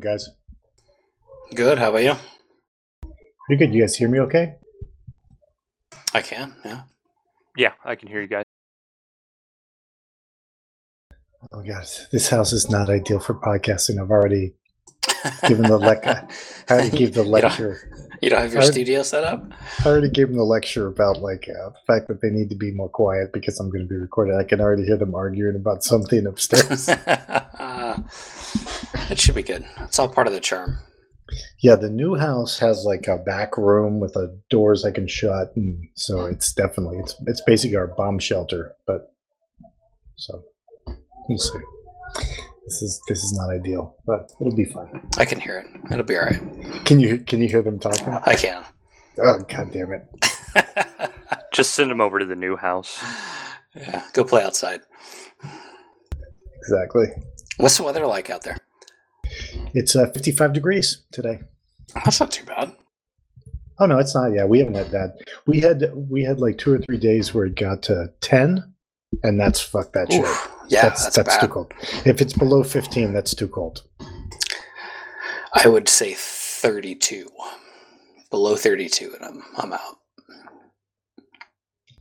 doing, guys? Good. How about you? Pretty good. You guys hear me okay? I can. Yeah. Yeah, I can hear you guys. Oh god, this house is not ideal for podcasting. I've already given the lec- I already gave the You don't- lecture. You don't have your I- studio set up? I already gave them the lecture about like uh, the fact that they need to be more quiet because I'm going to be recorded. I can already hear them arguing about something upstairs. it should be good. It's all part of the charm. yeah, the new house has like a back room with a doors I can shut, and so it's definitely it's it's basically our bomb shelter. But so we'll see. This is this is not ideal, but it'll be fine. I can hear it. It'll be all right. Can you can you hear them talking? I can. Oh god damn it! Just send them over to the new house. yeah. Go play outside. Exactly. What's the weather like out there? It's uh, 55 degrees today. That's not too bad. Oh no, it's not. Yeah, we haven't had that. We had we had like two or three days where it got to 10, and that's fuck that shit. Oof. Yeah, that's that's, that's, too cold. If it's below 15, that's too cold. I would say 32. Below 32, and I'm I'm out.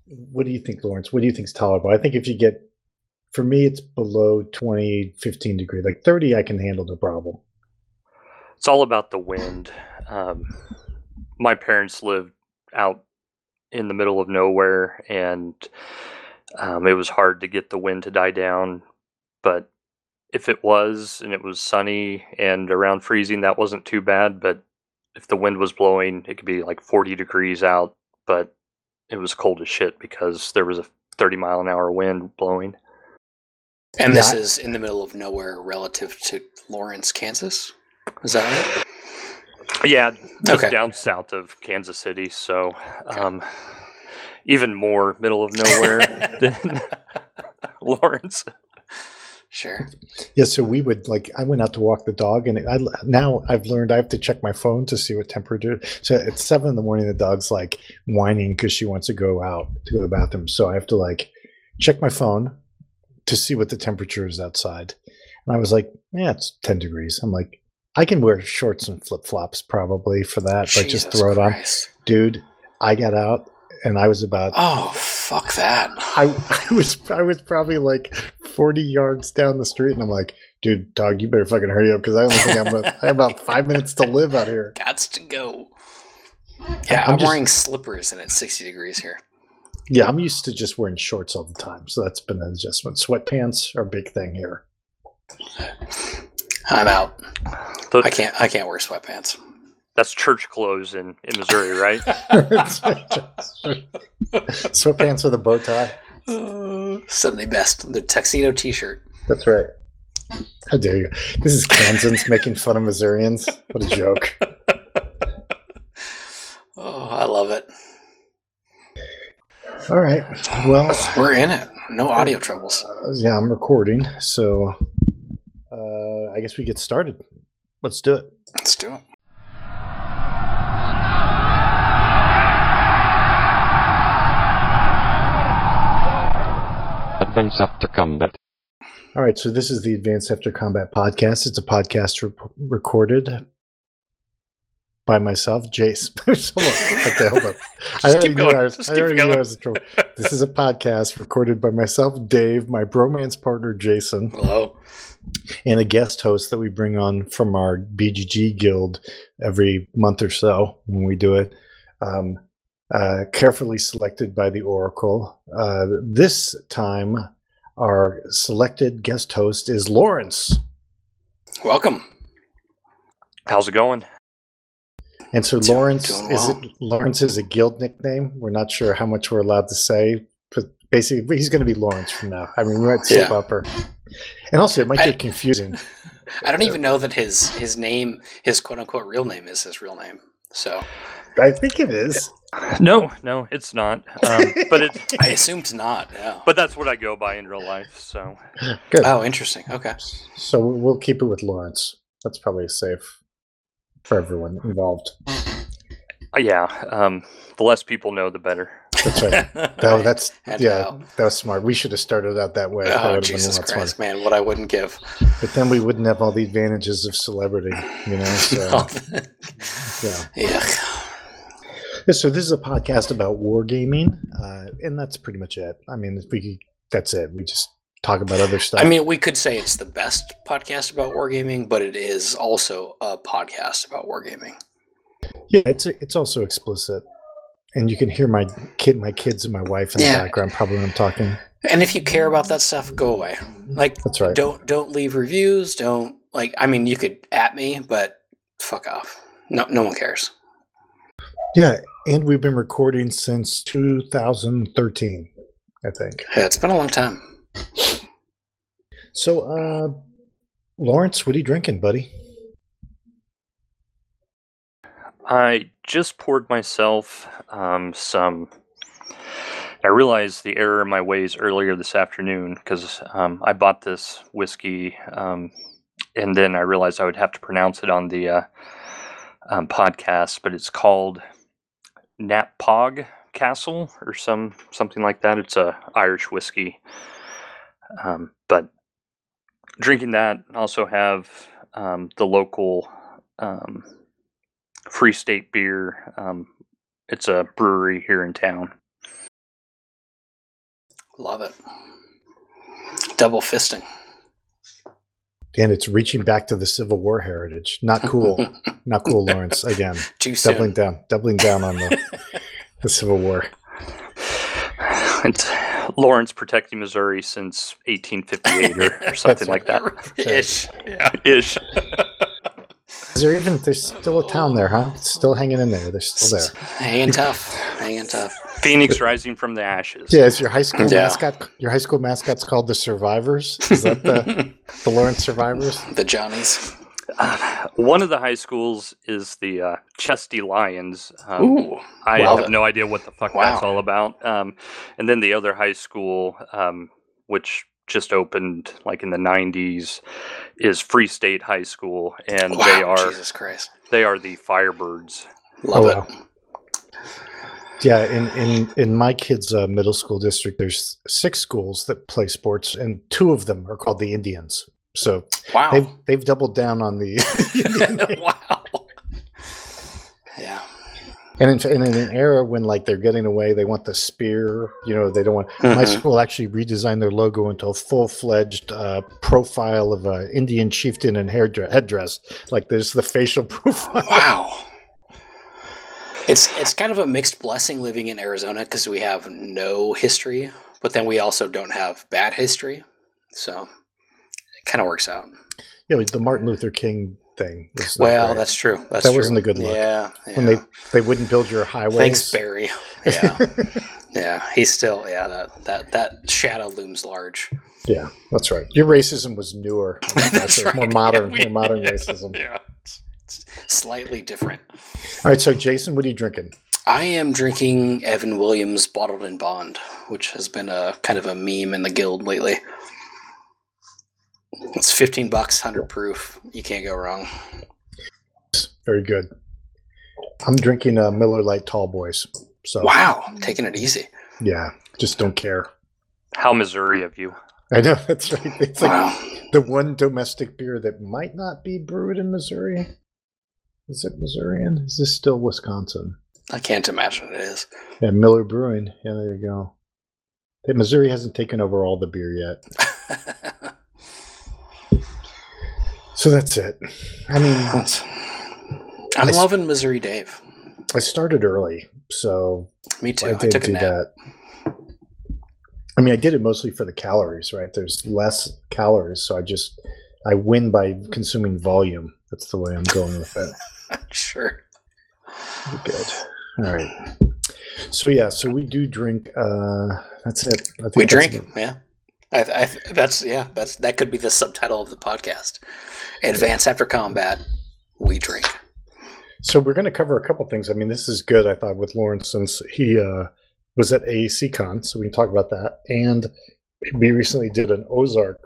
What do you think, Lawrence? What do you think is tolerable? I think if you get, for me, it's below 20, 15 degree. Like 30, I can handle no problem. It's all about the wind. Um, my parents lived out in the middle of nowhere, and um, it was hard to get the wind to die down. But if it was and it was sunny and around freezing, that wasn't too bad. But if the wind was blowing, it could be like 40 degrees out, but it was cold as shit because there was a 30 mile an hour wind blowing. And this is in the middle of nowhere relative to Lawrence, Kansas. Is that right? Yeah, just Okay. down south of Kansas City, so um, even more middle of nowhere than Lawrence. Sure. Yeah, so we would like. I went out to walk the dog, and I now I've learned I have to check my phone to see what temperature. So at seven in the morning, the dog's like whining because she wants to go out to go to the bathroom. So I have to like check my phone to see what the temperature is outside. And I was like, "Yeah, it's ten degrees." I'm like, I can wear shorts and flip flops probably for that, but just Jesus throw it on, dude. I got out, and I was about Oh, fuck that. I, I was I was probably like forty yards down the street, and I'm like, dude, dog, you better fucking hurry up because I only think I'm about, I have about five minutes to live out here. Gots to go. Yeah, I'm I'm, just- wearing slippers and it's 60 degrees here. Yeah, I'm used to just wearing shorts all the time, so that's been an adjustment. Sweatpants are a big thing here. I'm out. The- I can't. I can't wear sweatpants. That's church clothes in, in Missouri, right? Sweatpants with a bow tie. Uh, Sunday best. The tuxedo T-shirt. That's right. How dare you? This is Kansans making fun of Missourians. What a joke. Oh, I love it. All right. Well, We're in it. No audio troubles. uh, yeah, I'm recording, so uh, I guess we get started. Let's do it. Let's do it. Advance After Combat. All right, so this is the Advanced After Combat podcast. It's a podcast re- recorded by myself, Jace. hold on. Okay, hold on. I already, knew. I, was, Just I already knew I was in trouble. This is a podcast recorded by myself, Dave, my bromance partner, Jason, Hello. and a guest host that we bring on from our BGG guild every month or so when we do it. Um, uh, carefully selected by the Oracle. Uh, this time, our selected guest host is Lawrence. Welcome. How's it going? And so Doing- Lawrence doing is it Lawrence is a guild nickname. We're not sure how much we're allowed to say, but basically he's going to be Lawrence from now. I mean, we might slip Yeah. up or, and also it might I- get confusing. I don't even know that his his name, his quote unquote real name, is his real name. So I think it is. No, no, it's not. Um, but it, I assumed it's not. Yeah. but that's what I go by in real life. So Good. oh, interesting. Okay. So we'll keep it with Lawrence. That's probably safe for everyone involved. Uh, yeah, um, the less people know, the better. That's right. No, that's And yeah, now- that was smart. We should have started out that way. Oh, would've been a Jesus Christ, smarter. man! What I wouldn't give. But then we wouldn't have all the advantages of celebrity, you know. So yeah. yeah. Yeah, So this is a podcast about wargaming, uh, and that's pretty much it. I mean, we that's it. We just talk about other stuff. I mean, we could say it's the best podcast about wargaming, but it is also a podcast about wargaming. yeah, it's it's also explicit, and you can hear my kid, my kids, and my wife in the background probably when I'm talking. And if you care about that stuff, go away. Like, That's right. don't don't leave reviews. Don't like. I mean, you could at me, but fuck off. No, no one cares. Yeah, and we've been recording since 2013, I think. Yeah, it's been a long time. So, uh, Lawrence, what are you drinking, buddy? I just poured myself um, some. I realized the error in my ways earlier this afternoon because um, I bought this whiskey, um, and then I realized I would have to pronounce it on the uh, um, podcast. But it's called Knappogue Castle or some something like that. It's a Irish whiskey, um, but drinking that also have um, the local. Um, Free State beer. Um, it's a brewery here in town. Love it. Double fisting. And it's reaching back to the Civil War heritage. Not cool. Not cool, Lawrence. Again, Too doubling soon. down, doubling down on the, the Civil War. It's Lawrence protecting Missouri since 1858 or, or something like that. Ish. Yeah. Ish. Is there even? There's still a town there, huh? It's still hanging in there. They're still there. Hanging tough. Hanging tough. Phoenix rising from the ashes. Yeah, is your high school Yeah. mascot? Your high school mascot's called the Survivors. Is that the the Lawrence Survivors? the Johnnies. Uh, one of the high schools is the uh, Chesty Lions. Um, Ooh. I Wow. have no idea what the fuck Wow. that's all about. Um, and then the other high school, um, which just opened like in the 90s, is Free State High School, and Wow, they are Jesus Christ. they are the Firebirds. Love Oh, it. Yeah, in in in my kids' uh, middle school district, there's six schools that play sports, and two of them are called the Indians. So Wow. they've they've doubled down on the wow. Yeah. And in, and in an era when like they're getting away, they want the spear. You know, they don't want. My Mhm. school actually redesigned their logo into a full fledged uh, profile of an Indian chieftain and hairdre- headdress. Like there's the facial profile. Wow. It's it's kind of a mixed blessing living in Arizona because we have no history, but then we also don't have bad history. So it kind of works out. Yeah, the Martin Luther King thing. Well, great. that's true. That's That true. wasn't a good look. Yeah. when they they wouldn't build your highways. Thanks, Barry. Yeah. yeah. He's still yeah, that that that shadow looms large. yeah, that's right. Your racism was newer. That's More right. modern, Yeah, we- more modern yeah, racism. Yeah. It's, it's slightly different. All right, so Jason, what are you drinking? I am drinking Evan Williams Bottled in Bond, which has been a kind of a meme in the guild lately. It's 15 bucks, 100 proof. You can't go wrong. Very good. I'm drinking uh, Miller Lite Tall Boys. So Wow, taking it easy. yeah, just don't care. How Missouri of you? I know that's right. It's like Wow. the one domestic beer that might not be brewed in Missouri. Is it Missourian? Is this still Wisconsin? I can't imagine it is. Yeah, Miller Brewing. Yeah, there you go. Missouri hasn't taken over all the beer yet. So that's it. I mean, I'm I loving Missouri Dave. I started early, so Me too. I I, did took a do nap. that. I mean, I did it mostly for the calories, right? There's less calories, so I just I win by consuming volume. That's the way I'm going with it. Sure. Good. All right. So yeah, so we do drink. uh That's it. I think We drink. it. Yeah. I, I, that's yeah. That's that could be the subtitle of the podcast. Advance after combat. We drink. So we're going to cover a couple things. I mean, this is good. I thought with Lawrence since he uh was at AAC Con, so we can talk about that. And we recently did an Ozark,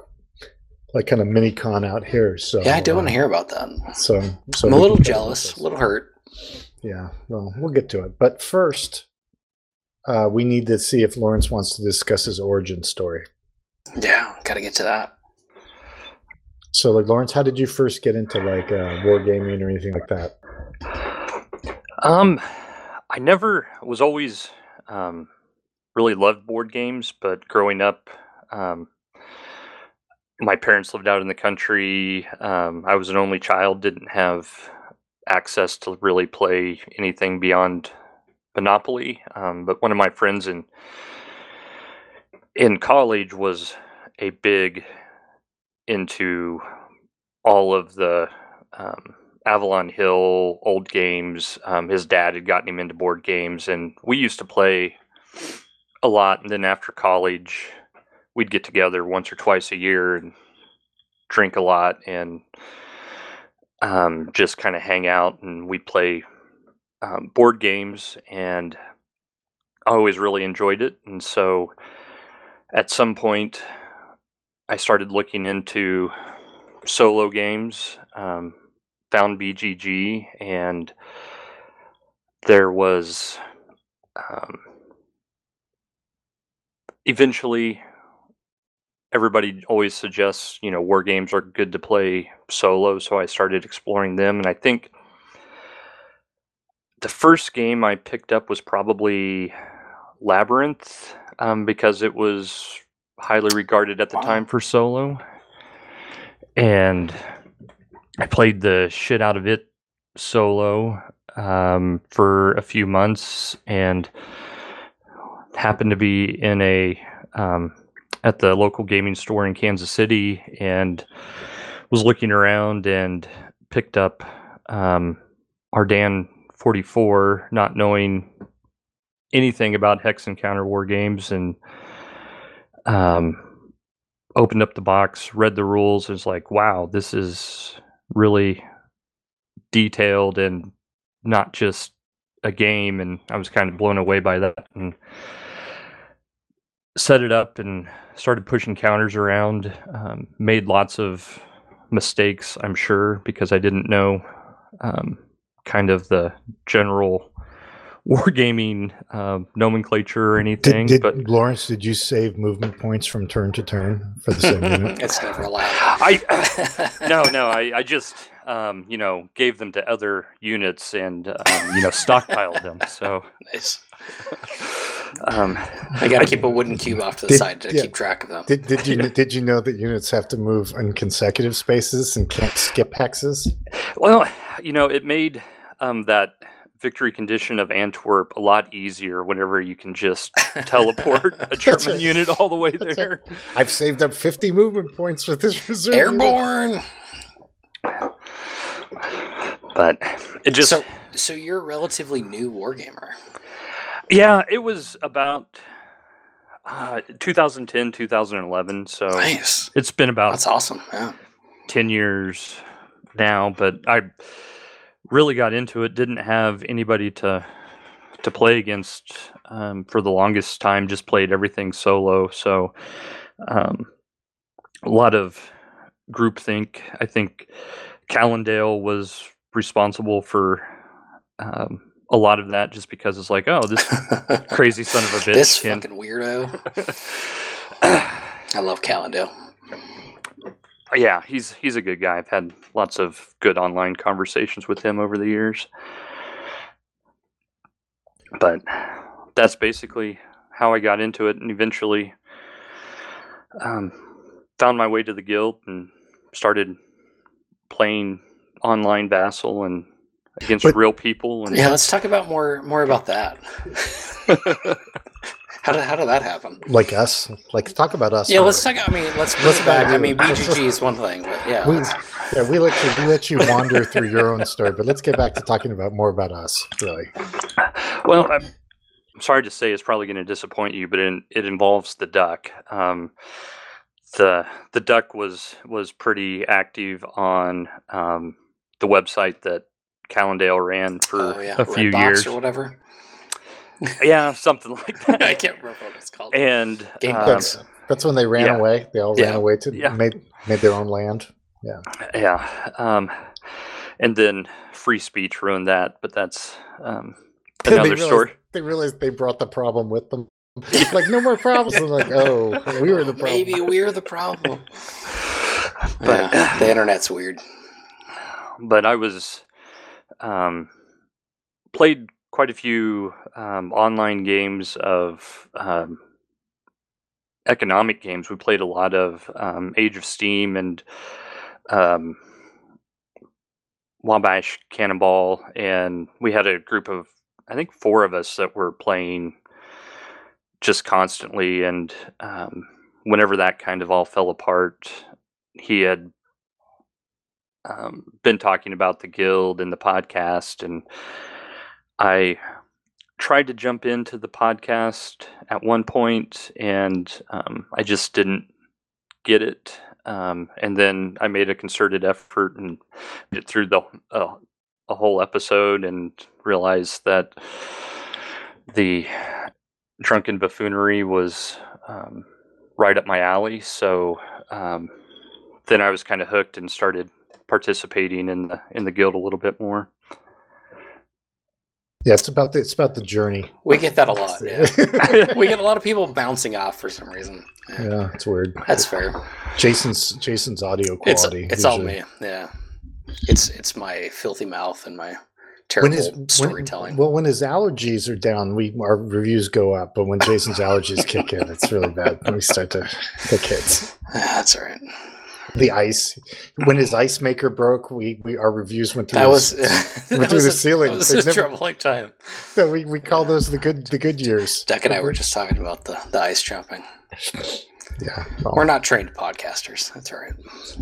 like kind of mini con out here. So Yeah, I do want uh, to hear about that. So, so I'm a little jealous, a little hurt. Yeah, well, we'll get to it. But first, uh, we need to see if Lawrence wants to discuss his origin story. Yeah, gotta get to that. So, like, Lawrence, how did you first get into like uh, wargaming or anything like that? Um, I never was always um, really loved board games, but growing up, um, my parents lived out in the country. Um, I was an only child, didn't have access to really play anything beyond Monopoly. Um, but one of my friends in in college was a big into all of the um, Avalon Hill old games. Um, his dad had gotten him into board games, and we used to play a lot. And then after college, we'd get together once or twice a year and drink a lot and um, just kind of hang out. And we'd play um, board games, and I always really enjoyed it. And so at some point, I started looking into solo games. Um, found BGG, and there was um, eventually everybody always suggests you know war games are good to play solo so i started exploring them and i think the first game i picked up was probably labyrinth um, because it was highly regarded at the Wow. time for solo and I played the shit out of it solo um, for a few months and happened to be in a um, at the local gaming store in Kansas City and was looking around and picked up um, Ardennes 44, not knowing anything about Hex and Counter War games, and um, opened up the box, read the rules, and was like, "Wow, this is really detailed and not just a game." And I was kind of blown away by that, and set it up and started pushing counters around. Um, made lots of mistakes, I'm sure, because I didn't know um, kind of the general wargaming uh, nomenclature or anything. Did, did but Lawrence, did you save movement points from turn to turn for the same unit? It's never allowed. I no, no, I, I just um, you know gave them to other units and um, you know stockpiled them. So nice. Um, I gotta keep a wooden cube off to the Did- side to yeah. keep track of them. Did, did you did you know that units have to move in consecutive spaces and can't skip hexes? well, you know, it made um, that victory condition of Antwerp a lot easier whenever you can just teleport a German right. unit all the way That's there. I've saved up 50 movement points with this reserve. unit. Airborne. But it just so, so you're a relatively new wargamer. Yeah, it was about uh, 2010, 2011. So Nice. it's been about That's awesome. Yeah. 10 years now but i really got into it didn't have anybody to to play against um, for the longest time just played everything solo so um, a lot of groupthink i think callendale was responsible for um, a lot of that just because it's like oh this crazy son of a bitch this can fucking weirdo. I love Callendale. yeah, he's he's a good guy. I've had lots of good online conversations with him over the years. But that's basically how I got into it, and eventually um, found my way to the guild and started playing online Vassal and against But- real people. And Yeah, let's talk about more more about that. how did how did that happen? Like us. Like talk about us. Yeah, let's talk. I mean, let's Let's let's back. I mean, let's- BGG is one thing, but yeah, We, let's- yeah, we let you we let you wander through your own story, but let's get back to talking about more about us. Really, well, I'm sorry to say it's probably going to disappoint you, but it, it involves the duck. Um, the the duck was was pretty active on um, the website that Callendale ran for oh yeah, a few Redbox years. or whatever. Yeah, something like that. I can't remember what it's called. And Game um, that's that's when they ran yeah. away. They all Yeah. ran away to Yeah. made made their own land. yeah, yeah. um, and then free speech ruined that. But that's um, They another realized- story. They realized they brought the problem with them. like no more problems. They're like, oh, we were the problem. Maybe we're the problem. But- yeah, the internet's weird. but I was um, played quite a few um, online games of um, economic games. We played a lot of um, Age of Steam and um, Wabash Cannonball, and we had a group of I think four of us that were playing just constantly. And um, whenever that kind of all fell apart, he had um, been talking about the guild and the podcast, and I tried to jump into the podcast at one point, and um, I just didn't get it. Um, and then I made a concerted effort and it through the uh, a whole episode and realized that the drunken buffoonery was um, right up my alley. So um, then I was kind of hooked and started participating in the in the guild a little bit more. Yeah, it's about the, it's about the journey. We get that a lot. Yeah. we get a lot of people bouncing off for some reason. Yeah, Yeah, it's weird. That's fair. Jason's Jason's audio quality. it's all me. Yeah, it's it's my filthy mouth and my When terrible his when- storytelling. well, when his allergies are down, we our reviews go up. But when Jason's allergies kick in, it's really bad. When we start to take hits. That's all right. The ice. When his ice maker broke, we, we our reviews went through. That the- was that through the a- ceiling. That was They've a never- troubling time. so we, we call those the good the good years. Deck and I were just talking about the the ice jumping. Yeah, well, We're not trained podcasters. That's all right.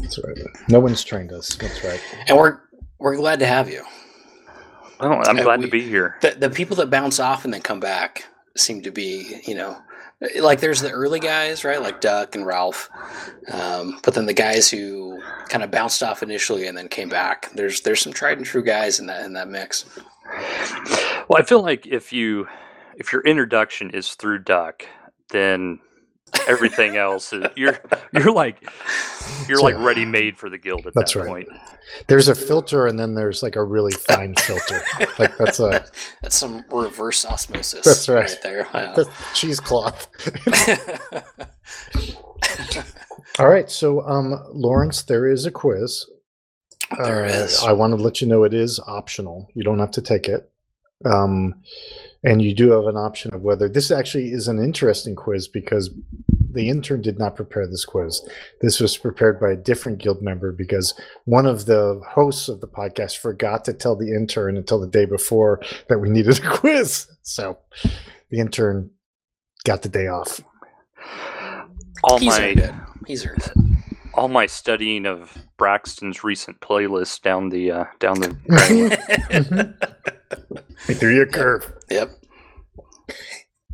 that's right. No one's trained us. That's right. And we're we're glad to have you. Oh, I'm Uh, glad we- to be here. The the people that bounce off and then come back seem to be, you know, like there's the early guys, right? Like Duck and Ralph. Um, but then the guys who kind of bounced off initially and then came back. There's there's some tried and true guys in that in that mix. Well, I feel like if you if your introduction is through Duck, then everything else is you're you're like you're like ready made for the guild at That's that right. point. There's a filter, and then there's like a really fine filter. Like that's a That's some reverse osmosis. That's right. there. Yeah. that's cheesecloth. All right, so um, Lawrence, there is a quiz. There Uh, is. I want to let you know it is optional. You don't have to take it. Um, and you do have an option of whether this actually is an interesting quiz because the intern did not prepare this quiz. This was prepared by a different guild member because one of the hosts of the podcast forgot to tell the intern until the day before that we needed a quiz. So the intern got the day off. All He's my earned it. He's earned it. all my studying of Braxton's recent playlist down the uh, down the He threw you a curve. Yep.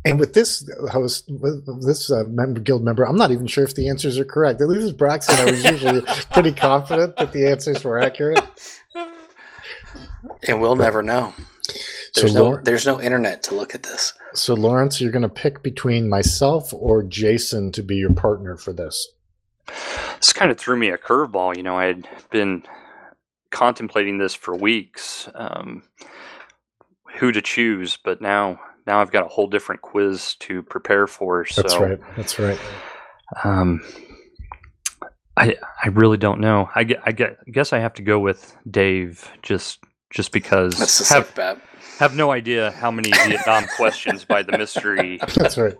And with this host, with this uh, member, guild member, I'm not even sure if the answers are correct. At least with Braxton, I was usually pretty confident that the answers were accurate. And we'll never know. So, There's no Lawrence, there's no internet to look at this. so Lawrence, you're going to pick between myself or Jason to be your partner for this. this kind of threw me a curveball. You know, I had been contemplating this for weeks, um, who to choose, but now now I've got a whole different quiz to prepare for. So That's right. That's right. Um, I I really don't know. I get I get guess I have to go with Dave just just because That's the have safe bet. have no idea how many Vietnam questions by the mystery. That's right.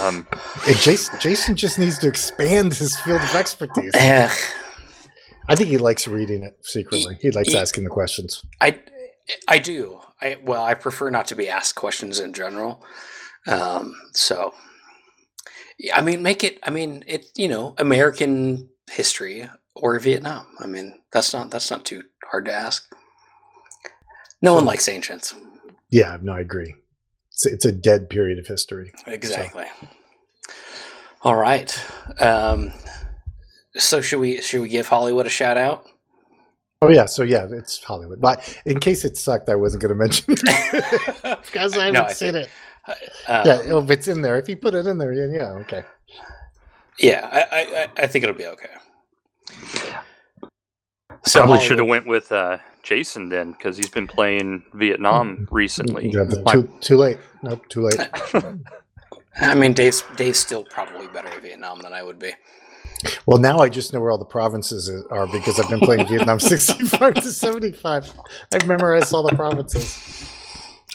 Um, Hey, Jason, Jason just needs to expand his field of expertise. I think he likes reading it secretly. He likes he- asking the questions. I I do. I well, I prefer not to be asked questions in general. Um, so I mean, make it. I mean, it. You know, American history or Vietnam. I mean, that's not that's not too hard to ask. No one likes ancients. Yeah, no, I agree. It's, it's a dead period of history. Exactly. All right. Um, so should we should we give Hollywood a shout out? Oh yeah, so yeah, it's Hollywood. But in case it sucked, I wasn't going to mention it because I haven't No, I seen think- it. Um, Yeah, oh, if it's in there, if you put it in there, yeah, yeah, okay. yeah. I, I I- I think it'll be okay. So probably should have went with uh, Jason then, because he's been playing Vietnam recently. Yeah, My- too, too late. Nope, too late. I mean, Dave's Dave's still probably better at Vietnam than I would be. Well, now I just know where all the provinces are because I've been playing Vietnam 65 to 75. I've memorized all the provinces.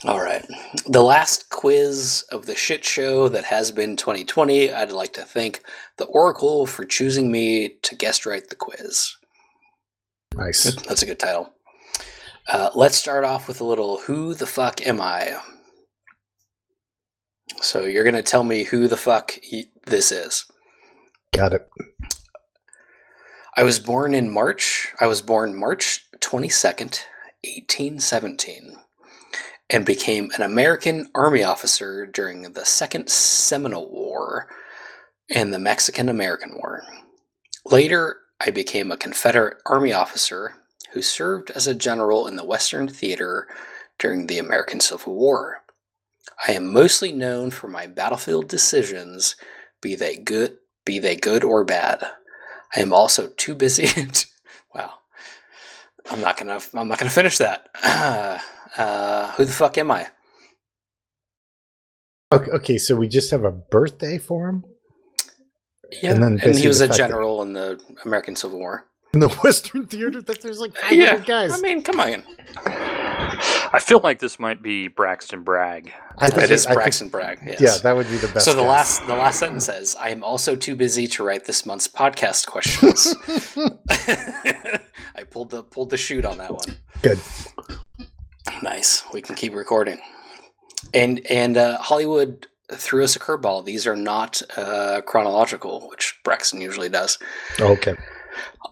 All right. The last quiz of the shit show that has been 2020. I'd like to thank the Oracle for choosing me to guest write the quiz. Nice. That's a good title. Uh, let's start off with a little Who the fuck am I? So you're going to tell me who the fuck y- this is. Got it. I was born in March. I was born March 22nd, 1817, and became an American Army officer during the Second Seminole War and the Mexican American War. Later, I became a Confederate Army officer who served as a general in the Western Theater during the American Civil War. I am mostly known for my battlefield decisions, be they good, be they good or bad. I am also too busy. to- wow, I'm not gonna. I'm not gonna finish that. Uh, who the fuck am I? Okay, okay, so we just have a birthday for him Yeah, And then and, he was a fact that- general in the American Civil War. in the Western Theater. That there's like 500 Yeah, guys. I mean, come on. I feel like this might be Braxton Bragg. I think It is I think- Braxton Bragg. Yes. Yeah, that would be the best. so the guess. last the last sentence says, "I am also too busy to write this month's podcast questions." I pulled the pulled the shoot on that one. Good. Nice. We can keep recording. And and uh, Hollywood threw us a curveball. These are not uh, chronological, which Braxton usually does. Okay.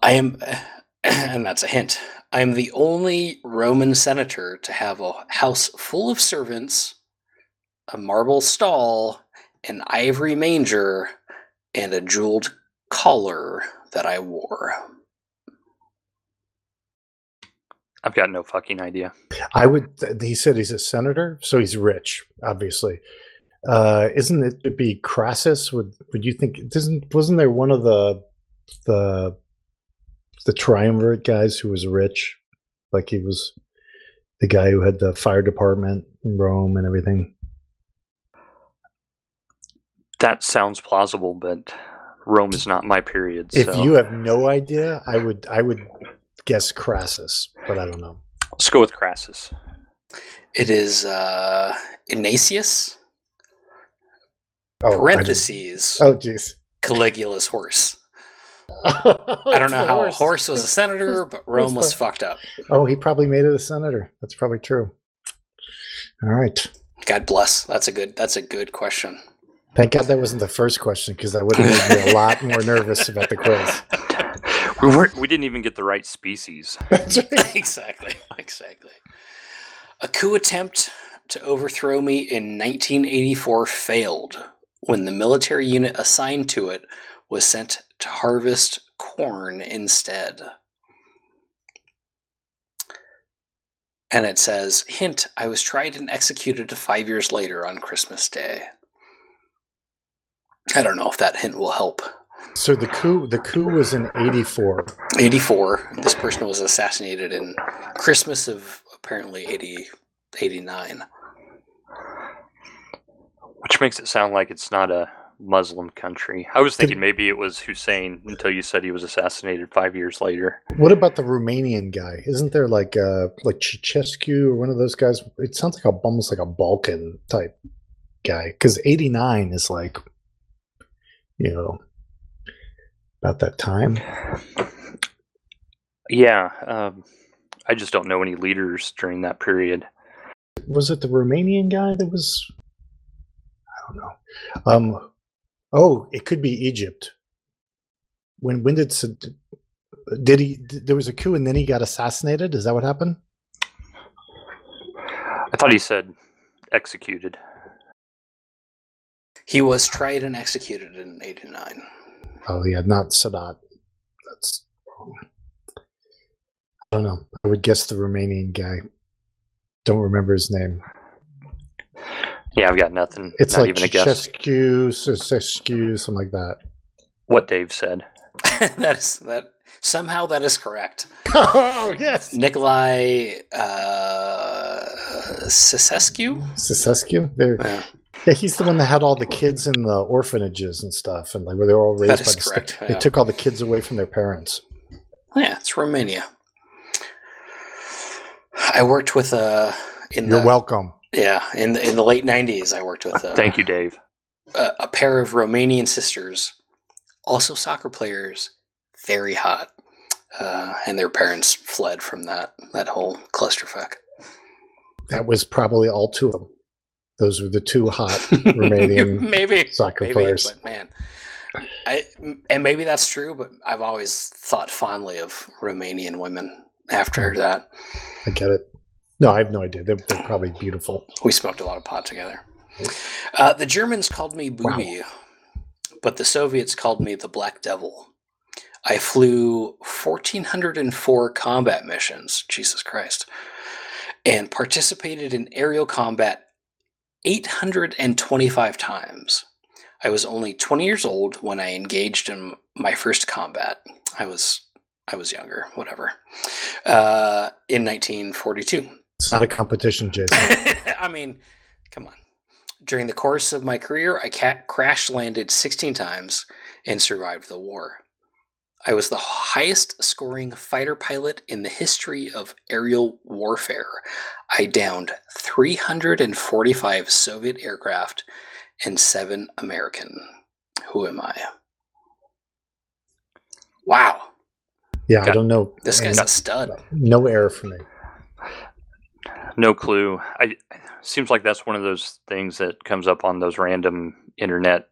I am, and that's a hint. I am the only Roman senator to have a house full of servants, a marble stall, an ivory manger, and a jeweled collar that I wore. I've got no fucking idea. I would. He said he's a senator, so he's rich, obviously. Uh, isn't it to be Crassus? Would Would you think? Doesn't wasn't there one of the the the triumvirate guys who was rich? Like he was the guy who had the fire department in Rome and everything. That sounds plausible, but Rome is not my period. If so you have no idea, I would I would guess Crassus, but I don't know. let's go with Crassus. It is uh, Ignatius, Oh, parentheses, Oh, jeez. Caligula's horse. I I don't know how a horse was a senator, but Rome was fucked up. Oh, he probably made it a senator. That's probably true. All right. God bless. That's a good. That's a good question. Thank God that wasn't the first question because that would have made me a lot more nervous about the quiz. We weren't. We didn't even get the right species. Right. exactly. Exactly. A coup attempt to overthrow me in 1984 failed when the military unit assigned to it was sent to harvest corn instead. And it says, hint, I was tried and executed five years later on Christmas Day. I don't know if that hint will help. So the coup the coup was in 84. 84. This person was assassinated in Christmas of apparently 80, 89. Which makes it sound like it's not a Muslim country. I was thinking maybe it was Hussein until you said he was assassinated five years later. What about the Romanian guy? Isn't there like uh like Ceausescu or one of those guys? It sounds like a almost like a Balkan type guy because 89 is like you know about that time. Yeah, um, I just don't know any leaders during that period. was it the Romanian guy that was? I don't know. Um, oh, it could be Egypt. When when did did he? There was a coup and then he got assassinated. Is that what happened? I thought he said executed. He was tried and executed in 89. Oh yeah, not Sadat. That's wrong. I don't know. I would guess the Romanian guy. Don't remember his name. Yeah, I've got nothing. It's not like even a guess. Ceausescu, Ceausescu, something like that. What Dave said. that is that somehow that is correct. oh yes, Nikolai uh, Sisescu. Sisescu. There, Yeah, yeah, he's the one that had all the kids in the orphanages and stuff, and like where they were all raised That by is the state. correct, They took all the kids away from their parents. yeah, it's Romania. I worked with uh in You're the welcome. Yeah in the in the late '90s. I worked with uh, Thank you, Dave. a, a pair of Romanian sisters, also soccer players, very hot, uh, and their parents fled from that that whole clusterfuck. That was probably all two of them. Those were the two hot Romanian maybe soccer maybe, players. but man, I and maybe that's true, but I've always thought fondly of Romanian women. After that, I get it. No, I have no idea. They're, they're probably beautiful. we smoked a lot of pot together. Uh, the Germans called me Booby, but the Soviets called me the Black Devil. I flew 1,404 combat missions, Jesus Christ, and participated in aerial combat 825 times. I was only 20 years old when I engaged in my first combat. I was I was younger, whatever. Uh, in 1942. It's not a competition, Jason. I mean, come on. During the course of my career, I crash landed 16 times and survived the war. I was the highest scoring fighter pilot in the history of aerial warfare. I downed 345 Soviet aircraft and seven American. Who am I? Wow, Yeah, I don't know. this guy's a stud. no error for me. No clue. I seems like that's one of those things that comes up on those random internet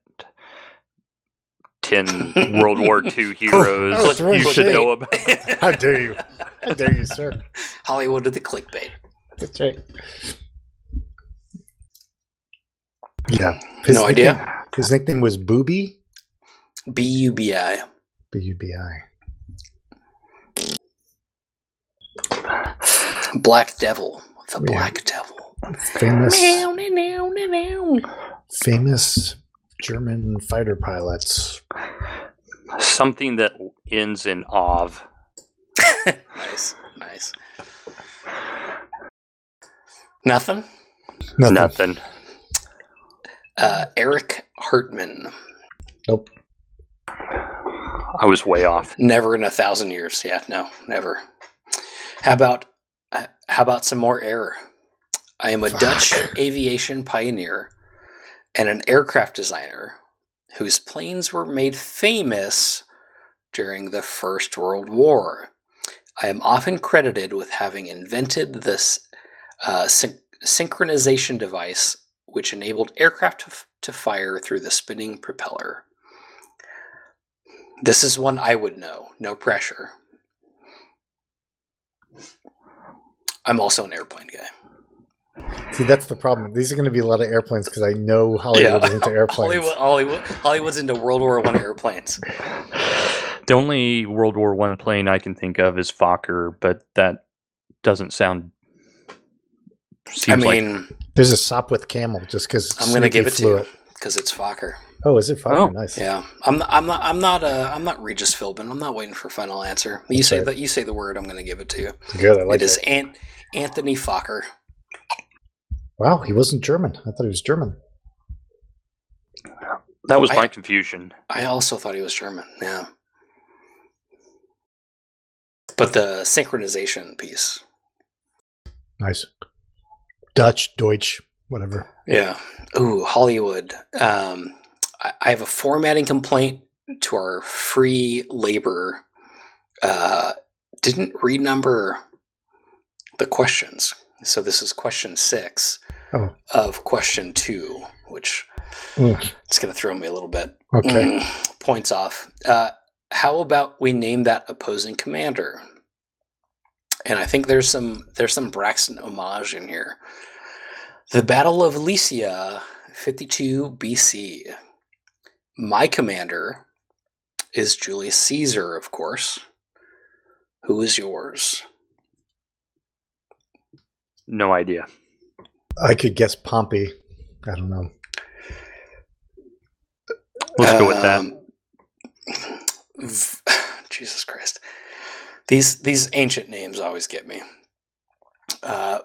ten World War II oh, heroes Oh, throwing you should shade. know about. How dare you? How dare you, sir? Hollywood did the clickbait. That's right. Yeah. No idea. his nickname was Booby. B U B I. B U B I. Black Devil. The Yeah. Black Devil. Famous, Meow, meow, meow, meow. famous German fighter pilots. Something that ends in ov. nice, nice. Nothing. Nothing. Nothing. Uh, Erich Hartmann. Nope. I was way off. Never in a thousand years. Yeah, no, never. How about uh, how about some more error? I am a Dutch aviation pioneer and an aircraft designer whose planes were made famous during the First World War. I am often credited with having invented this uh, syn- synchronization device which enabled aircraft to, f- to fire through the spinning propeller. This is one I would know, no pressure. I'm also an airplane guy. See, that's the problem. These are going to be a lot of airplanes because I know Hollywood is into airplanes. Hollywood, Hollywood, Hollywood's into World War One airplanes. The only World War One plane I can think of is Fokker, but that doesn't sound. I Seems like mean, There's a Sopwith Camel just because I'm gonna give it to you because it's Fokker. Oh, is it fire? Oh. nice. Yeah, I'm. Not, I'm not. I'm not. Uh, I'm not Regis Philbin. I'm not waiting for final answer. You That's say right. that. You say the word. I'm going to give it to you. Good. I like it is it. Ant, Anthony Fokker. Wow, he wasn't German. I thought he was German. that was I- my confusion. I also thought he was German. Yeah. But the synchronization piece. Nice. Dutch, Deutsch, whatever. Yeah. Ooh, Hollywood. Um, I, have a formatting complaint to our free labor. Uh, didn't renumber the questions. So this is question six Oh. of question two, which Mm, it's going to throw me a little bit. okay. Mm, points off. Uh, how about we name that opposing commander? And I think there's some there's some Braxton homage in here. The Battle of Alesia, 52 BC. My commander is Julius Caesar, of course. Who is yours? No idea. I could guess Pompey. I don't know. Let's go with that. Um, v- Jesus Christ. These these ancient names always get me. Uh,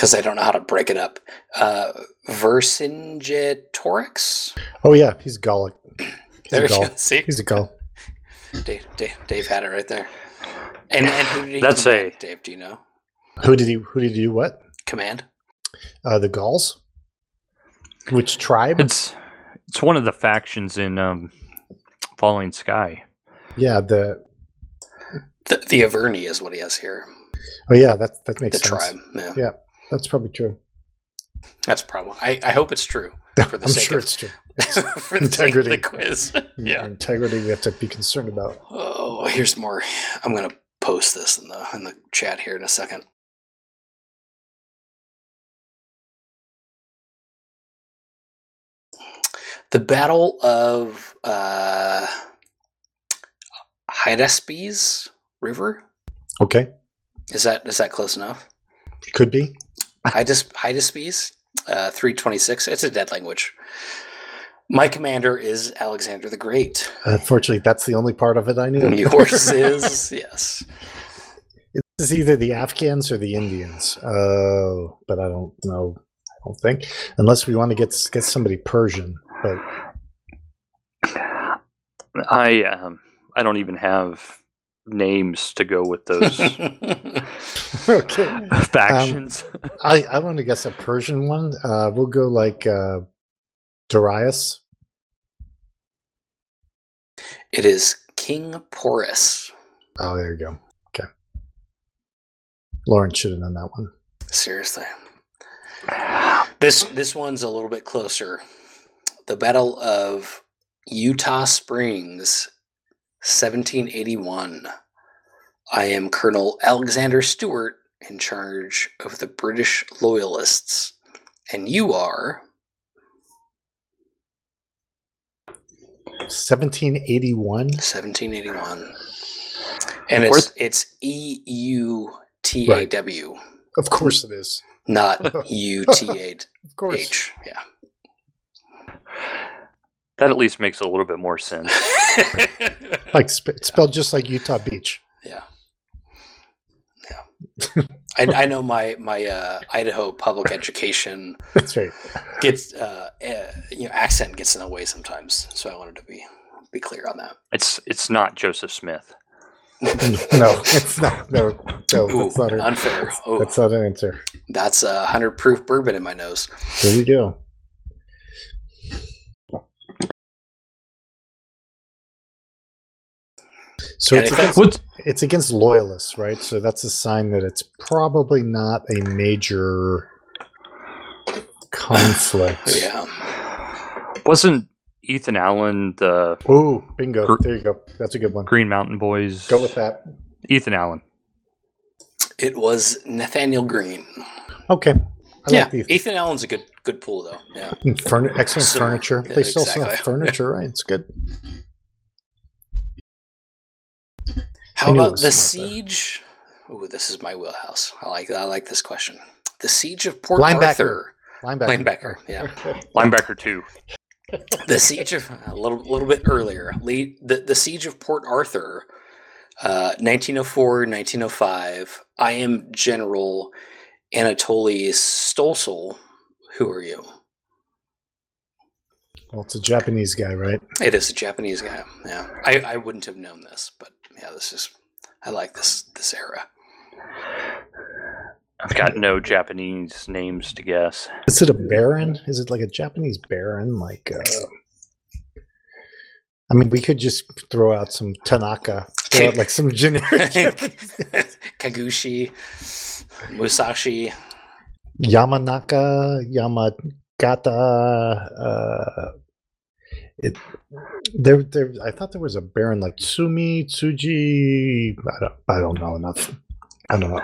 because I don't know how to break it up. Uh, Vercingetorix. Oh yeah, he's Gallic. He's There a you Gaul. go. See, He's a Gaul. Dave, Dave, Dave had it right there. And, and who did he That's command, a- Dave? Do you know? Who did he? Who did he do what? Command. Uh, the Gauls. Which tribe? It's it's one of the factions in um, Falling Sky. Yeah, the. The, the Averni is what he has here. Oh yeah, that that makes The sense. tribe. Yeah, Yeah. That's probably true. that's probably. I, I hope it's true for the I'm sake sure of it's true. for the sake of the Integrity. quiz. Yeah, integrity we have to be concerned about. Oh, here's more. I'm gonna post this in the in the chat here in a second. The Battle of uh, Hydaspes River Okay, is that is that close enough? could be. Hydasp- Hydaspes, uh, 326. It's a dead language. My commander is Alexander the Great. Unfortunately, that's the only part of it I knew. Yours is yes. It's either the Afghans or the Indians. Oh, but I don't know. I don't think unless we want to get get somebody Persian. But I um, I don't even have names to go with those okay, factions. I I want to guess a Persian one. Uh, we'll go like uh, Darius. It is King Porus. Oh, there you go. Okay, Lauren should have known that one. Seriously. This this one's a little bit closer. The Battle of Eutaw Springs, 1781. I am Colonel Alexander Stewart in charge of the British Loyalists. And you are 1781. 1781. And it's it's E U T A W, Of course it is. not U T A Of course. H. Yeah. That at least makes a little bit more sense. Like sp- it's spelled just like Utah Beach. Yeah. Yeah. I, I know my my uh, Idaho public education That's right. gets uh, uh, you know accent gets in the way sometimes, so I wanted to be be clear on that. It's it's not Joseph Smith. no, it's not. No, no, Ooh, that's not it. unfair. Oh, That's not an answer. that's a hundred proof bourbon in my nose. There you go. So it's against, What's it's against loyalists, right? So that's a sign that it's probably not a major conflict. Yeah. wasn't Ethan Allen the Ooh, bingo. Gr- There you go. That's a good one. Green Mountain Boys? Go with that. Ethan Allen. It was Nathanael Greene. Okay. I yeah, like the Ethan Allen's a good good pool though. Yeah. Furni- excellent So- furniture. yeah, They still sell exactly. furniture, right? It's good. How I knew it about the smart there. siege? Ooh, this is my wheelhouse. I like I like this question. The siege of Port Linebacker. Arthur. Linebacker. Linebacker, yeah. Linebacker two. The siege of a little little bit earlier. Le- the the siege of Port Arthur, uh, 1904 1905. I am General Anatoly Stoessel. Who are you? Well, it's a Japanese guy, right? It is a Japanese guy. Yeah, I, I wouldn't have known this, but yeah, this is I like this this era. I've got no Japanese names to guess. Is it a baron? Is it like a Japanese baron? Like, uh, I mean, we could just throw out some Tanaka, throw out like some generic Kagushi, Musashi. Yamanaka, Yamagata. Uh, it there, there. I thought there was a baron like Tsumi, Tsuji. I don't, I don't know enough. I don't know.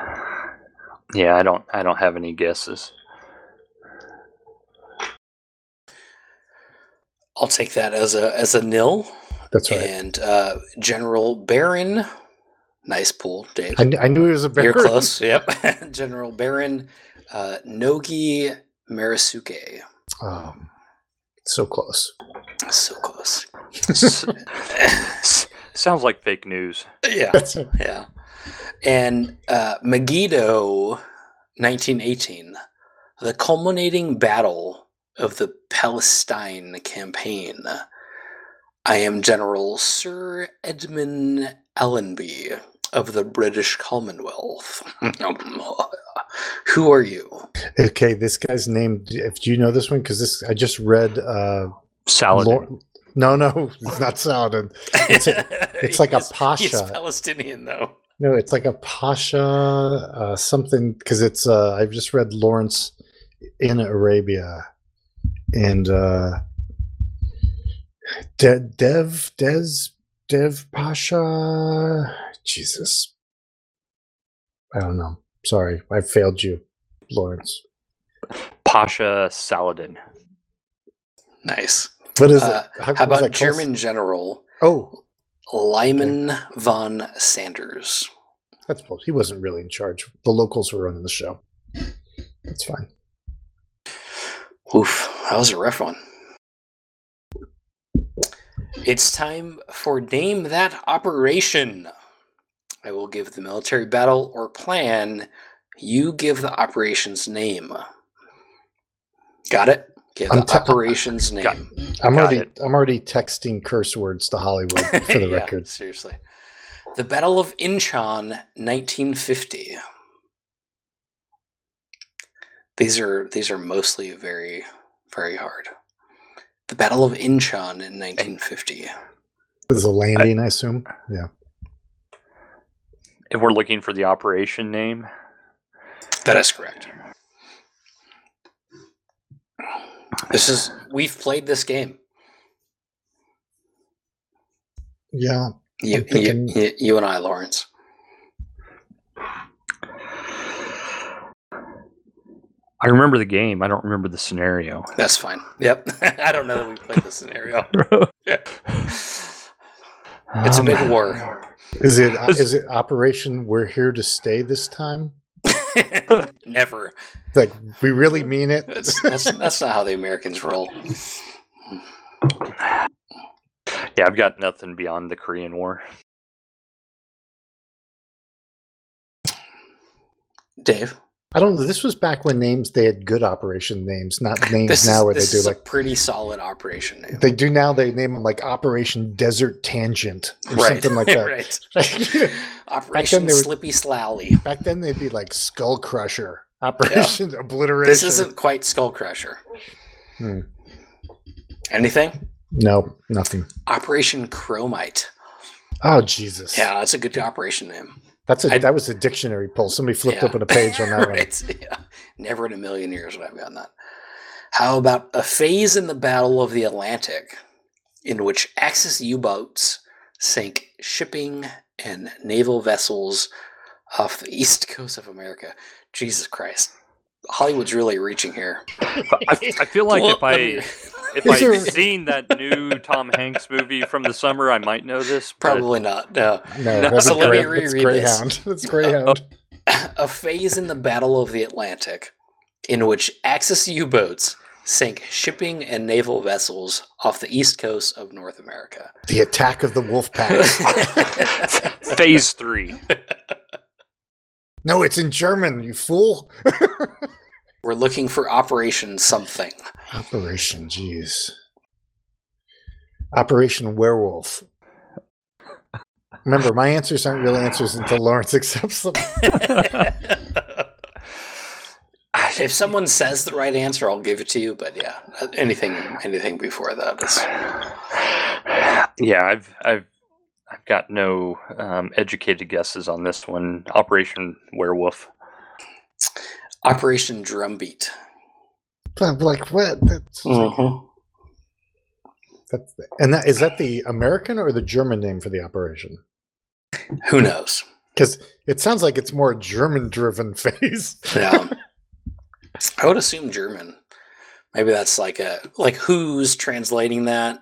Yeah, I don't. I don't have any guesses. I'll take that as a as a nil. That's right. And uh, General Baron, nice pool, Dave. I, I knew he was a baron. You're close. Yep. General Baron uh, Nogi Maresuke. Um, So close. So close. S- Sounds like fake news. yeah. Yeah. And uh, Megiddo, 1918, the culminating battle of the Palestine campaign. I am General Sir Edmund Allenby of the British Commonwealth. Who are you? Okay, this guy's name. If do you know this one, because this I just read. uh Salad. Lor- No, no, it's not Saladin. It's it's like a He's- He's pasha. Palestinian, though. No, it's like a pasha uh, something because it's. uh I've just read Lawrence in Arabia, and uh De- Dev Des Dev Pasha. Jesus, I don't know. Sorry, I failed you, Lawrence. Pasha Saladin. Nice. What is Uh, it? How was that about called? German General Oh, Liman von Sanders? that's close. He wasn't really in charge. The locals were running the show. That's fine. Oof, that was a rough one. It's time for Name That Operation. I will give the military battle or plan. You give the operation's name. Got it? Give I'm the te- operation's name. Got- I'm Got already it. I'm already texting curse words to Hollywood for the Yeah, record. Seriously. The Battle of Incheon, 1950. These are these are mostly very very hard. The Battle of Incheon in 1950. There's a landing, I assume. Yeah. If we're looking for the operation name, That is correct. This is we've played this game. Yeah. You, you, you, you and I, Lawrence. I remember the game. I don't remember the scenario. That's fine. Yep. I don't know that we played the scenario. Yeah. It's a big Um, war. Is it Is- is it Operation We're Here to Stay this time? Never. Like we really mean it? That's, that's that's not how the Americans roll. Yeah, I've got nothing beyond the Korean War. Dave, I don't know. This was back when names they had good operation names, not names this now is, where they do is a like pretty solid operation name. they do now they name them like Operation Desert Tangent or something like that. right. Operation Slippy Slally. Back then they'd be like Skull Crusher, Operation Obliteration. This isn't quite Skull Crusher. Hmm. Anything? No, nothing. Operation Chromite. Oh Jesus! Yeah, that's a good operation name. That's a I- that was a dictionary pull. Somebody flipped Yeah. open a page on that one. right. Yeah. Never in a million years would I've gotten that. How about a phase in the Battle of the Atlantic in which Axis U boats sank shipping and naval vessels off the east coast of America? Jesus Christ. Hollywood's really reaching here. I, I feel like Well, if I let me- if I'd are- seen that new Tom Hanks movie from the summer, I might know this. but Probably not. No. No, No, that's, so let me Grey- that's reread this. Greyhound. That's Greyhound. a phase in the Battle of the Atlantic in which Axis U boats sank shipping and naval vessels off the east coast of North America. The attack of the wolf pack. Phase three. no, it's in German. You fool. We're looking for Operation something. Operation, jeez. Operation Werewolf. Remember, my answers aren't real answers until Lawrence accepts them. if someone says the right answer, I'll give it to you. But yeah, anything anything before that is yeah, I've I've I've got no um, educated guesses on this one. Operation Werewolf. Operation Drumbeat. I'm like, what? That's, mm-hmm. that's and that is that the American or the German name for the operation? Who knows? Because it sounds like it's more German-driven phase. Yeah. I would assume German. Maybe that's like a like who's translating that.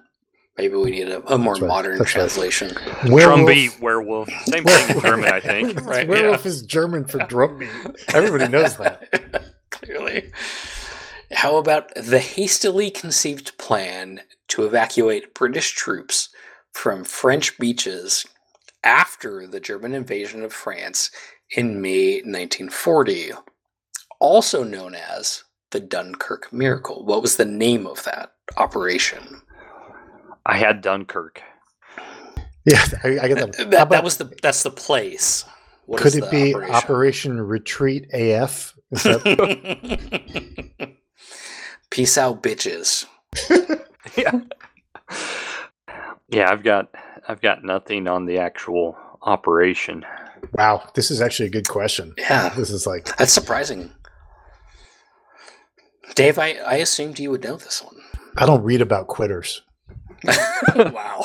Maybe we need a, a more right, modern that's right. translation. Drumbeat Werewolf. Same thing in German, I think. Right, Werewolf yeah. is German for drumbeat. Everybody knows that. Clearly. How about the hastily conceived plan to evacuate British troops from French beaches after the German invasion of France in May 1940, also known as the Dunkirk Miracle? What was the name of that operation? I had Dunkirk. Yeah, I, I get that. That, How that was the that's the place. What could is it the be operation? Operation Retreat AF? Is that Peace out, bitches. yeah. Yeah, I've got I've got nothing on the actual operation. wow? This is actually a good question. Yeah, This is like that's surprising. Dave, I, I assumed you would know this one. I don't read about quitters. wow.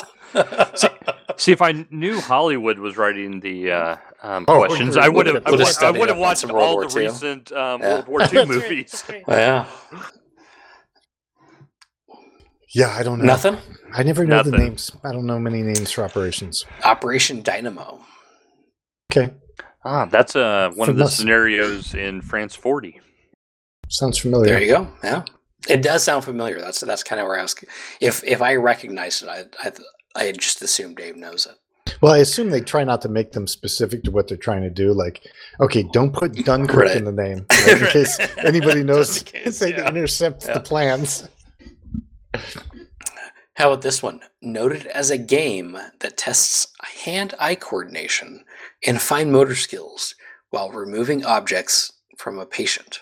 See, if I knew Hollywood was writing the uh, um, Oh, questions, I would have I would've would- I studied would have up on watched all War the II. recent um, Yeah. World War II That's right, movies. right. yeah. Yeah, I don't know. Nothing? I never know the names. I don't know many names for operations. Operation Dynamo. Okay, Ah, that's uh, one of the Must- scenarios in France 40. sounds familiar. There you go. Yeah. It does sound familiar. That's that's kind of where I was. If if I recognized it, I I, I just assume Dave knows it. Well, I assume they try not to make them specific to what they're trying to do. Like, okay, don't put Dunkirk Right. in the name right, in Right. case anybody knows case, they yeah. intercept Yeah. the plans. How about this one? Noted as a game that tests hand-eye coordination and fine motor skills while removing objects from a patient.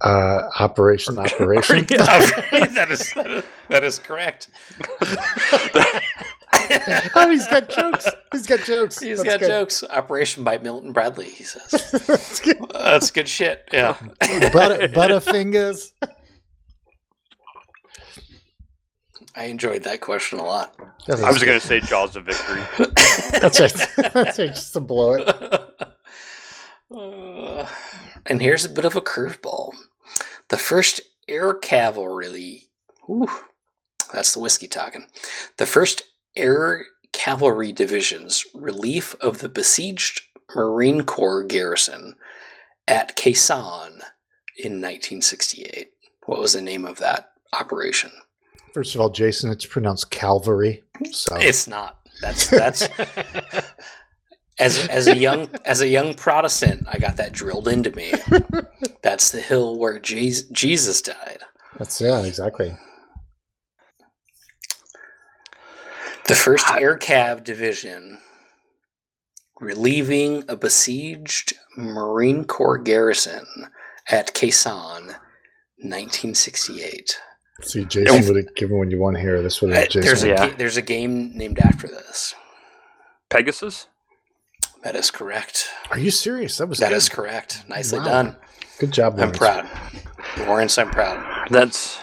Uh, operation, operation. that is that is correct. oh, he's got jokes. He's got jokes. He's That's got good. jokes. Operation by Milton Bradley. He says That's good. that's good shit. Yeah. Butter, Butterfingers. I enjoyed that question a lot. That I was going to say Jaws of Victory. That's right. That's right. Just to blow it. Uh, and here's a bit of a curveball. The first air cavalry, ooh, that's the whiskey talking. The first air cavalry division's relief of the besieged Marine Corps garrison at Khe Sanh in 1968. What was the name of that operation? First of all, Jason, it's pronounced Calvary. So It's not. That's that's as as a young as a young Protestant, I got that drilled into me. That's the hill where Jesus, Jesus died. that's yeah, exactly. The first Air Cav Division relieving a besieged Marine Corps garrison at Khe Sanh, 1968. See, Jason would have given when you want to hear this. Would Uh, have There's a Yeah. there's a game named after this. Pegasus? That is correct. Are you serious? That was That good. is correct. Nicely Wow. done. good job. I'm proud. Lawrence, I'm proud. That's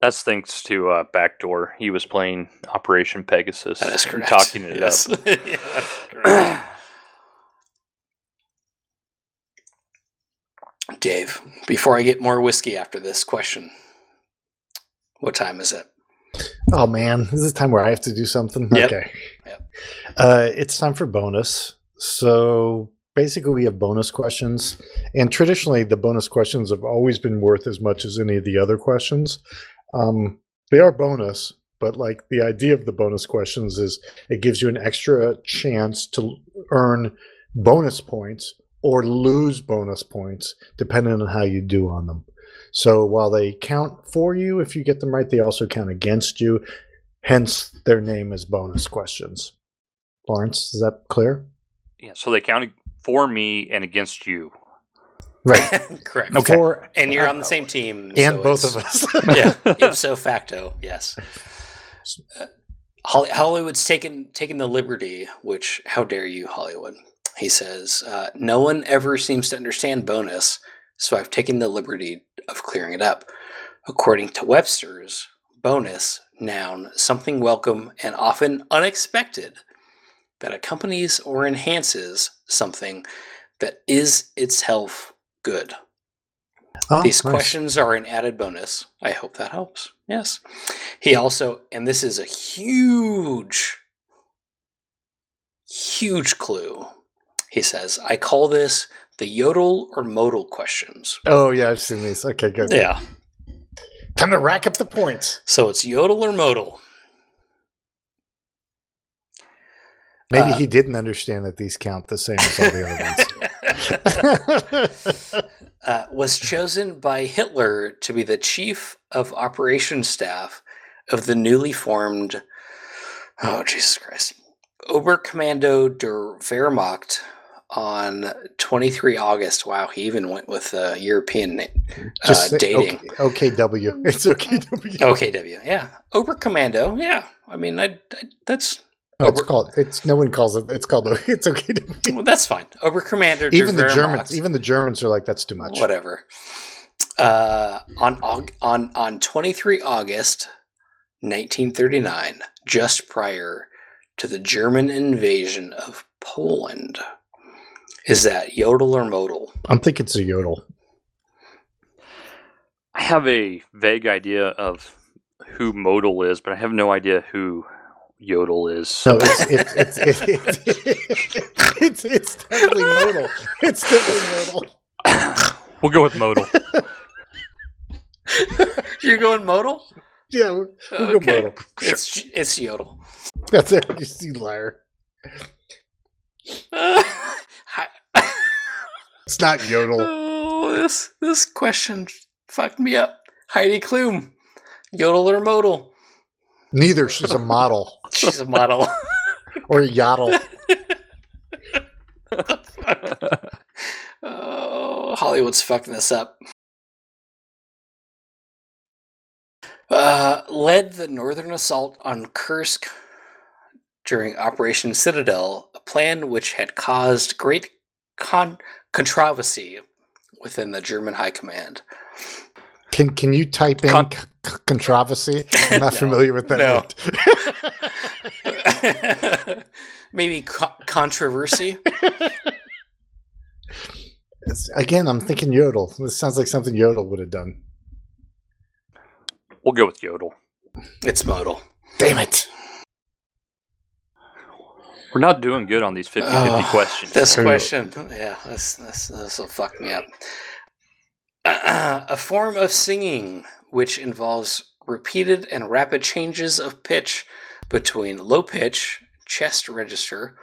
that's thanks to uh, Backdoor. He was playing Operation Pegasus. That is and correct. Talking it yes. up. Yeah. Dave, before I get more whiskey after this question, what time is it? Oh man, this is the time where I have to do something. Yep. Okay. Yep. Uh, it's time for bonus. So basically, we have bonus questions, and traditionally, the bonus questions have always been worth as much as any of the other questions. Um, they are bonus, but like the idea of the bonus questions is it gives you an extra chance to earn bonus points or lose bonus points depending on how you do on them. So while they count for you if you get them right, they also count against you. Hence, their name is bonus questions. Lawrence, is that clear? Yeah, so they counted for me and against you. Right. correct. Okay. For, And you're on the same team. and so both of us. yeah, ipso facto, yes. Uh, Hollywood's taken taken the liberty, which how dare you, Hollywood? He says, uh, "No one ever seems to understand bonus, so I've taken the liberty of clearing it up." According to Webster's, bonus noun something welcome and often unexpected that accompanies or enhances something that is itself good. Oh, These nice. questions are an added bonus. I hope that helps. Yes. He also, and this is a huge, huge clue. He says, I call this the yodel or modal questions. Oh yeah, I've seen these. Okay, good. Yeah. Time to rack up the points. So it's yodel or modal. Maybe Uh, he didn't understand that these count the same as all the other ones. uh, was chosen by Hitler to be the chief of operations staff of the newly formed, oh Jesus Christ, Oberkommando der Wehrmacht on 23 August. Wow, he even went with a European name. Just uh, say dating. Okay, OKW. It's OKW. OKW, yeah, Oberkommando, yeah. I mean, I, I that's No, it's Ober- called. It's no one calls it. It's called. It's OKW. well, that's fine. Oberkommando der Even the Wehrmacht. Germans. Even the Germans are like, that's too much. whatever. Uh, on on on 23 August 1939, just prior to the German invasion of Poland, is that yodel or modal? I'm thinking it's a yodel. I have a vague idea of who modal is, but I have no idea who yodel is. No, it's it's it's it's, it's, it's, it's definitely modal. It's definitely modal. we'll go with modal. You're going modal? Yeah, we'll we'll go modal. It's it's yodel. That's it. You see, liar. Hi- It's not yodel. oh, this this question fucked me up. Heidi Klum, yodel or modal? Neither. She's a model She's a model. or a yodel. oh, Hollywood's fucking this up. Uh, led the northern assault on Kursk during Operation Citadel, a plan which had caused great con- controversy within the German high command. Can can you type in Con- c- controversy? I'm not No, familiar with that. no. Word. Maybe co- controversy. It's- again, I'm thinking yodel. This sounds like something yodel would have done. we'll go with yodel. It's modal. Damn it! We're not doing good on these 50 50 Oh, questions. This True. question, yeah, this this this will fuck me up. a form of singing which involves repeated and rapid changes of pitch between low pitch chest register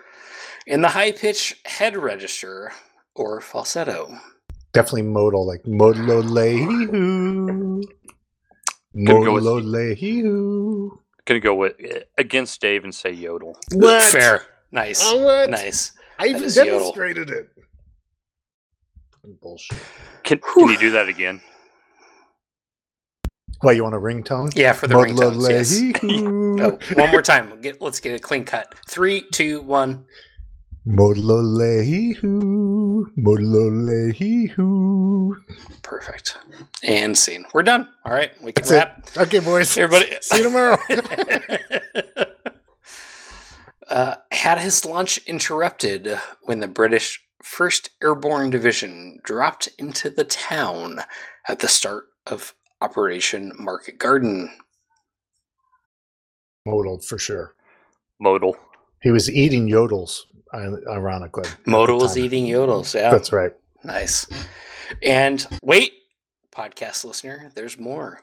and the high pitch head register or falsetto. Definitely modal, like modal lehu. Gonna go with- Modlo lehu. Gonna go with eh, against Dave and say yodel. What? Fair, nice, Oh, what? nice. I even is yodel. demonstrated it. Bullshit. Can, can you do that again? Why you want a ringtone? Yeah, for the Modlo ringtones. Yes. lehu. Oh, one more time. Get, let's get a clean cut. Three, two, one. Modlo lehu. Modlo lehu. Perfect. And scene. We're done. All right, we can That's it. wrap. Okay, boys. Everybody, See you tomorrow. uh, had his lunch interrupted when the British First Airborne Division dropped into the town at the start of Operation Market Garden. Modal for sure. Modal. He was eating yodels, ironically. Modal was eating yodels. Yeah, That's right. nice. And wait, podcast listener, there's more.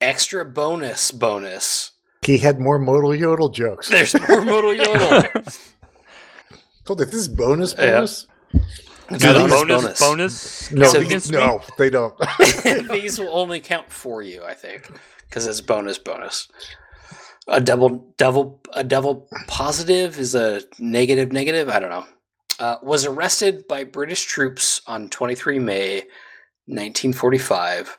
Extra bonus, bonus. He had more modal yodel jokes. There's more modal yodel. Told you, this is bonus Yeah. bonus. It's Do the bonus, bonus, bonus. bonus. No, So these- no, they don't. These will only count for you, I think, because it's bonus bonus. A double double a double positive is a negative negative. I don't know. Uh, was arrested by British troops on 23 May 1945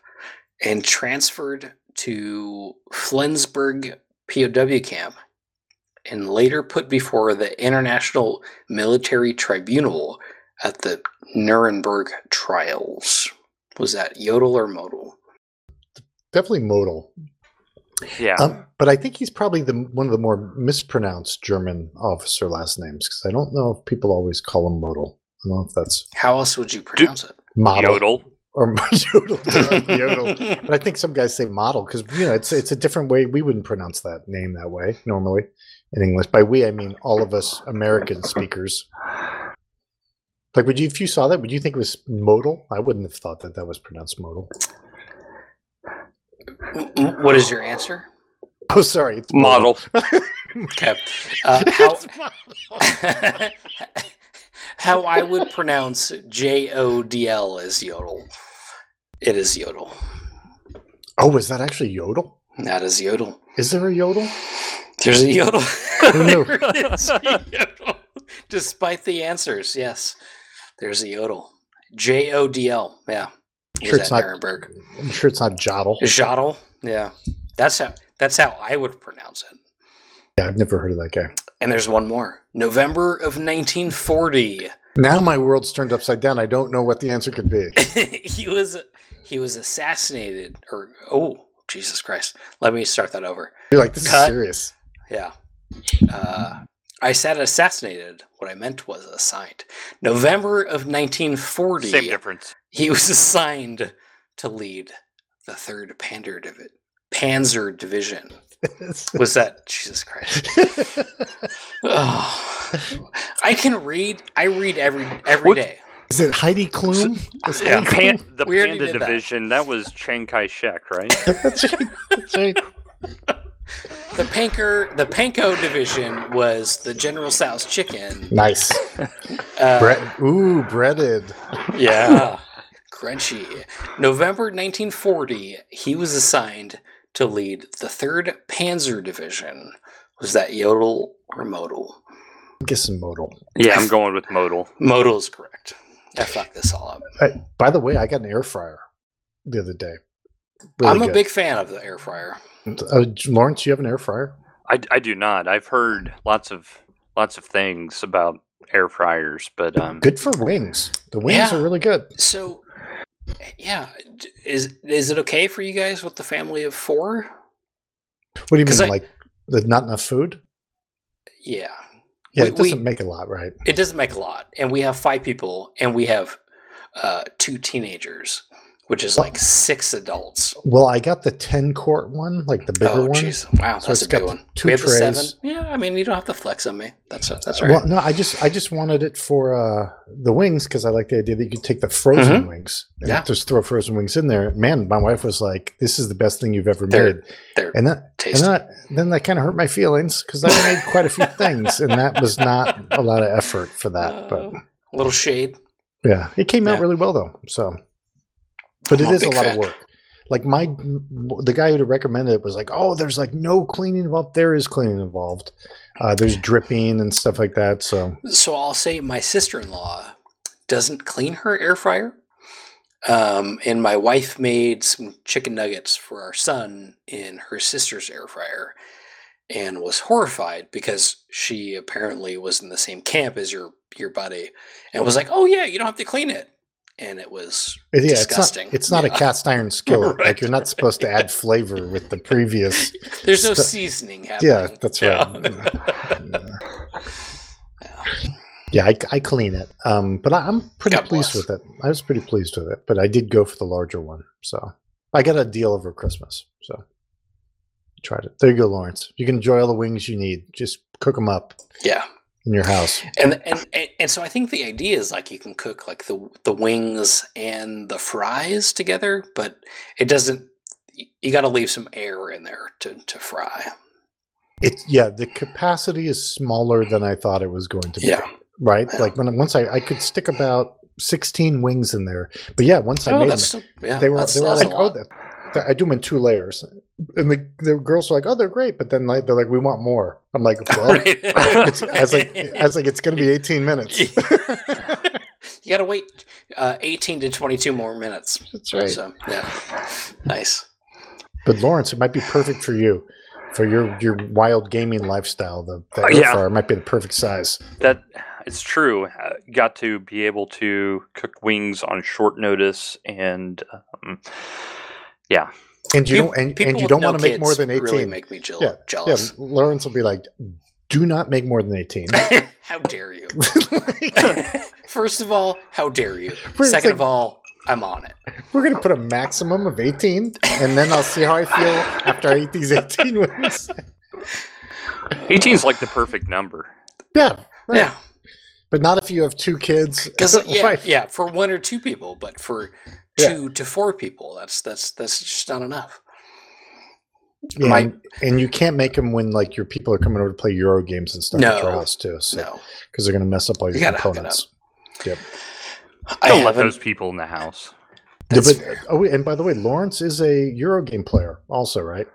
and transferred to Flensburg POW camp and later put before the International Military Tribunal at the Nuremberg trials. Was that yodel or modal? Definitely modal. Yeah. Um, but I think he's probably the one of the more mispronounced German officer last names because I don't know if people always call him modal. I don't know if that's How else would you pronounce it? model Yodel. or yodel. yodel. But I think some guys say model because you know it's it's a different way. We wouldn't pronounce that name that way normally in English. By we, I mean all of us American speakers. Like, would you if you saw that, would you think it was modal? I wouldn't have thought that that was pronounced modal. M- m- What is your answer? Oh, sorry, it's Model. Okay. Uh, how It's modal. how I would pronounce J O D L is yodel. It is yodel. oh, is that actually yodel? That is yodel. Is there a yodel? There's a yodel. knew? There is a yodel. Despite the answers, yes, there's a yodel. J O D L. Yeah. Sure, it's not- Nuremberg. I'm sure it's not jodel. Jodel. Yeah. That's how that's how I would pronounce it. Yeah, I've never heard of that guy. And there's one more. November of 1940. Now my world's turned upside down. I don't know what the answer could be. he was he was assassinated or oh Jesus Christ. Let me start that over. You're like, this Cut. is serious. Yeah. Uh, I said assassinated. What I meant was assigned. November of 1940. Same difference. He was assigned to lead the third Panzer Divi- Panzer Division. Was that Jesus Christ? Oh, I can read. I read every every What- day. is it Heidi Klum? Is Yeah. Heidi Pan, the We Panda did that. Division, that. was Chiang Kai shek, right? That's right. That's right. The Panker, the Panko Division was the General Tso's chicken. Nice. Uh, Bread. Ooh, breaded. Yeah. Crunchy. November 1940, he was assigned to lead the 3rd Panzer Division. Was that Yodel or Modal? I'm guessing modal. Yeah, I'm going with modal. Modal is correct. I fucked this all up. By the way, I got an air fryer the other day. Really I'm a good. big fan of the air fryer. Uh, Lawrence, you have an air fryer? I, I do not. I've heard lots of lots of things about air fryers, but um, Good for wings. The wings Yeah. are really good. So, yeah, is is it okay for you guys with the family of four? What do you mean, I- like not enough food? Yeah, Yeah, We- it doesn't we- make a lot, right? it doesn't make a lot, and we have five people, and we have uh, two teenagers, which is like six adults. Well, I got the ten quart one, like the bigger oh, one. jeez, wow, So that's a big got one. two we have the seven. Yeah, I mean, you don't have to flex on me. That's that's all right. Well, no, I just I just wanted it for uh the wings because I like the idea that you could take the frozen Mhm. wings and Yeah. just throw frozen wings in there. Man, my wife was like, "This is the best thing you've ever They're made," They're and that and tasty. then that, then that kind of hurt my feelings because I made quite a few things, and that was not a lot of effort for that. But Uh, a little shade. yeah, it came out really well though. So, but it I'm a is a lot of work. Like my the guy who recommended it was like, "Oh, there's like no cleaning involved. There is cleaning involved. Uh, there's dripping and stuff like that." So So I'll say my sister in law doesn't clean her air fryer. Um, and my wife made some chicken nuggets for our son in her sister's air fryer and was horrified because she apparently was in the same camp as your your buddy and was like, "Oh yeah, you don't have to clean it." And it was Yeah, disgusting. It's not, it's not Yeah. a cast iron skillet. Right. Like you're not supposed to add flavor with the previous. there's no Stu- seasoning happening. Yeah, that's right. Yeah. Yeah, I, I clean it. Um, but I, I'm pretty God pleased bless. with it. I was pretty pleased with it. But I did go for the larger one. So I got a deal over Christmas. So tried it. There you go, Lawrence. You can enjoy all the wings you need. Just cook them up yeah. In your house. And, and and and so I think the idea is like you can cook like the the wings and the fries together, but it doesn't. You got to leave some air in there to to fry. It yeah, the capacity is smaller than I thought it was going to be. Yeah. Right. Yeah. Like when once I I could stick about 16 wings in there. But yeah, once I Oh, made them, still, yeah. they were they were like, oh, that- I do them in two layers, and the the girls are like, oh, they're great, but then like they're like, we want more. I'm like, well, Right. it's, I was like, I was like, it's gonna be 18 minutes. you got to wait uh, 18 to 22 more minutes. That's right. So yeah, nice. But Lawrence, it might be perfect for you, for your your wild gaming lifestyle. The, the Uh, yeah. fryer might be the perfect size. that it's true. Uh, got to be able to cook wings on short notice, and um, yeah, And you Peop- don't and, and you don't no want to make more than 18. Really make me jeal- Yeah, yeah, jealous. Lawrence will be like, do not make more than 18. How dare you? First of all, how dare you? It's Second like- of all, I'm on it. We're gonna put a maximum of 18, and then I'll see how I feel after I eat these 18 wings. 18 is like the perfect number. Yeah, right. Yeah. But not if you have two kids. Because yeah, yeah, for one or two people, but for Yeah. two to four people, that's that's that's just not enough. Yeah, My- and, and you can't make them when like your people are coming over to play Euro games and stuff at your house too. So No, because they're going to mess up all your You gotta hook it components. I Don't let those people in the house. Yeah, That's but, fair. oh, and by the way, Lawrence is a Euro game player, also, right?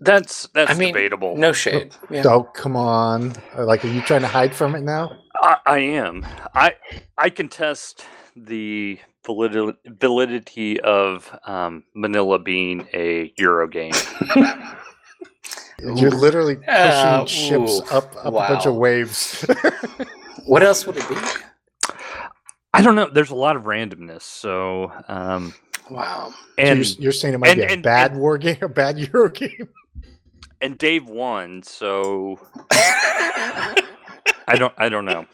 That's that's I mean, debatable. No shade. Yeah. Oh, come on! Uh, Like, are you trying to hide from it now? I, I am. I I contest the validity validity of um, Manila being a Euro game. You're literally pushing Uh, ships ooh, up up a bunch of waves. What else would it be? I don't know. There's a lot of randomness. So um, Wow. So and you're, you're saying it might and- be a and- bad and- war game, a bad Euro game? and Dave won. So I don't I don't know.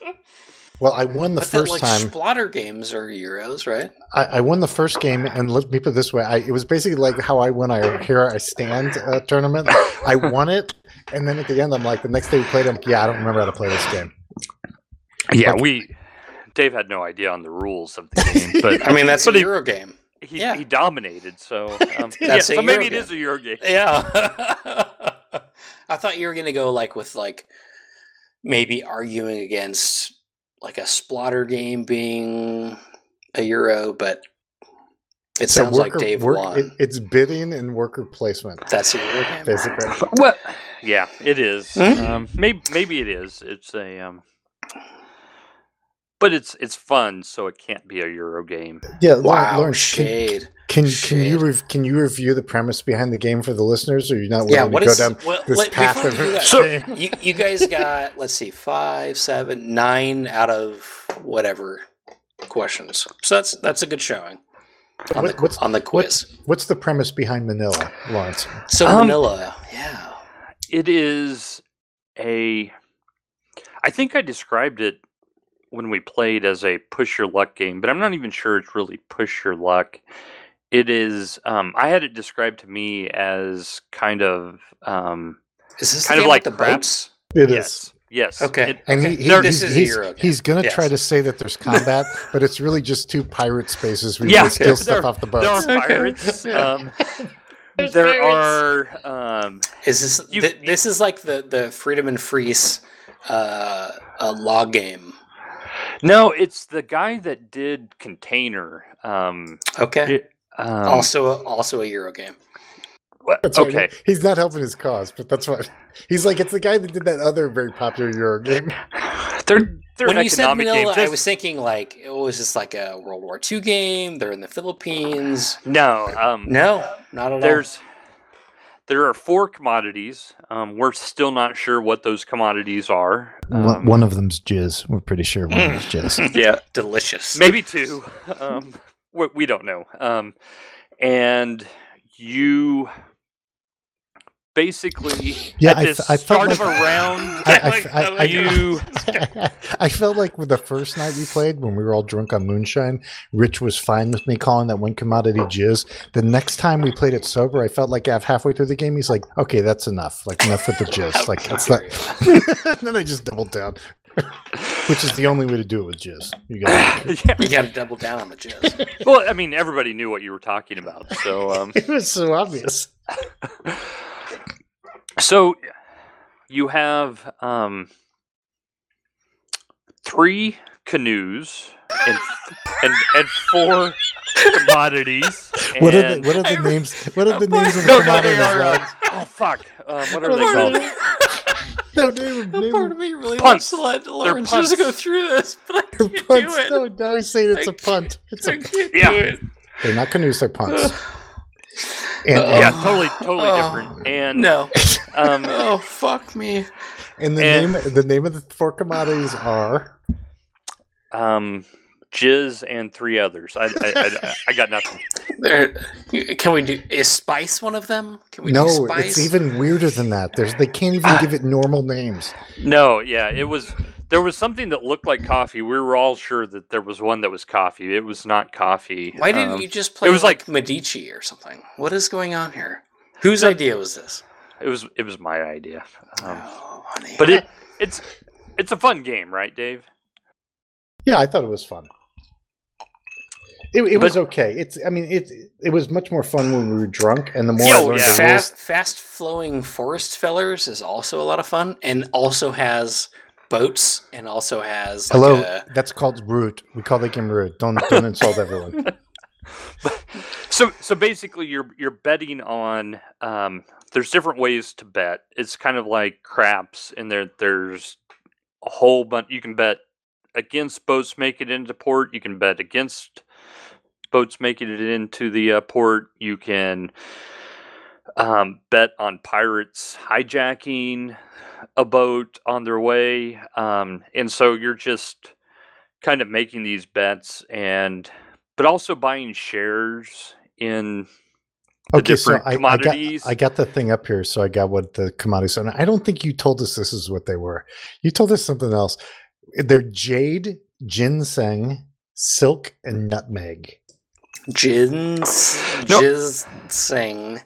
Well, I won the but that, first like time. Splatter games are Euros, right? I, I won the first game, and let me put it this way: I, it was basically like how I won our Here I Stand uh, tournament. I won it, and then at the end, I'm like, the next day we played, I'm like, yeah, I don't remember how to play this game. Yeah, Like- we Dave had no idea on the rules of the game, but I mean, that's a Euro game. he, yeah. he dominated. So um, yeah, That's a so maybe Euro it is game. a Euro game. Yeah. I thought you were gonna go like with like maybe arguing against like a splatter game being a Euro, but it So sounds like worker- Dave work- won. it- it's bidding and worker placement, That's a Euro game. basically. Well, yeah, it is. Hmm? Um, maybe maybe it is. It's a um, but it's it's fun, so it can't be a Euro game. Yeah, Lau- Wow, Lawrence, shade. can, can can you Shade. rev- can you review the premise behind the game for the listeners, or you're not willing Yeah, to what go is down well, this let- path of we do that, So- you, you guys got let's see five seven nine out of whatever questions so that's that's a good showing on the, What- what's- on the quiz What's the premise behind Manila, Lawrence? so Um, manila yeah It is a. I think I described it when we played as a push your luck game, but I'm not even sure it's really push your luck. It is. Um, I had it described to me as kind of. Um, is this kind of game like with the crap. boats It is. yes. Yes. Okay. It- And he, he, there- he's, this is a he's, Euro game. he's going to Yes. try to say that there's combat, but it's really just two pirate spaces where you Yeah, can steal there- stuff off the there are boats. pirates. Yeah. Um, there are. Um, is this You- th- this is like the the freedom and freeze uh a log game no, it's the guy that did Container. Um, okay it- um, also also a euro game what- That's right. okay. He's not helping his cause, but that's what he's like. It's the guy that did that other very popular Euro game. They're, they're when you said economic Manila, game. I was thinking like it was just like a World War II game. They're in the Philippines. no, um, No, not at all. there's there are four commodities. Um, we're still not sure what those commodities are. Um, one of them's jizz. We're pretty sure one of them's jizz. yeah. Delicious. maybe two. Um, we, we don't know. Um, and you basically Yeah, at I the f- I felt start of a like- round, I- I- I- I- you I felt like with the first night we played, when we were all drunk on moonshine, Rich was fine with me calling that one commodity jizz. The next time we played it sober, I felt like halfway through the game, he's like, "Okay, that's enough. Like enough with the jizz. Like that's not." and then I just doubled down, which is the only way to do it with jizz. You got yeah. You got to double down on the jizz. Well, I mean, everybody knew what you were talking about. So, um, it was so obvious. so you have um, three canoes and and, and four commodities. What are the what are the names? What are the names of the no, no, commodities? they are. Rob? Uh, oh fuck! Um, what are they called? they? No, name, them, name Part of me really Punts. wants to let Lawrence punts. just go through this, but I They're can't punts. do it. No, now he's saying it's a I punt. It's I a, can't Yeah. do it. they're not canoes, they're punts. And, Uh, Yeah, totally, totally Oh, different. And No. um, Oh fuck me. and the and- name the name of the four commodities are um, Jizz and three others. I, I, I, I got nothing. There, can we do? Is spice one of them? Can we do no. spice? It's even weirder than that. There's they can't even Ah. give it normal names. No, yeah, it was. There was something that looked like coffee. We were all sure that there was one that was coffee. It was not coffee. Why didn't Um, you just play? it was like Medici or something. What is going on here? Whose idea was this? It was. It was my idea. Um, oh, honey. but it, it's, it's a fun game, right, Dave? Yeah, I thought it was fun. It, it was okay. It's I mean it it was much more fun when we were drunk, and the more I Oh, learned yeah. the rules, Fast, fast flowing forest fellers is also a lot of fun, and also has boats, and also has like, Hello, a- that's called root. We call the game root. Don't don't insult everyone. So so basically you're you're betting on um there's different ways to bet. It's kind of like craps and there there's a whole bunch you can bet against boats making it into port, you can bet against boats making it into the uh, port, you can um, bet on pirates hijacking a boat on their way. Um, and so you're just kind of making these bets and but also buying shares in the Okay, so different I, I got commodities. I got the thing up here, so I got what the commodities are. And I don't think you told us this is what they were. You told us something else. They're jade, ginseng, silk, and nutmeg. Jins, No. Jizzing.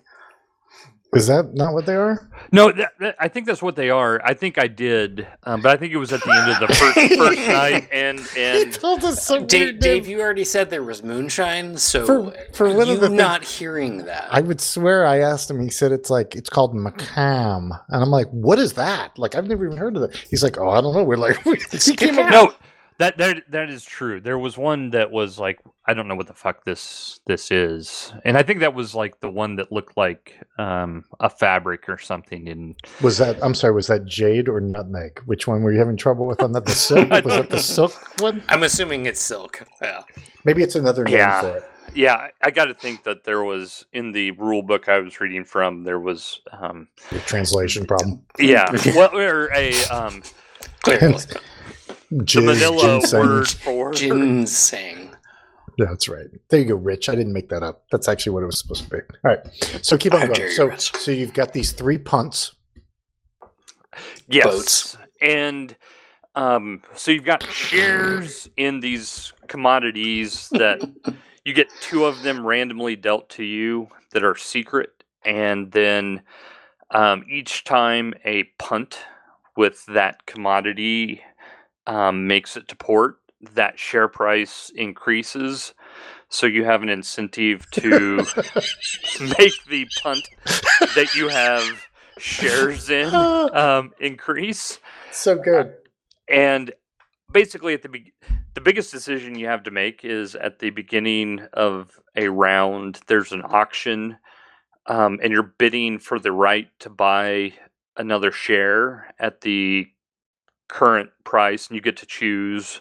Is that not what they are? no, that, that, I think that's what they are. I think I did, um, but I think it was at the end of the first first night, and You and told us so Dave, weird Dave, you already said there was moonshine, so For- for one of you the things- not hearing that. I would swear I asked him. He said it's like it's called macam, and I'm like, "What is that?" Like I've never even heard of it. He's like, "Oh, I don't know." We're like, he came up. no, that that that is true. There was one that was like I don't know what the fuck this this is, and I think that was like the one that looked like um, a fabric or something. And Was that? I'm sorry. Was that jade or nutmeg? Which one were you having trouble with on that? The silk? Was that the silk one? I'm assuming it's silk. Yeah. Maybe it's another name Yeah. for it. yeah, I- I got to think that there was in the rule book I was reading from there was um, Your translation problem. yeah, well, or a um, Clearly. the Jizz, manila ginseng. word for Ginseng. Yeah, that's right. There you go, Rich. I didn't make that up. That's actually what it was supposed to be. All right. So keep on How going. dare you, So, Rich. so you've got these three punts. yes. boats. And um, so you've got shares in these commodities that you get two of them randomly dealt to you that are secret, and then um, each time a punt with that commodity um, makes it to port, that share price increases. So you have an incentive to make the punt that you have shares in um, increase so good. and basically at the be- the biggest decision you have to make is at the beginning of a round there's an auction um, and you're bidding for the right to buy another share at the current price and you get to choose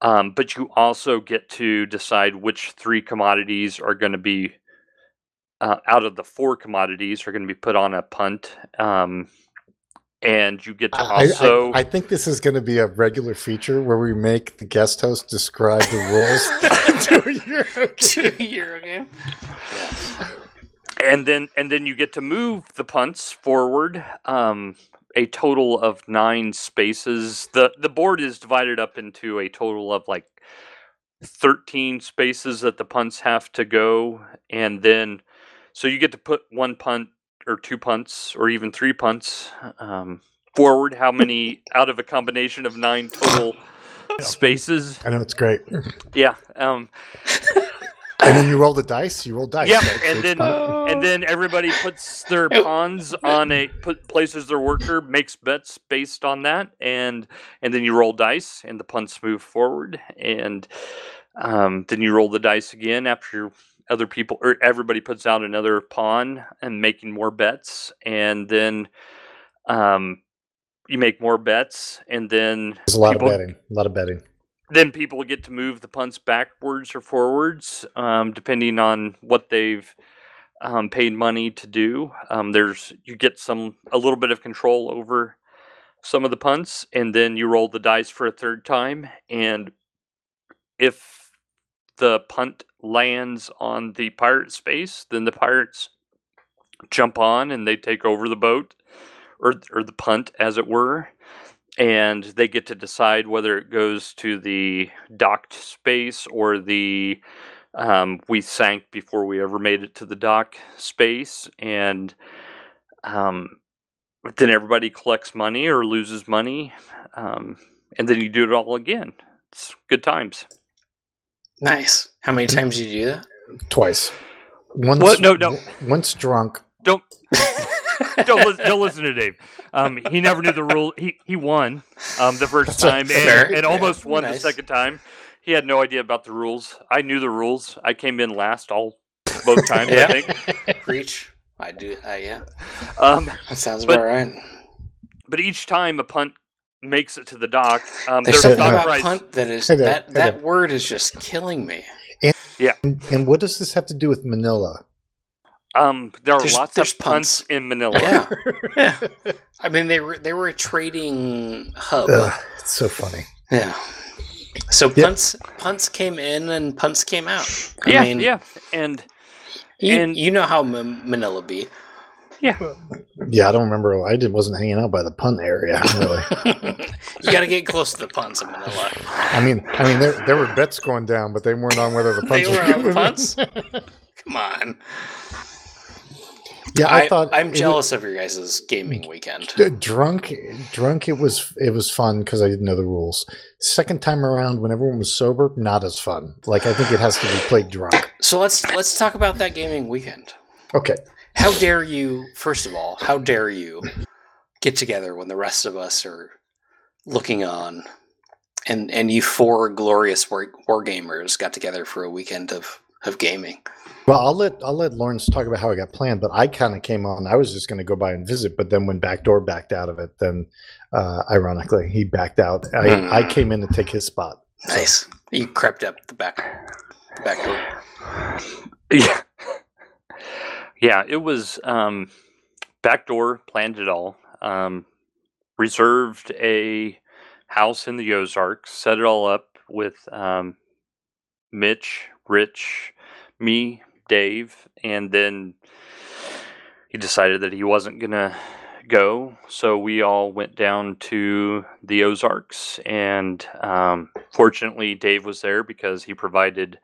um, but you also get to decide which three commodities are going to be uh, out of the four commodities are going to be put on a punt um, and you get to I, I- also I, think this is going to be a regular feature where we make the guest host describe the rules to a Euro game. Two year game. and then and then you get to move the punts forward um a total of nine spaces. The the board is divided up into a total of like 13 spaces that the punts have to go and then so you get to put one punt or two punts or even three punts um forward. How many out of a combination of nine total spaces? I know it's great. yeah um And then you roll the dice. You roll dice. Yep, right? So and it's then not- and then everybody puts their pawns on a put places their worker, makes bets based on that, and and then you roll dice, and the punts move forward, and um, then you roll the dice again after other people or everybody puts out another pawn and making more bets, and then um, you make more bets, and then there's a lot people- of betting. A lot of betting. Then people get to move the punts backwards or forwards, um, depending on what they've um, paid money to do. Um, there's you get some a little bit of control over some of the punts, and then you roll the dice for a third time, and if the punt lands on the pirate space, then the pirates jump on and they take over the boat or or the punt as it were and they get to decide whether it goes to the docked space or the um, we sank before we ever made it to the dock space and um, then everybody collects money or loses money um, and then you do it all again it's good times. Nice. How many times did you do that? Twice. Once, What? No, no. Once drunk. Don't don't, li- don't listen to Dave. Um, he never knew the rule. He he won um, the first That's time and, and almost won the second time. He had no idea about the rules. I knew the rules. I came in last all both times. Yeah. I think. Preach. I do. Uh, yeah. Um, That sounds But- about right. but each time a punt makes it to the dock, um, They there's a Something stock about price. punt that is that that word is just killing me. And, and what does this have to do with Manila? Um, there are There's- lots there's of punts, in Manila. Yeah. Yeah. I mean, they were they were a trading hub. Ugh, it's so funny. Yeah. So Yeah. punts punts came in and punts came out. I yeah, mean, yeah, and You, and- you know how M- Manila be. Yeah, Yeah, I don't remember. I did, wasn't hanging out by the punt area, really. you got to get close to the punts in Manila. I mean, I mean, there there were bets going down, but they weren't on whether the punts. They were on coming. punts? Come on. Yeah, I, I, thought I'm was- jealous of your guys' gaming weekend. Drunk drunk it was it was fun because i didn't know the rules second time around when everyone was sober not as fun like i think it has to be played drunk So let's let's talk about that gaming weekend. okay How dare you? First of all, how dare you get together when the rest of us are looking on, and and you four glorious war, war gamers got together for a weekend of of gaming. Well i'll let i'll let lawrence talk about how it got planned but i kind of came on i was just going to go by and visit but then when backdoor backed out of it then uh ironically he backed out i i Hmm. came in to take his spot So- Nice. You crept up the back the back door. Yeah. Yeah, it was um backdoor planned it all. Um reserved a house in the Ozarks, set it all up with um Mitch, Rich, me, Dave, and then he decided that he wasn't gonna go. So we all went down to the Ozarks and um fortunately Dave was there because he provided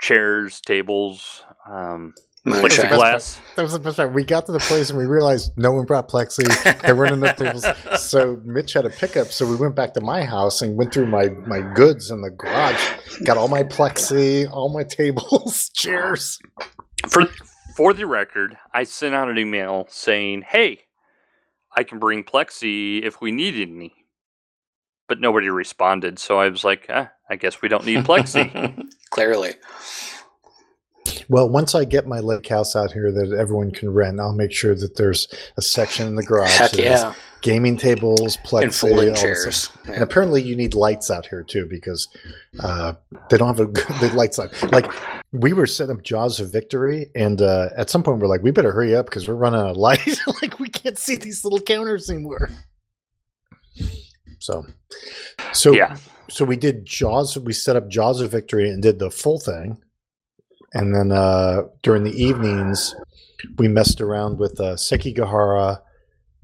chairs, tables, um. Plexiglass. that was the best part. We got to the place and we realized no one brought plexi. There weren't enough tables. So mitch had a pickup. So we went back to my house and went through my my goods in the garage. Got all my plexi all my tables chairs. For for the record, I sent out an email saying, "Hey, I can bring plexi if we need any," but nobody responded. So I was like, ah, "I guess we don't need plexi." Clearly. Well once i get my lake house out here that everyone can rent i'll make sure that there's a section in the garage Heck yeah. gaming tables plexi And folding all this stuff. chairs. And apparently, you need lights out here too because uh, they don't have a good the lights on. Like we were setting up Jaws of Victory, and uh, at some point we're like, we better hurry up because we're running out of light. like we can't see these little counters anymore. So, so yeah, so we did Jaws. We set up Jaws of Victory and did the full thing, and then uh, during the evenings, we messed around with uh, Sekigahara,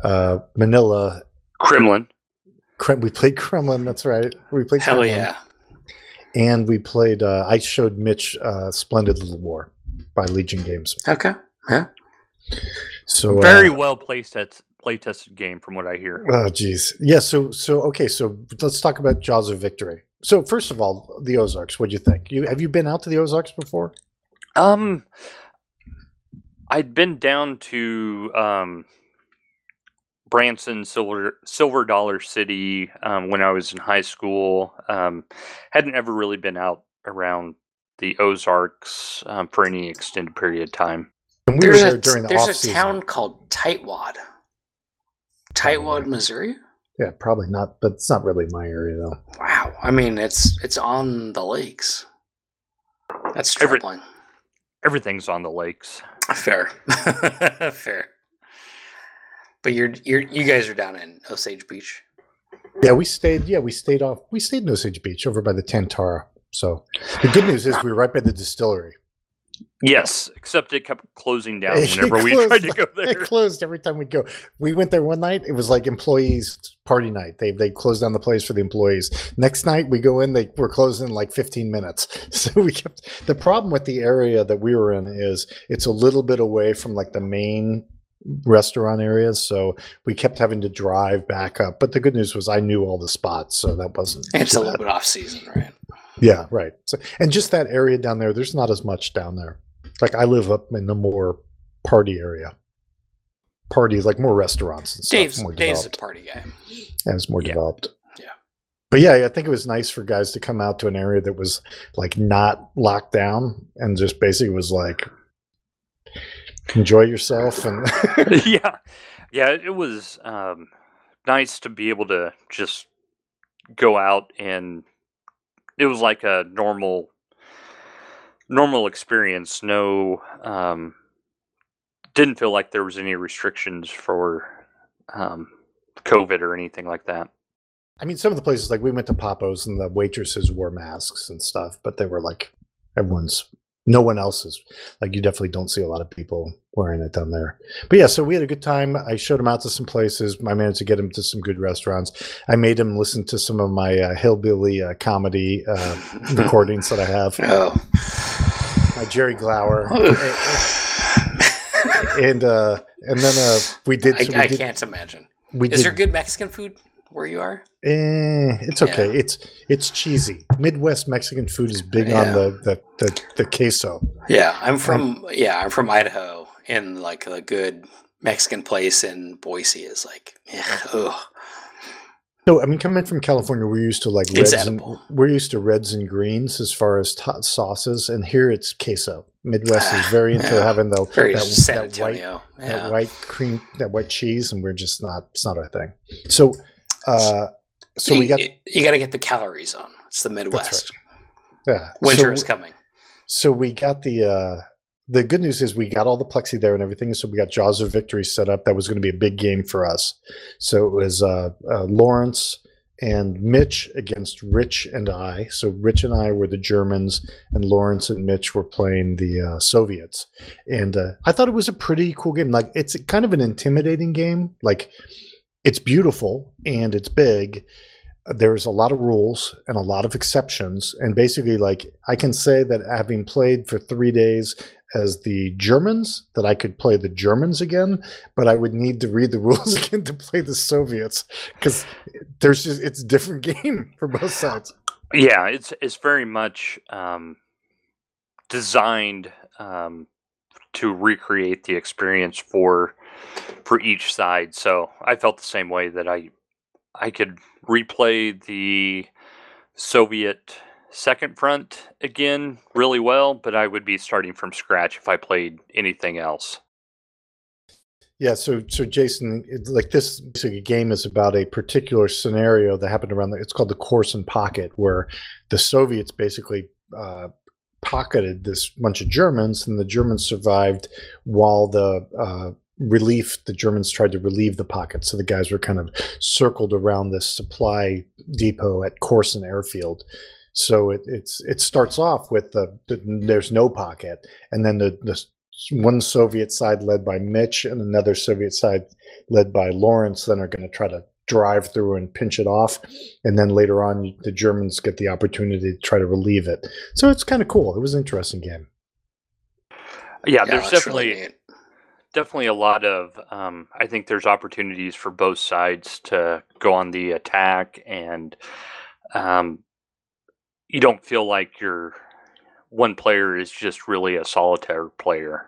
uh, Manila. Kremlin. Krem- we played Kremlin. That's right. We played Hell Kremlin. yeah. and we played. Uh, I showed Mitch uh, "Splendid Little War" by Legion Games. Okay. Yeah. So Very Uh, well placed at play tested game, from what I hear. oh, geez. Yeah. So so okay. So let's talk about Jaws of Victory. So first of all, the Ozarks. what do you think? You have you been out to the Ozarks before? Um, I'd been down to um, Branson, Silver Silver Dollar City um, when I was in high school. Um, hadn't ever really been out around the Ozarks um, for any extended period of time. And we There's were a, during the there's off a season. town called Tightwad. Tightwad, Missouri? Yeah, probably not, but it's not really my area though. Wow. I mean, it's it's on the lakes. That's Every- troubling. Everything's on the lakes. Fair. Fair. But you're you're you guys are down in Osage Beach. Yeah, we stayed. Yeah, we stayed off. We stayed in Osage Beach over by the Tan-Tar-A. So the good news is we were right by the distillery. Yes, except it kept closing down whenever we tried to go there. It closed every time we go. We went there one night. It was like employees party night. They they closed down the place for the employees. Next night we go in. They were closed in like 15 minutes. So we kept. The problem with the area that we were in is it's a little bit away from like the main restaurant areas, so we kept having to drive back up. But the good news was I knew all the spots, so that wasn't. It's too a little bit off season, right? Yeah, right. So, and just that area down there, there's not as much down there. Like I live up in the more party area. Parties like more restaurants and stuff. Dave's more Dave's a party guy. and it's more Yeah. developed. Yeah. But yeah, I think it was nice for guys to come out to an area that was like not locked down and just basically was like enjoy yourself and yeah, yeah. It was um, nice to be able to just go out and it was like a normal, normal experience. No, um, didn't feel like there was any restrictions for um, COVID or anything like that. I mean some of the places like we went to Papo's and the waitresses wore masks and stuff, but they were like everyone's no one else is like you definitely don't see a lot of people wearing it down there. But yeah, so we had a good time. I showed him out to some places. I managed to get him to some good restaurants. I made him listen to some of my uh, hillbilly uh, comedy uh, recordings that I have. Oh. My Jerry Clower, and uh, and then uh, we did. I, so we I did, can't imagine. We Is did there good Mexican food where you are? Eh, it's okay. Yeah. It's it's cheesy. Midwest Mexican food is big Yeah. on the, the the the queso. Yeah, I'm from yeah, I'm from Idaho, and like a good Mexican place in Boise is like, yeah, ugh. So I mean, coming from California, we're used to like reds and we're used to reds and greens as far as hot sauces, and here it's queso. Midwest is very into Yeah. having the very that, that white Antonio. that white cream that white cheese, and we're just not. It's not our thing. So, uh, so we you, got you got to get the calories on. It's the Midwest. yeah. Winter so, is coming. So we got the uh the good news is we got all the plexi there and everything. So we got Jaws of Victory set up. That was going to be a big game for us. So it was uh, uh Lawrence and Mitch against Rich and I. So Rich and I were the Germans, and Lawrence and Mitch were playing the uh, Soviets. And uh, I thought it was a pretty cool game. Like it's kind of an intimidating game. Like it's beautiful and it's big. There's a lot of rules and a lot of exceptions. And basically, like I can say that having played for three days as the Germans, that I could play the Germans again, but I would need to read the rules again to play the Soviets because there's just it's a different game for both sides. Yeah, it's it's very much um, designed um, to recreate the experience for for each side. So I felt the same way that I I could replay the Soviet second front again really well, but I would be starting from scratch if I played anything else. Yeah, so so Jason, like this game is about a particular scenario that happened around. The, it's called the Korsun Pocket, where the Soviets basically uh, pocketed this bunch of Germans, and the Germans survived while the uh, relief the Germans tried to relieve the pocket. So the guys were kind of circled around this supply depot at Korsun Airfield. So it, it's it starts off with the, the there's no pocket, and then the the one Soviet side led by Mitch and another Soviet side led by Lawrence then are going to try to drive through and pinch it off. And then later on, the Germans get the opportunity to try to relieve it. So it's kind of cool. It was an interesting game. Yeah, Yeah, there's definitely really definitely a lot of um, i think there's opportunities for both sides to go on the attack and um, you don't feel like your one player is just really a solitaire player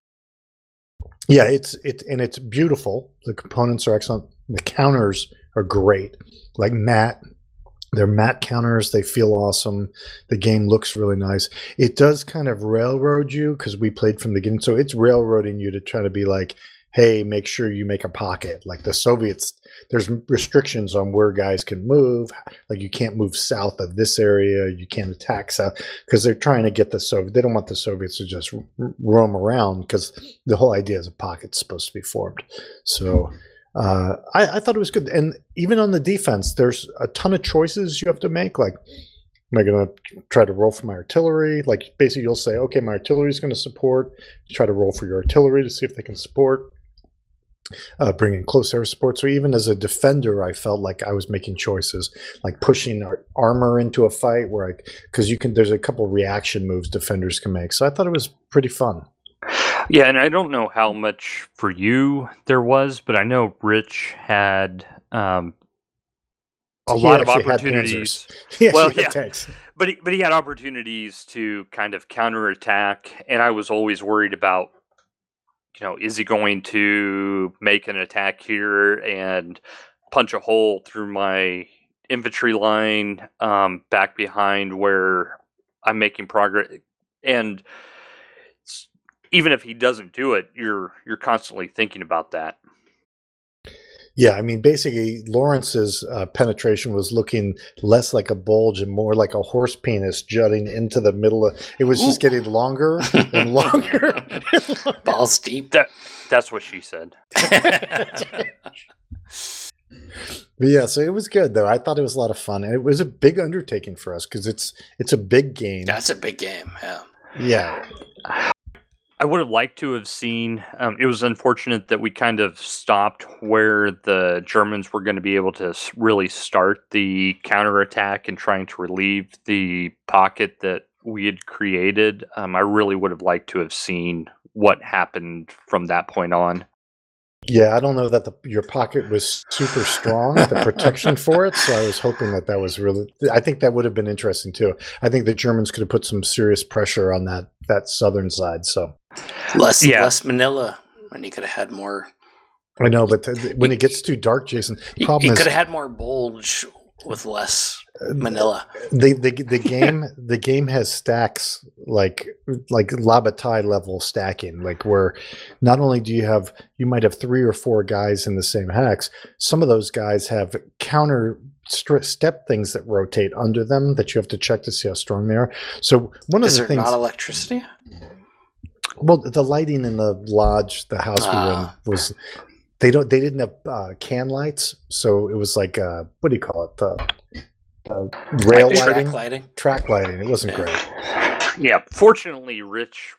Yeah, it's it and it's beautiful. The components are excellent. The counters are great. Like matte, they're matte counters. They feel awesome. The game looks really nice. It does kind of railroad you because we played from the beginning, so it's railroading you to try to be like, hey, make sure you make a pocket. Like the Soviets, there's restrictions on where guys can move. Like you can't move south of this area. You can't attack south because they're trying to get the Soviet. They don't want the Soviets to just roam around because the whole idea is a pocket's supposed to be formed. So uh, I, I thought it was good. And even on the defense, there's a ton of choices you have to make. Like, am I going to try to roll for my artillery? Like, basically, you'll say, okay, my artillery is going to support. Try to roll for your artillery to see if they can support. Uh, bring in close air support. So even as a defender, I felt like I was making choices, like pushing armor into a fight, where I because you can. There's a couple reaction moves defenders can make. So I thought it was pretty fun. Yeah, and I don't know how much for you there was, but I know Rich had um, a He lot of opportunities. Well, he had yeah. tanks. But he, but he had opportunities to kind of counterattack, and I was always worried about, you know, is he going to make an attack here and punch a hole through my infantry line um, back behind where I'm making progress, and even if he doesn't do it, you're you're constantly thinking about that. Yeah, I mean, basically, Lawrence's uh, penetration was looking less like a bulge and more like a horse penis jutting into the middle of. It was just Ooh. getting longer and longer. and longer. Balls deep. That that's what she said. But yeah, so it was good though. I thought it was a lot of fun, and it was a big undertaking for us because it's it's a big game. That's a big game. Yeah. yeah, I would have liked to have seen. Um, it was unfortunate that we kind of stopped where the Germans were going to be able to really start the counterattack and trying to relieve the pocket that we had created. Um, I really would have liked to have seen what happened from that point on. yeah. I don't know that the, your pocket was super strong, the protection for it. So I was hoping that that was really. I think that would have been interesting too. I think the Germans could have put some serious pressure on that that southern side. So Less Yeah. less Manila, and you could have had more. I know, but th- when it gets too dark, Jason, You, problem is could have had more bulge with less uh, Manila. the the the game the game has stacks like like La Bataille level stacking, like where not only do you have you might have three or four guys in the same hex, some of those guys have counter step things that rotate under them that you have to check to see how strong they are. So one of Is the things, not electricity? Well, the lighting in the lodge, the house we were in Ah. was. They don't. They didn't have uh, can lights, so it was like uh, what do you call it? The uh, rail Like track lighting, lighting. track lighting. It wasn't great. Yeah, fortunately, Rich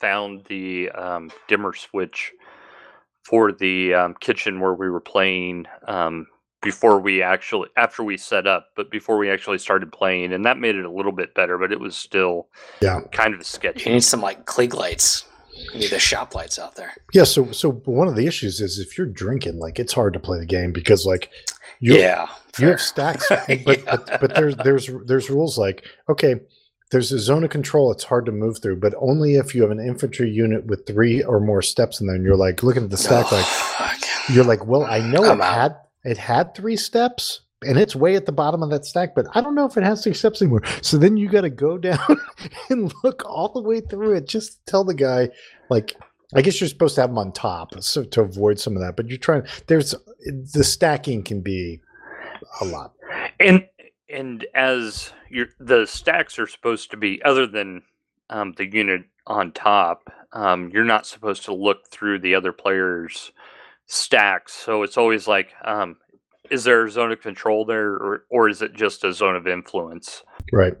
found the um, dimmer switch for the um, kitchen where we were playing um, before we actually after we set up, but before we actually started playing, and that made it a little bit better. But it was still Yeah. kind of sketchy You need some like Klieg lights. You need the shop lights out there. Yeah, so so one of the issues is if you're drinking, like it's hard to play the game because like you yeah. you fair. have stacks, but, but but there's there's there's rules like okay, there's a zone of control. It's hard to move through, but only if you have an infantry unit with three or more steps in there. And you're like looking at the stack, Oh, like fuck. you're like, well, I know I'm it out. had it had three steps. And it's way at the bottom of that stack, but I don't know if it has three steps anymore. So then you got to go down and look all the way through it just tell the guy, like, I guess you're supposed to have them on top so to avoid some of that. But you're trying. There's the stacking can be a lot. And and as your the stacks are supposed to be, other than um, the unit on top, um, you're not supposed to look through the other players' stacks. So it's always like, um, is there a zone of control there, or or is it just a zone of influence? Right.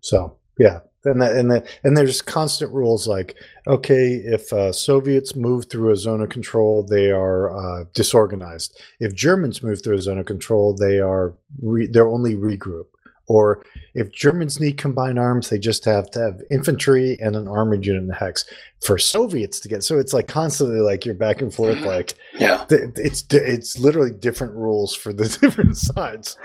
So yeah, and that, and that, and there's constant rules like okay, if uh, Soviets move through a zone of control, they are uh, disorganized. If Germans move through a zone of control, they are re- they're only regroup. Or if Germans need combined arms, they just have to have infantry and an armored unit in the hex. For Soviets to get so it's like constantly like you're back and forth like Yeah. th- it's it's literally different rules for the different sides.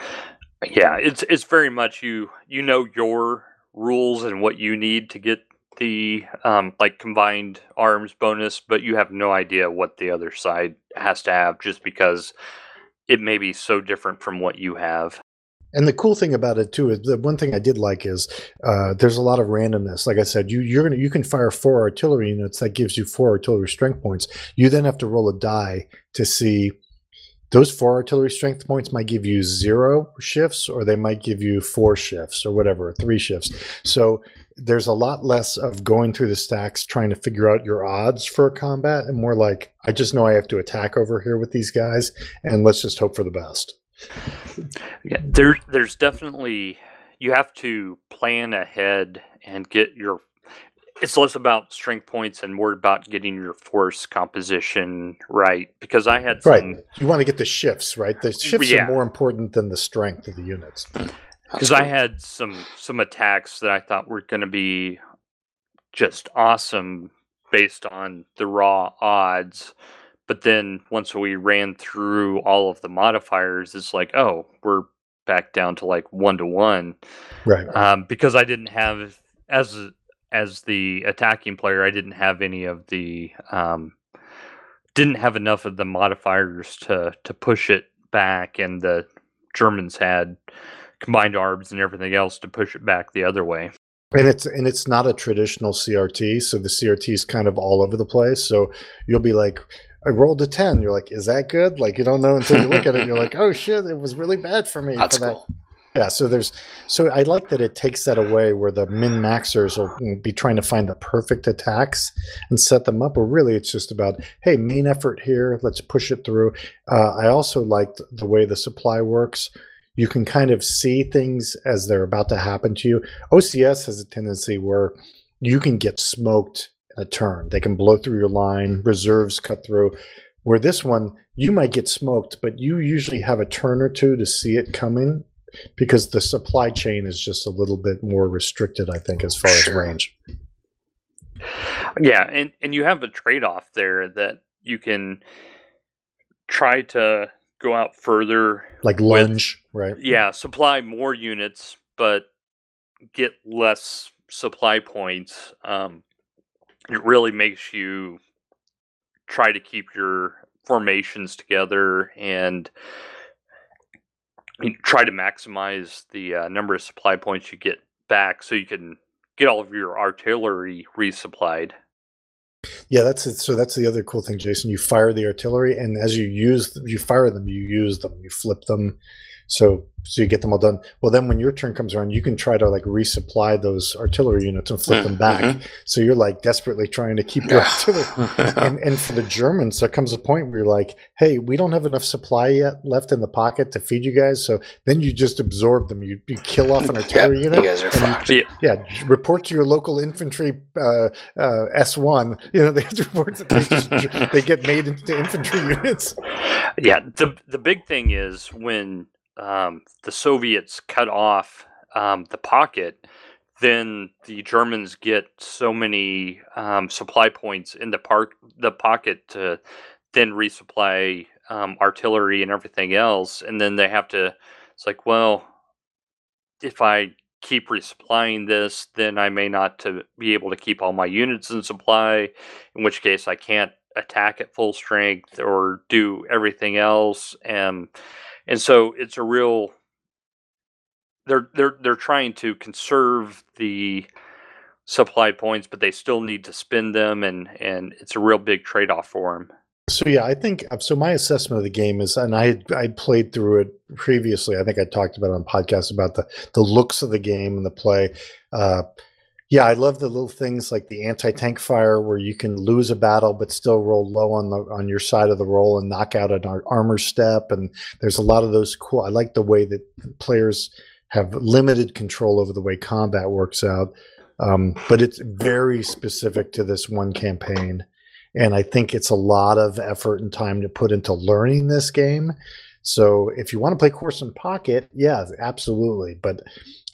Yeah, it's it's very much you you know your rules and what you need to get the um, like combined arms bonus, but you have no idea what the other side has to have just because it may be so different from what you have. And the cool thing about it too is the one thing I did like is uh, there's a lot of randomness. Like I said, you you're gonna you can fire four artillery units that gives you four artillery strength points. You then have to roll a die to see those four artillery strength points might give you zero shifts or they might give you four shifts or whatever, three shifts. So there's a lot less of going through the stacks trying to figure out your odds for a combat and more like I just know I have to attack over here with these guys and let's just hope for the best. Yeah, there there's definitely you have to plan ahead and get your it's less about strength points and more about getting your force composition right because I had some Right. You want to get the shifts, right? The shifts Yeah. are more important than the strength of the units. because I had some some attacks that I thought were going to be just awesome, based on the raw odds. But then once we ran through all of the modifiers, it's like, oh, we're back down to like one to one. Right. Um, because I didn't have as as the attacking player, I didn't have any of the um, didn't have enough of the modifiers to to push it back, and the Germans had combined arms and everything else to push it back the other way. And it's and it's not a traditional CRT, so the CRT is kind of all over the place. So you'll be like, I rolled a ten. You're like, is that good? Like you don't know until you look at it. You're like, oh shit, it was really bad for me. That's for that. cool. Yeah, so there's so I like that it takes that away where the min maxers will be trying to find the perfect attacks and set them up. Or really, it's just about hey, main effort here, let's push it through. Uh, I also liked the way the supply works. You can kind of see things as they're about to happen to you. OCS has a tendency where you can get smoked a turn. They can blow through your line, reserves cut through. Where this one, you might get smoked, but you usually have a turn or two to see it coming because the supply chain is just a little bit more restricted, I think, as far as range. Yeah, and and you have a trade off there that you can try to go out further. Like lunge, right? Yeah, supply more units, but get less supply points. Um, it really makes you try to keep your formations together and try to maximize the uh, number of supply points you get back so you can get all of your artillery resupplied. Yeah, that's it. So that's the other cool thing, Jason. You fire the artillery, and as you use, you fire them, you use them, you flip them, so so you get them all done. Well, then when your turn comes around, you can try to like resupply those artillery units and flip them back. Mhm. So you're like desperately trying to keep your artillery. and and for the Germans, there comes a point where you're like, "Hey, we don't have enough supply yet left in the pocket to feed you guys." So then you just absorb them. You, you kill off an Yep, artillery you unit. guys are and you- fucked. Yeah, Yeah, report to your local infantry uh, uh, S1. You know, they have to report that they, just, they get made into infantry units. yeah. The the big thing is when um, the Soviets cut off um, the pocket, then the Germans get so many um, supply points in the park the pocket to then resupply um, artillery and everything else, and then they have to. It's like, well, if I keep resupplying this, then I may not to be able to keep all my units in supply. In which case, I can't attack at full strength or do everything else. And and so it's a real. They're they're they're trying to conserve the supply points, but they still need to spend them, and and it's a real big trade off for them. So yeah, I think so. My assessment of the game is, and I I played through it previously. I think I talked about on podcast about the the looks of the game and the play. Uh, yeah, I love the little things like the anti tank fire, where you can lose a battle but still roll low on the on your side of the roll and knock out an ar- armor step. And there's a lot of those cool. I like the way that players have limited control over the way combat works out, um, but it's very specific to this one campaign and I think it's a lot of effort and time to put into learning this game. So if you want to play Korsun Pocket, yeah, absolutely. But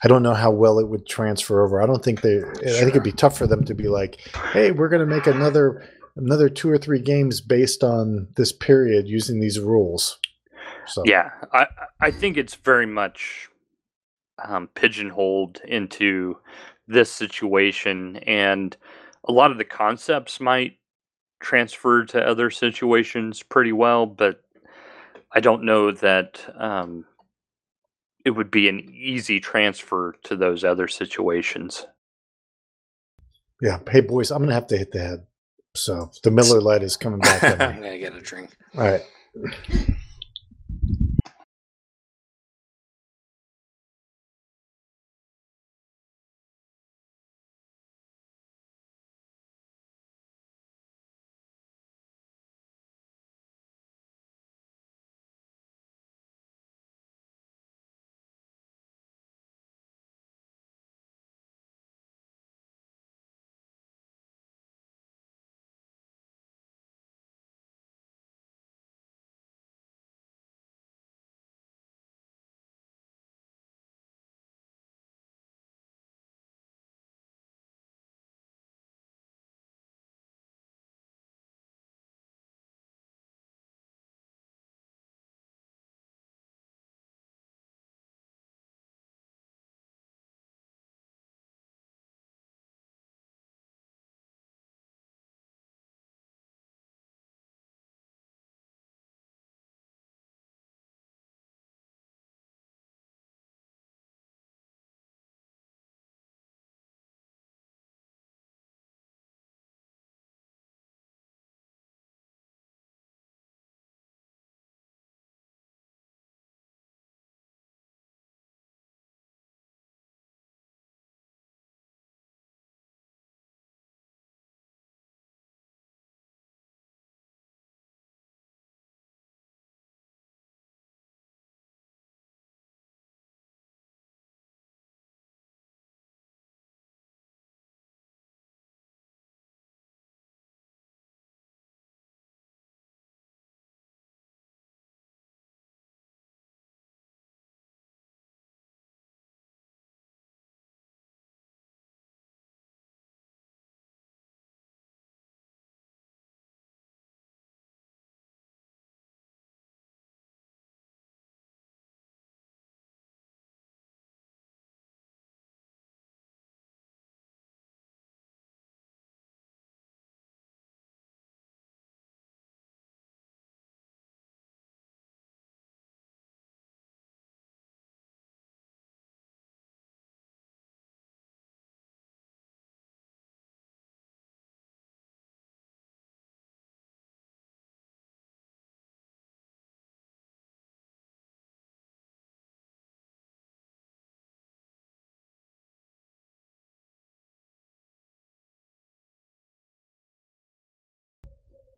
I don't know how well it would transfer over. I don't think they. I think it'd be tough for them to be like, "Hey, we're going to make another another two or three games based on this period using these rules." So Yeah, I I think it's very much um, pigeonholed into this situation, and a lot of the concepts might transfer to other situations pretty well, but I don't know that um, it would be an easy transfer to those other situations. yeah. Hey, boys, I'm going to have to hit the head. So the Miller Lite is coming back. I'm gonna get a drink. All right.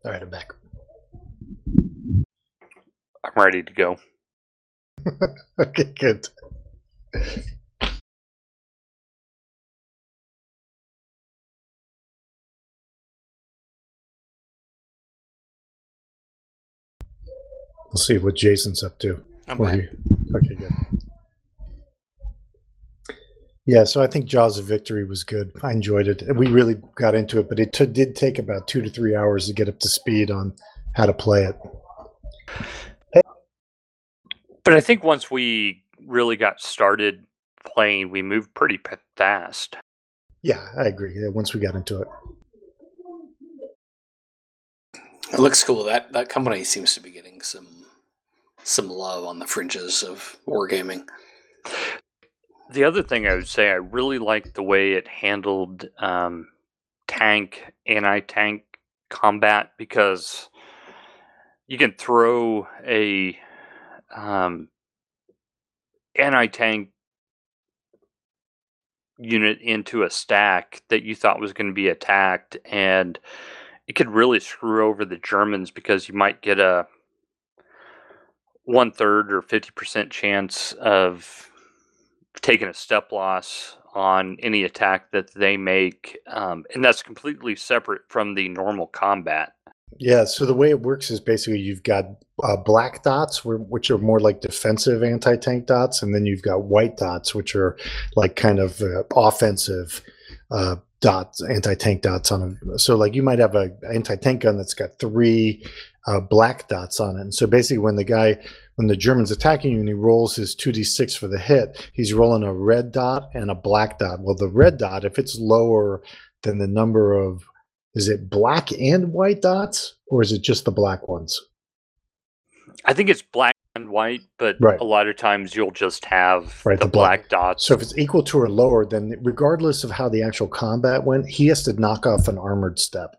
All right, I'm back. I'm ready to go. Okay, good. We'll see what Jason's up to. I'm back. Okay, good. Yeah, so I think Jaws of Victory was good. I enjoyed it. We really got into it, but it t- did take about two to three hours to get up to speed on how to play it. But I think once we really got started playing, we moved pretty fast. Yeah, I agree. Yeah, once we got into it. It looks cool. That that company seems to be getting some some love on the fringes of wargaming. The other thing I would say, I really liked the way it handled um, tank, anti tank combat because you can throw a um, anti tank unit into a stack that you thought was going to be attacked, and it could really screw over the Germans because you might get a one third or 50% chance of taking a step loss on any attack that they make. Um, and that's completely separate from the normal combat. Yeah, so the way it works is basically you've got uh, black dots, which are more like defensive anti tank dots, and then you've got white dots, which are like kind of uh, offensive uh, dots, anti tank dots on them. So, like you might have a anti tank gun that's got three uh, black dots on it. And so, basically, when the guy, when the German's attacking you and he rolls his 2d6 for the hit, he's rolling a red dot and a black dot. Well, the red dot, if it's lower than the number of is it black and white dots or is it just the black ones I think it's black and white, but Right. a lot of times you'll just have Right, the, the black. black, dots. so if it's equal to or lower then regardless of how the actual combat went he has to knock off an armored step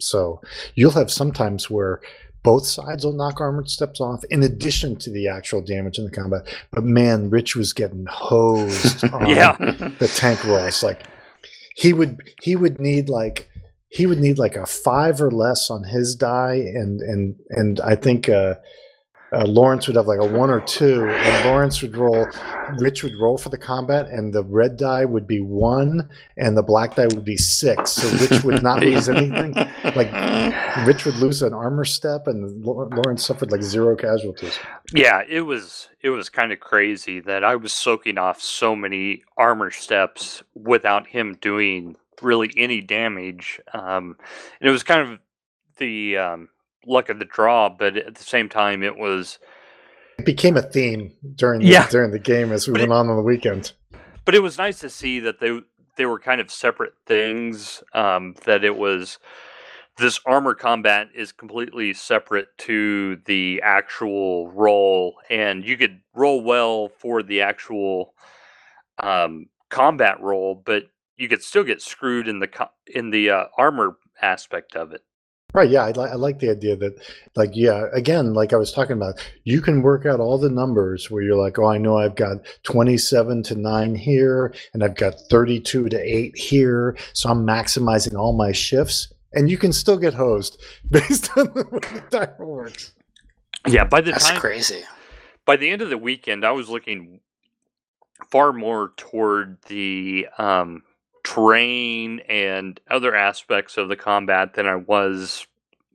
so you'll have sometimes where both sides will knock armored steps off in addition to the actual damage in the combat but man rich was getting hosed on Yeah. the tank rolls like he would he would need like he would need like a five or less on his die and and and i think uh uh, Lawrence would have like a one or two, and Lawrence would roll. Rich would roll for the combat, and the red die would be one, and the black die would be six. So Rich would not lose anything. Like Rich would lose an armor step, and Lawrence suffered like zero casualties. yeah, it was it was kind of crazy that I was soaking off so many armor steps without him doing really any damage. Um, and it was kind of the um, luck of the draw, but at the same time, it was It became a theme during the, Yeah. during the game as we But went on on the weekend. but it was nice to see that they they were kind of separate things. Um, that it was this armor combat is completely separate to the actual roll, and you could roll well for the actual um, combat roll, but you could still get screwed in the co- in the uh, armor aspect of it. Right. Yeah. I, li- I like the idea that, like, yeah, again, like I was talking about, you can work out all the numbers where you're like, oh, I know I've got 27 to 9 here, and I've got 32 to 8 here. So I'm maximizing all my shifts. And you can still get hosed based on the way the timer works. Yeah, by the That's time crazy. by the end of the weekend, I was looking far more toward the um, terrain and other aspects of the combat than I was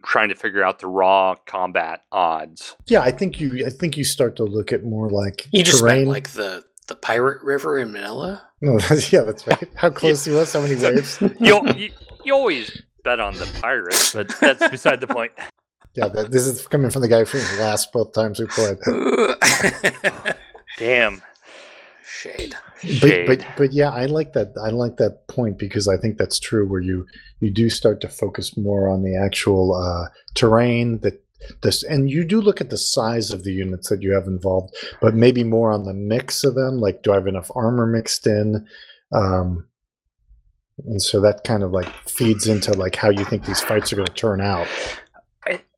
trying to figure out the raw combat odds. Yeah. I think you, I think you start to look at more like You just terrain. meant like the the pirate river in Manila. no, that's, yeah, that's right. How close he was, how many waves. You, you, you always bet on the pirates, but that's beside the point. Yeah. That, this is coming from the guy from the last both times we played. Damn. Shade. but but but yeah i like that i like that point because i think that's true where you you do start to focus more on the actual uh terrain that this and you do look at the size of the units that you have involved but maybe more on the mix of them like do i have enough armor mixed in? Um and so that kind of like feeds into like how you think these fights are going to turn out.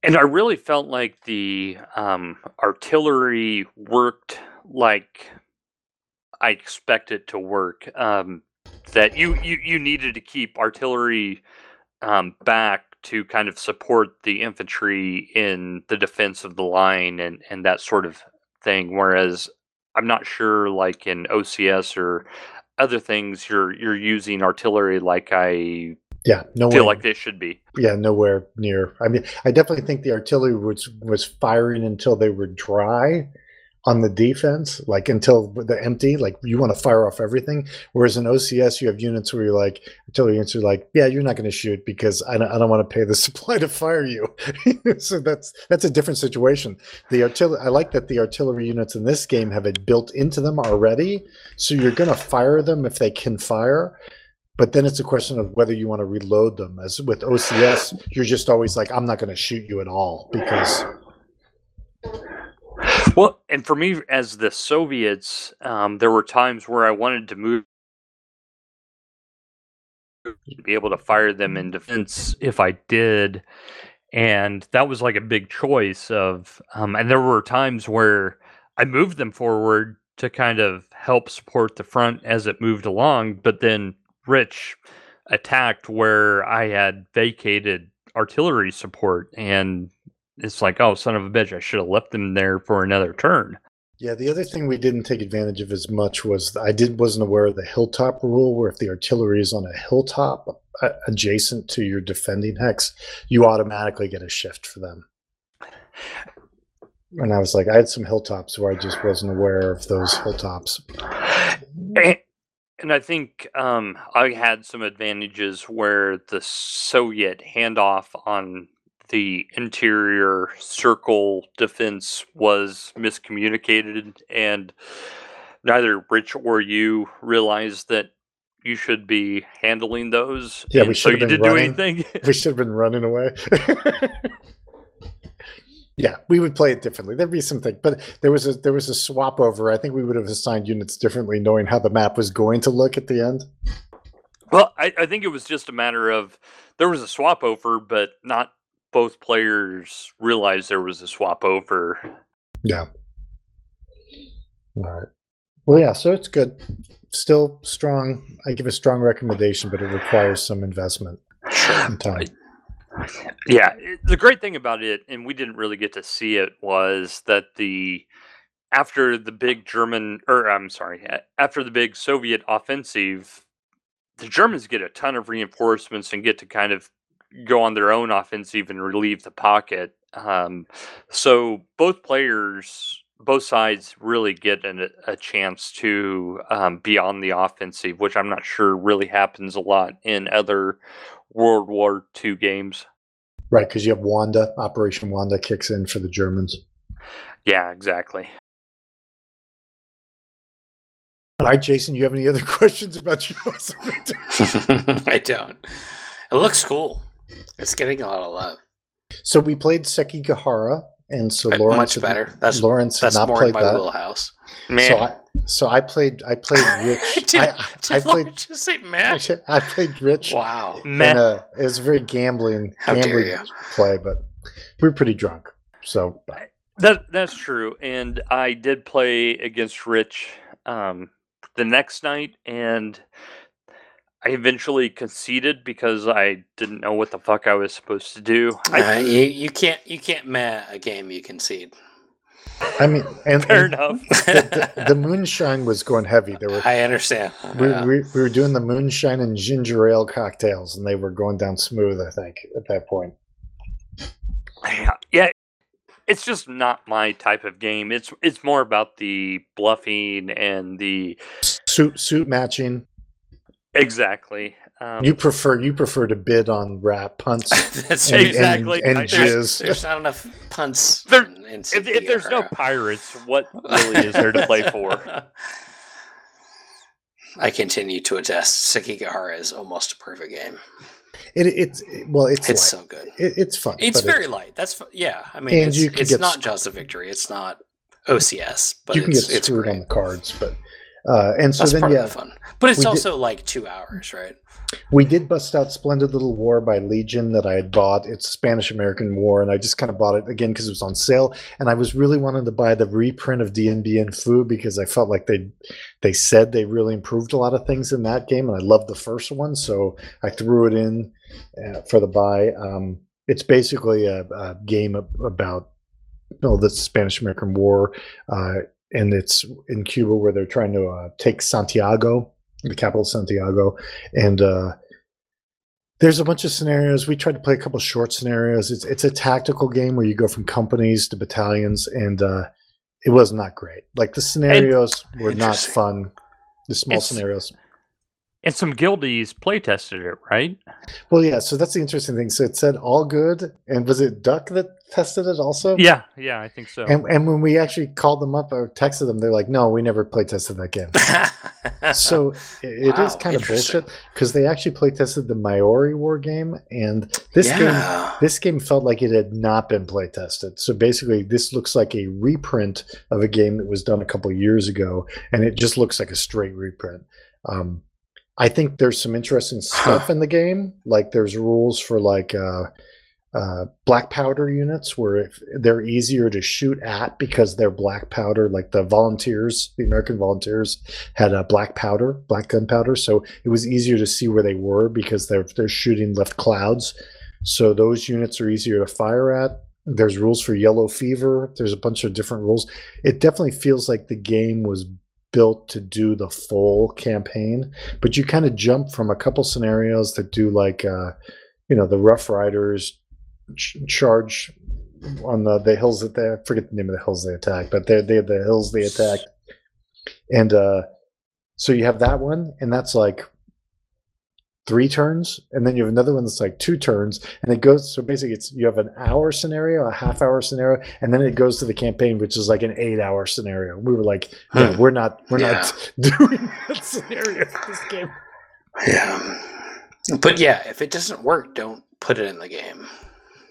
And I really felt like the um, artillery worked like I expect it to work. Um, that you, you you needed to keep artillery um, back to kind of support the infantry in the defense of the line and and that sort of thing. Whereas I'm not sure, like in OCS or other things, you're you're using artillery like I Yeah, no feel like they should be. yeah, nowhere near. I mean, I definitely think the artillery was was firing until they were dry on the defense, like until they're empty. Like you want to fire off everything. Whereas in OCS, you have units where you're like artillery units are like, yeah, you're not going to shoot because I don't, I don't want to pay the supply to fire you. so that's that's a different situation. The artillery, I like that the artillery units in this game have it built into them already. So you're going to fire them if they can fire. But then it's a question of whether you want to reload them. As with OCS, you're just always like, I'm not going to shoot you at all because Well, and for me, as the Soviets, um, there were times where I wanted to move to be able to fire them in defense if I did, and that was like a big choice of. Um, and there were times where I moved them forward to kind of help support the front as it moved along, but then Rich attacked where I had vacated artillery support, and it's like, oh, son of a bitch, I should have left them there for another turn. Yeah, the other thing we didn't take advantage of as much was I did wasn't aware of the hilltop rule, where if the artillery is on a hilltop adjacent to your defending hex, you automatically get a shift for them. And I was like, I had some hilltops where I just wasn't aware of those hilltops. And, and I think um, I had some advantages where the Soviet handoff on the interior circle defense was miscommunicated, and neither Rich or you realized that you should be handling those. Yeah, we and so should you have been didn't do running. anything. we should have been running away. yeah, we would play it differently. There'd be something, but there was a there was a swap over. I think we would have assigned units differently, knowing how the map was going to look at the end. Well, I, I think it was just a matter of there was a swap over, but not both players realized there was a swap over. Yeah. All right. Well, yeah. So it's good. Still strong. I give a strong recommendation, but it requires some investment and time. Yeah, the great thing about it, and we didn't really get to see it, was that the after the big German, or I'm sorry, after the big Soviet offensive, the Germans get a ton of reinforcements and get to kind of go on their own offensive and relieve the pocket. Um, so both players, both sides, really get an, a chance to um, be on the offensive, which I'm not sure really happens a lot in other World War II games. Right, because you have Wanda. Operation Wanda kicks in for the Germans. Yeah, exactly. All right, Jason. You have any other questions about your? I don't. It looks cool. It's getting a lot of love. so we played Sekigahara, and so Lawrence Much had- better. That's Lawrence that's not more played in my that. wheelhouse. Man, So I, so I played. I played Rich. Did- I, did I played. Just say man. I played Rich. Wow. And, man, uh, it was a very gambling, How gambling you. play, but we were pretty drunk. So that that's true. And I did play against Rich um, the next night, and I eventually conceded because I didn't know what the fuck I was supposed to do. I, Uh, you, you can't you can't meh a game you concede. I mean, and, fair and enough. the, the, the moonshine was going heavy. There were I understand. we, Yeah. we, we were doing the moonshine and ginger ale cocktails, and they were going down smooth. I think at that point. Yeah, yeah, it's just not my type of game. It's it's more about the bluffing and the Suit suit matching. Exactly. Um, You prefer you prefer to bid on rap punts That's and. Exactly. and, I- and There's, jizz. there's not enough punts. There- in, in if, if there's no pirates, what really is there to play for? I continue to attest. Sekigahara is almost a perfect game. It, it's well, it's It's light. so good. It, it's fun. It's but very light. That's fu- yeah. I mean, And it's, you it's not sc- Jaws of Victory. It's not OCS, but you can it's, get it's screwed great. on the cards, but Uh, and so That's then yeah, fun. But it's we did- also like two hours, right? we did bust out Splendid Little War by Legion that I had bought. It's Spanish American War, and I just kind of bought it again because it was on sale. And I was really wanting to buy the reprint of Dien Bien Phu because I felt like they they said they really improved a lot of things in that game, and I loved the first one, so I threw it in uh, for the buy. Um, it's basically a, a game about you know, the Spanish American War, uh, and it's in Cuba where they're trying to uh, take Santiago, the capital Santiago, and uh, there's a bunch of scenarios. We tried to play a couple short scenarios. It's it's a tactical game where you go from companies to battalions, and uh, it was not great. Like the scenarios were not fun. The small scenarios. And some guildies play tested it, right? Well, yeah. So that's the interesting thing. So it said all good, and was it Duck that tested it also? Yeah, yeah, I think so. And and when we actually called them up or texted them, they're like, "No, we never play tested that game." so i- it is Wow, kind of bullshit because they actually play tested the Maori War game, and this game this game felt like it had not been play tested. So basically, this looks like a reprint of a game that was done a couple years ago, and it just looks like a straight reprint. Um, I think there's some interesting stuff in the game. Like there's rules for like uh, uh, black powder units where if they're easier to shoot at because they're black powder. Like the volunteers, the American volunteers had a black powder, black gunpowder, so it was easier to see where they were because they're they're shooting left clouds. So those units are easier to fire at. There's rules for yellow fever. There's a bunch of different rules. It definitely feels like the game was built to do the full campaign, but you kind of jump from a couple scenarios that do like, uh, you know, the Rough Riders ch- charge on the, the hills that they I forget the name of the hills they attack, but they're they the hills they attack, and uh, so you have that one, and that's like three turns, and then you have another one that's like two turns, and it goes. So basically, it's you have an hour scenario, a half hour scenario, and then it goes to the campaign, which is like an eight hour scenario. We were like, Hmm. we're not, we're Yeah. not doing that scenario for this game. Yeah. But yeah, if it doesn't work, don't put it in the game.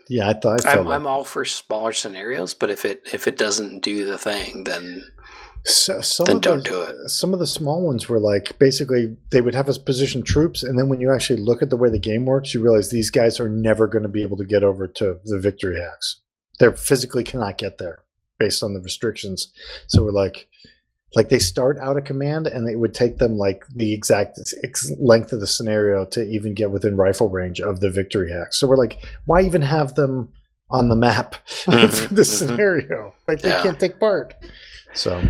Yeah, I thought I like I'm all for smaller scenarios, but if it if it doesn't do the thing, then so, some then of don't those- do it. Some of the small ones were like basically they would have us position troops, and then when you actually look at the way the game works, you realize these guys are never going to be able to get over to the victory hexes. They physically cannot get there based on the restrictions. So we're like, like they start out a command, and it would take them like the exact length of the scenario to even get within rifle range of the victory hexes. So we're like, why even have them on the map for this mhm. scenario? Like they Yeah. can't take part. So.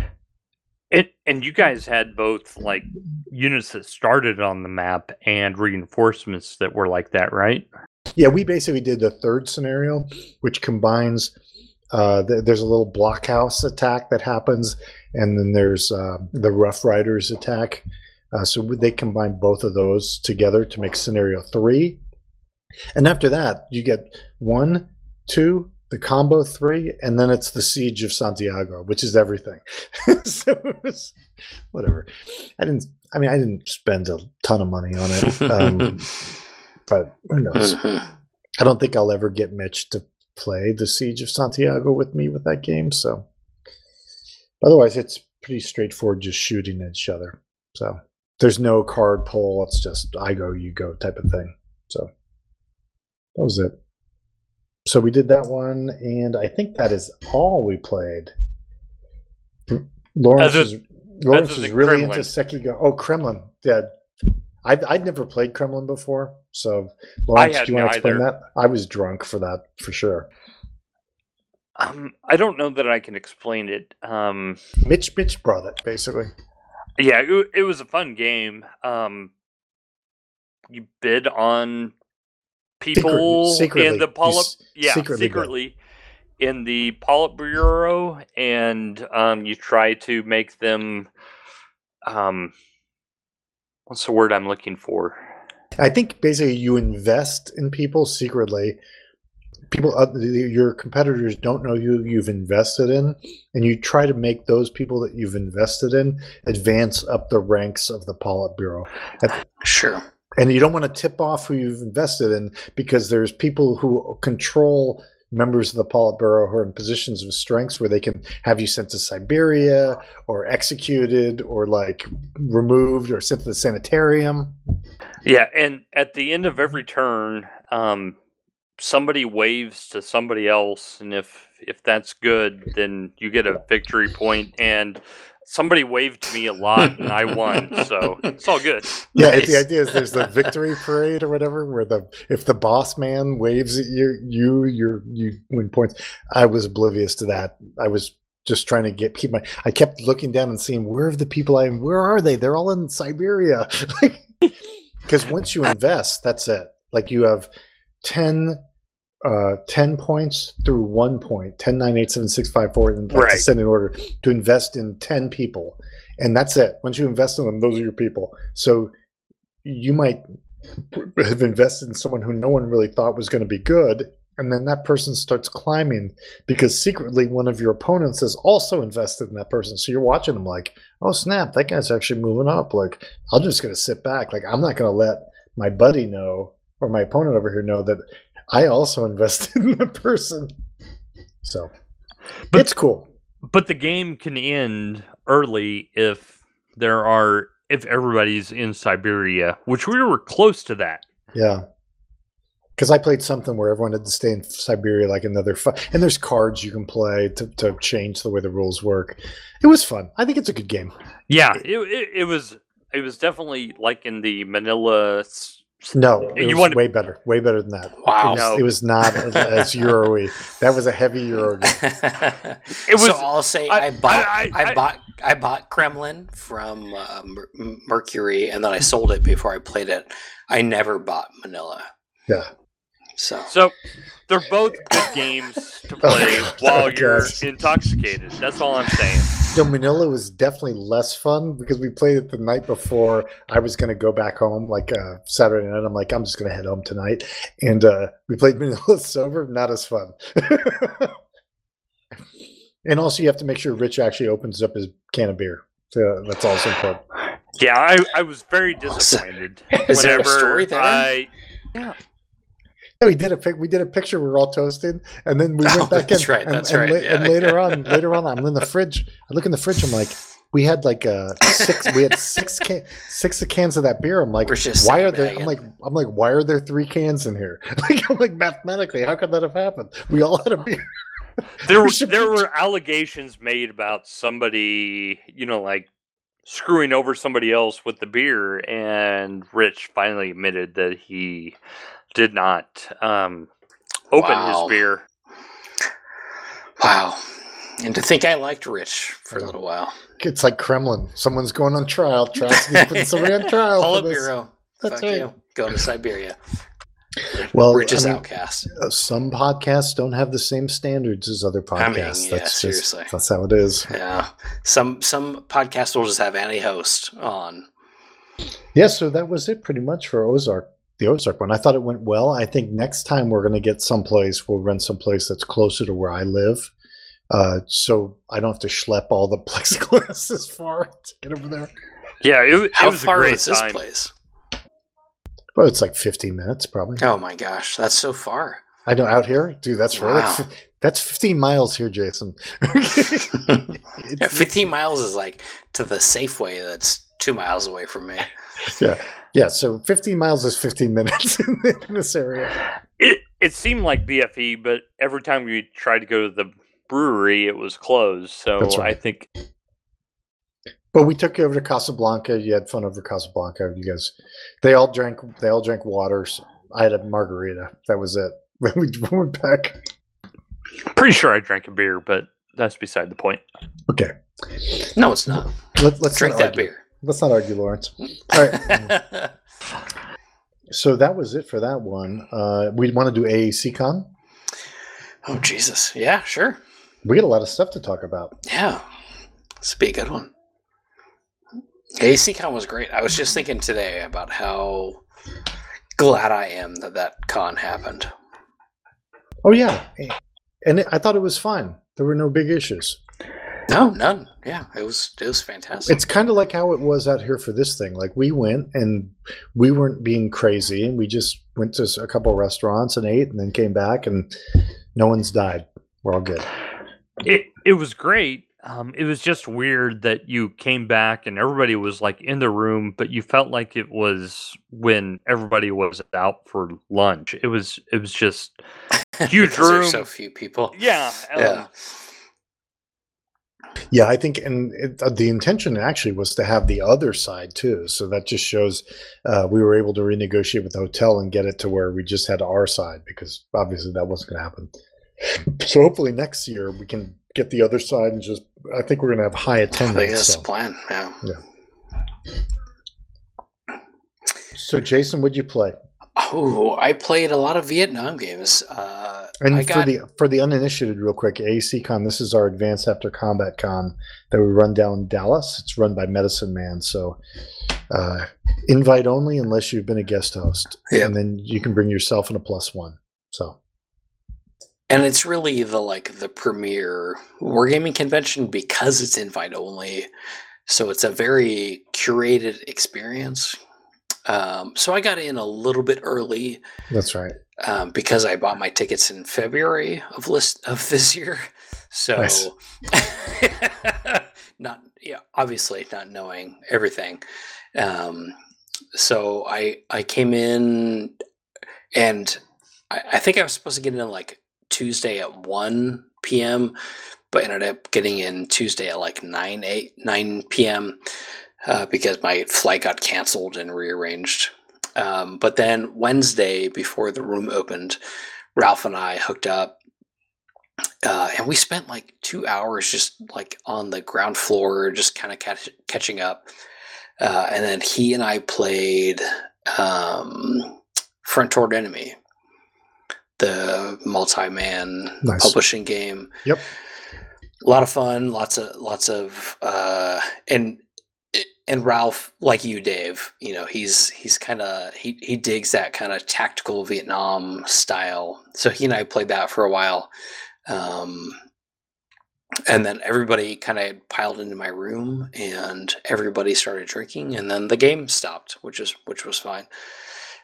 It and you guys had both like units that started on the map and reinforcements that were like that, right? Yeah, we basically did the third scenario, which combines. Uh, th- there's a little blockhouse attack that happens, and then there's uh, the Rough Riders attack. Uh, so they combine both of those together to make scenario three. And after that, you get one, two, the combo three, and then it's the Siege of Santiago, which is everything. so it was whatever. I didn't. I mean, I didn't spend a ton of money on it, um, but who knows? I don't think I'll ever get Mitch to play the Siege of Santiago with me with that game. So, otherwise, it's pretty straightforward, just shooting at each other. So, there's no card pull. It's just I go, you go type of thing. So, that was it. So we did that one, and I think that is all we played. Lawrence Other- is Lawrence is really into Kremlin. Sekigo. Oh, Kremlin. Yeah, I'd, I'd never played Kremlin before, so Lawrence, do you want to explain either. that? I was drunk for that for sure. Um, I don't know that I can explain it. Um, Mitch, Mitch brought it basically. yeah, it, it was a fun game. Um, you bid on people secretly. in the You polyp, yeah, secretly secretly, in the Politburo, and um, you try to make them. Um, what's the word I'm looking for? I think basically you invest in people secretly. People, uh, your competitors don't know you. You've invested in, and you try to make those people that you've invested in advance up the ranks of the Politburo. Sure. And you don't want to tip off who you've invested in because there's people who control members of the Politburo who are in positions of strengths where they can have you sent to Siberia or executed or like removed or sent to the sanitarium. Yeah, and at the end of every turn, um, somebody waves to somebody else, and if if that's good, then you get a victory point. And somebody waved to me a lot, and I won, so it's all good. Yeah, Nice. the idea is there's the victory parade or whatever, where the if the boss man waves at you, you you you win points. I was oblivious to that. I was just trying to get keep my. I kept looking down and seeing where are the people I where are they? They're all in Siberia. Because once you invest, that's it. Like you have 10, uh, 10 points through one point, 10, 9, 8, 7, 6, 5, 4, and Right. descending order to invest in 10 people. And that's it. Once you invest in them, those are your people. So you might have invested in someone who no one really thought was going to be good. And then that person starts climbing because secretly one of your opponents has also invested in that person. So you're watching them like, oh snap, that guy's actually moving up. Like, I'm just going to sit back. Like, I'm not going to let my buddy know or my opponent over here know that I also invested in the person. So But- it's cool. But the game can end early if there are if everybody's in Siberia, which we were close to that. Yeah. Because I played something where everyone had to stay in Siberia like another five, and there's cards you can play to, to change the way the rules work. It was fun. I think it's a good game. Yeah, it, it, it was it was definitely like in the Manila. S- s- No, it You was wanna- way better, way better than that. Wow. it was, No. it was not as, as Euro-y. That was a heavy Euro game. It was. so I'll say I- I, bought I- I, I- bought I bought Kremlin from uh, Mercury and then I sold it before I played it. I never bought Manila. Yeah. So so they're both good games to play Oh, while you're intoxicated. That's all I'm saying. So Manila was definitely less fun because we played it the night before I was going to go back home, like uh, Saturday night. I'm like, I'm just going to head home tonight, and uh, we played Manila sober. Not as fun. and also, you have to make sure Rich actually opens up his can of beer. So that's also important. Yeah, I, I was very disappointed. Is there a story there? I Yeah, we did a pic. We did a picture. We were all toasted, and then we went Oh, back that's in. right, and, that's and, right, la- yeah. and later on, later on, I'm in the fridge. I look in the fridge. I'm like, we had like uh six. We had six can, six cans of that beer. I'm like, why are there? I'm like, I'm like, why are there three cans in here? Like, I'm like, mathematically, how could that have happened? We all had a beer. there were there were allegations made about somebody, you know, like screwing over somebody else with the beer, and Rich finally admitted that he did not um, open Wow. his beer. wow. And to think I liked Rich for a little while. It's like Kremlin. Someone's going on trial. Tries to put somebody on trial. for this. Politburo. That's Fuck right. you. Going to Siberia. Well, Rich is I mean, outcast. uh, some podcasts don't have the same standards as other podcasts. I mean, yeah, that's just seriously. that's how it is. Yeah. Some some podcasts will just have any host on. Yeah, so that was it pretty much for Ozark, the Ozark one. I thought it went well. I think next time we're going to get someplace, we'll rent someplace that's closer to where I live. Uh, so I don't have to schlep all the plexiglass this far to get over there. Yeah, it, it How was a far great is this time. place? Well, it's like 15 minutes probably. Oh my gosh, that's so far. I know out here, dude. That's for Wow. fi- that's 15 miles here, Jason. Yeah, 15 miles is like to the Safeway that's two miles away from me. yeah, yeah. So 15 miles is 15 minutes in this area. It it seemed like BFE, but every time we tried to go to the brewery, it was closed. So That's I think But we took you over to Casablanca. You had fun over Casablanca. You guys, they all drank. They all drank waters. I had a margarita. That was it. When we went back. pretty sure I drank a beer, but that's beside the point. Okay, No, it's not. Let, let's Drink not that beer. Let's not argue, Lawrence. All right. So that was it for that one. Uh, we want to do AACCon. Oh Jesus. Yeah, sure. We got a lot of stuff to talk about. Yeah. This would be a good one. ACCon was great. I was just thinking today about how glad I am that that con happened. Oh yeah, and I thought it was fine. There were no big issues. No, none. Yeah, it was it was fantastic. It's kind of like how it was out here for this thing. Like we went and we weren't being crazy, and we just went to a couple restaurants and ate, and then came back, and No one's died. We're all good. It it was great. Um, it was just weird that you came back and everybody was like in the room, but you felt like it was when everybody was out for lunch. It was it was just huge room. so few people. yeah, Yeah. um, Yeah, I think, and it, uh, the intention actually was to have the other side too. So that just shows uh, we were able to renegotiate with the hotel and get it to where we just had our side because obviously that wasn't going to happen. So hopefully next year we can get the other side and just. I think we're going to have high I think attendance. that's So. the plan. Yeah. so Jason, what'd you play? Oh, I played a lot of Vietnam games. Uh, And I for got the for the uninitiated, real quick, AAC Con. This is our Advanced After Combat Con that we run down in Dallas. It's run by Medicine Man, so uh, invite only unless you've been a guest host, Yeah. and then you can bring yourself and a plus one. So and it's really the like the premier wargaming convention because it's invite only. So it's a very curated experience. Um, so I got in a little bit early that's right. um, because I bought my tickets in February of list of this year. So Nice. not yeah, obviously not knowing everything. Um, so I I came in and I, I think I was supposed to get in like Tuesday at one p.m., but ended up getting in Tuesday at like nine eight nine p.m. Uh, because my flight got canceled and rearranged. Um, but then Wednesday, before the room opened, Ralph and I hooked up, uh, and we spent like two hours just like on the ground floor, just kind of catch, catching up. Uh, and then he and I played um, Front Toward Enemy, the multi-man Nice. publishing game. Yep. A lot of fun, lots of lots of uh, and and Ralph, like you, Dave, you know, he's he's kind of he he digs that kind of tactical Vietnam style. So he and I played that for a while, um, and then everybody kind of piled into my room, and everybody started drinking, and then the game stopped, which is which was fine.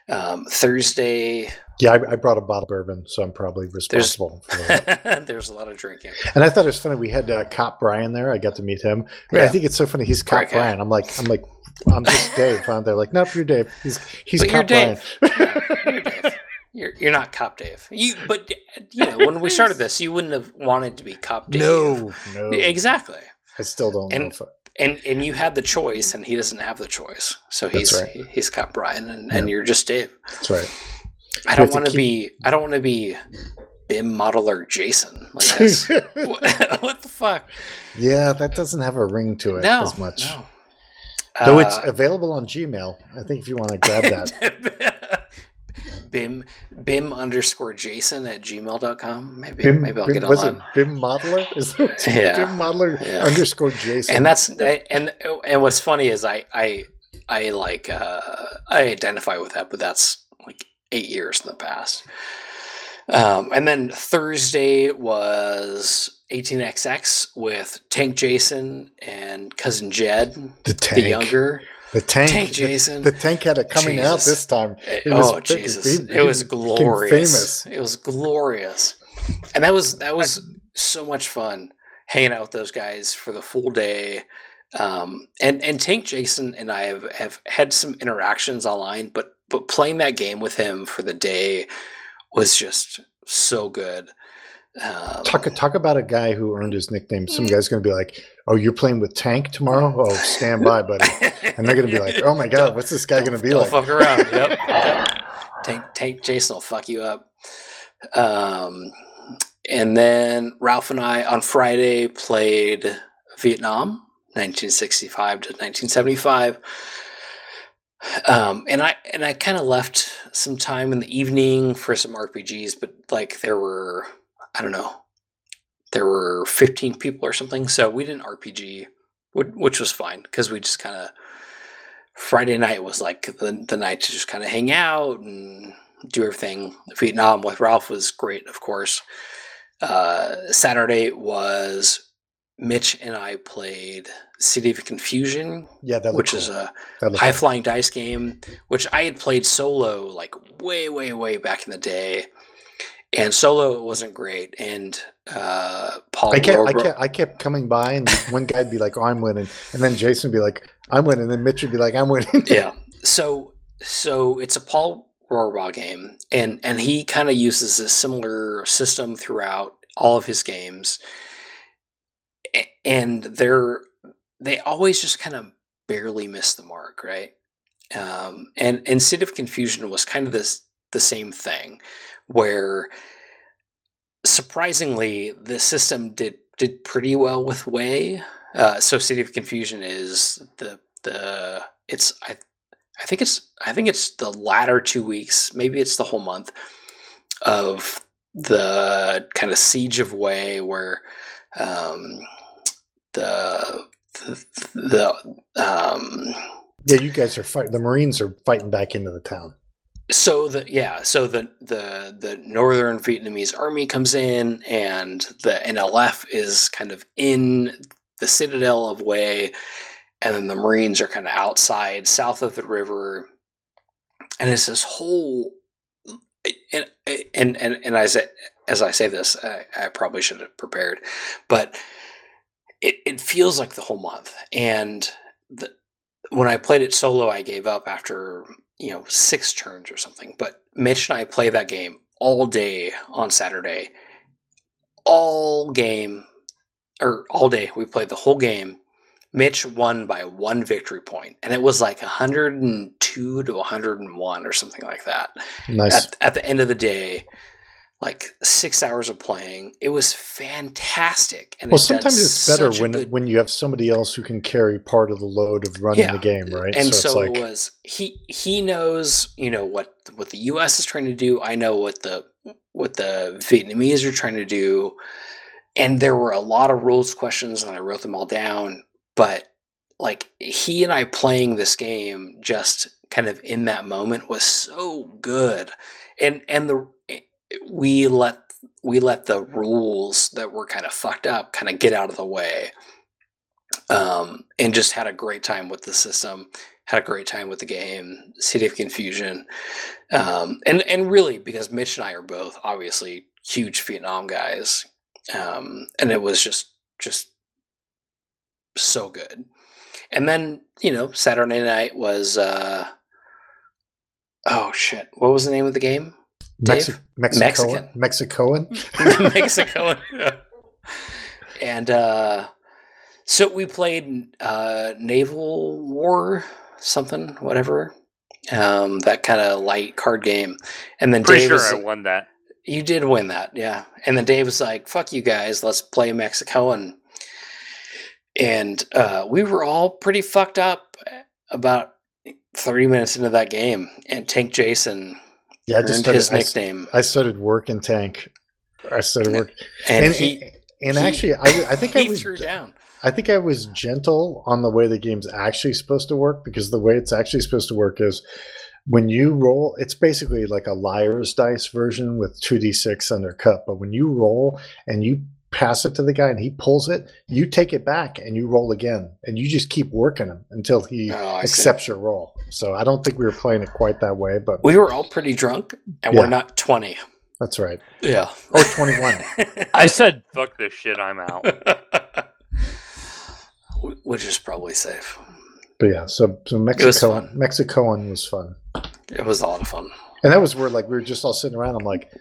Um, Thursday, Yeah, I, I brought a bottle of bourbon, so I'm probably responsible. for that. there's a lot of drinking. And I thought it was funny. We had uh, Cop Brian there. I got to meet him. I think it's so funny. He's Cop. Brian. I'm like, I'm like, I'm just Dave. I'm there. Like, nope, you're Dave. He's he's But Cop Brian. You're Dave. You're, you're not Cop Dave. You, but you know, when we started this, you wouldn't have wanted to be Cop Dave. no, no. exactly. I still don't And- know. And and you had the choice, and he doesn't have the choice. So he's right. he's got Brian, and, Yeah. and you're just Dave. that's right. I don't want to keep- be. I don't want to be BIM modeler Jason. Like that's, what, what the fuck? yeah, that doesn't have a ring to it No, as much. no. Though it's Uh, available on Gmail. I think if you want to grab that. bim bim underscore jason at gmail.com maybe Bim, maybe i'll Bim- get was on it Bim Modeler? Is it Yeah. Bim Modeler Yeah. underscore Jason? and that's and and what's funny is i i i like uh i identify with that but that's like eight years in the past um and then thursday was 18xx with tank jason and cousin jed the tank. the younger the tank. tank jason The, tank had it coming out this time. It was oh Jesus! It was he became glorious. famous. It was glorious, and that was that was so much fun hanging out with those guys for the full day. Um, and and Tank Jason and I have, have had some interactions online, but but playing that game with him for the day was just so good. Um, Talk talk about a guy who earned his nickname. Some guy's going to be like, "Oh, you're playing with Tank tomorrow? Oh, stand by, buddy." And they're going to be like, "Oh my God, what's this guy going to be Don't like?" fuck around. Yep. yep. Tank, Tank Jason will fuck you up. Um, and then Ralph and I on Friday played Vietnam, 1965 to 1975. Um, and I and I kind of left some time in the evening for some RPGs, but like there were, I don't know, there were 15 people or something, so we didn't RPG, which, was fine because we just kind of Friday night was like the, the night to just kind of hang out and do everything. Vietnam with Ralph was great, of course. Uh, Saturday was Mitch and I played City of Confusion, Yeah, that which looked is a high cool. flying dice game, which I had played solo like way, way, way back in the day. And solo it wasn't great. And uh, Paul, I kept, I kept, I kept coming by, and one guy'd be like, "Oh, I'm winning," and then Jason would be like, "I'm winning," and then Mitch would be like, "I'm winning." yeah. So so it's a Paul Rohrbaugh game, and and he kind of uses a similar system throughout all of his games, and they're they always just kind of barely miss the mark, right? Um, and and City of Confusion was kind of this the same thing, where surprisingly the system did did pretty well with Hue. Uh, so City of Confusion is the the it's I I think it's I think it's the latter two weeks, maybe it's the whole month of the kind of siege of Hue where um, the the, the um, yeah, you guys are fighting. The Marines are fighting back into the town. So the yeah so the the the northern vietnamese army comes in and the nlf is kind of in the citadel of Hue and then the marines are kind of outside south of the river. And it's this whole and and and, and as, I, as i say this I, I probably should have prepared but it, it feels like the whole month. And the, when i played it solo i gave up after you know six turns or something but mitch and i play that game all day on saturday. All game or all day we played the whole game. Mitch won by one victory point and it was like 102 to 101 or something like that. Nice. at, at the end of the day like six hours of playing. It was fantastic and well, it sometimes it's better when good when you have somebody else who can carry part of the load of running Yeah, the game, right? and so, so, it's it was. He he knows you know what what the us is trying to do. I know what the what the vietnamese are trying to do. And there were a lot of rules questions and i wrote them all down. But like he and i playing this game just kind of in that moment was so good. And and the we let we let the rules that were kind of fucked up kind of get out of the way um, and just had a great time with the system had a great time with the game city of confusion um, and and really because mitch and i are both obviously huge vietnam guys um, and it was just just so good. And then you know saturday night was uh oh shit what was the name of the game Mexi- Mexican. Mexicoan, Mexicoan. And uh, so we played uh, Naval War, something, whatever. Um, that kind of light card game. And then Pretty Dave sure was, I won that. you did win that, yeah. And then Dave was like, fuck you guys, let's play Mexicoan. And uh, we were all pretty fucked up about 30 minutes into that game. And Tank Jason Yeah, I just started, his I, nickname. I started work in tank. I started work, And, and, he, and he- actually, I, I think I was down. I think I was gentle on the way the game's actually supposed to work because the way it's actually supposed to work is when you roll, it's basically like a liar's dice version with 2d6 under cut. But when you roll and you pass it to the guy and he pulls it, you take it back and you roll again. And you just keep working him until he Oh, I see. accepts your roll. So I don't think we were playing it quite that way, but We were all pretty drunk, and Yeah. we're not 20. that's right. Yeah. Or 21. I said, "Fuck this shit, I'm out." Which is probably safe. but yeah, so, so was Mexico, fun. Mexicoan was fun. It was a lot of fun. And that was where like we were just all sitting around. I'm like,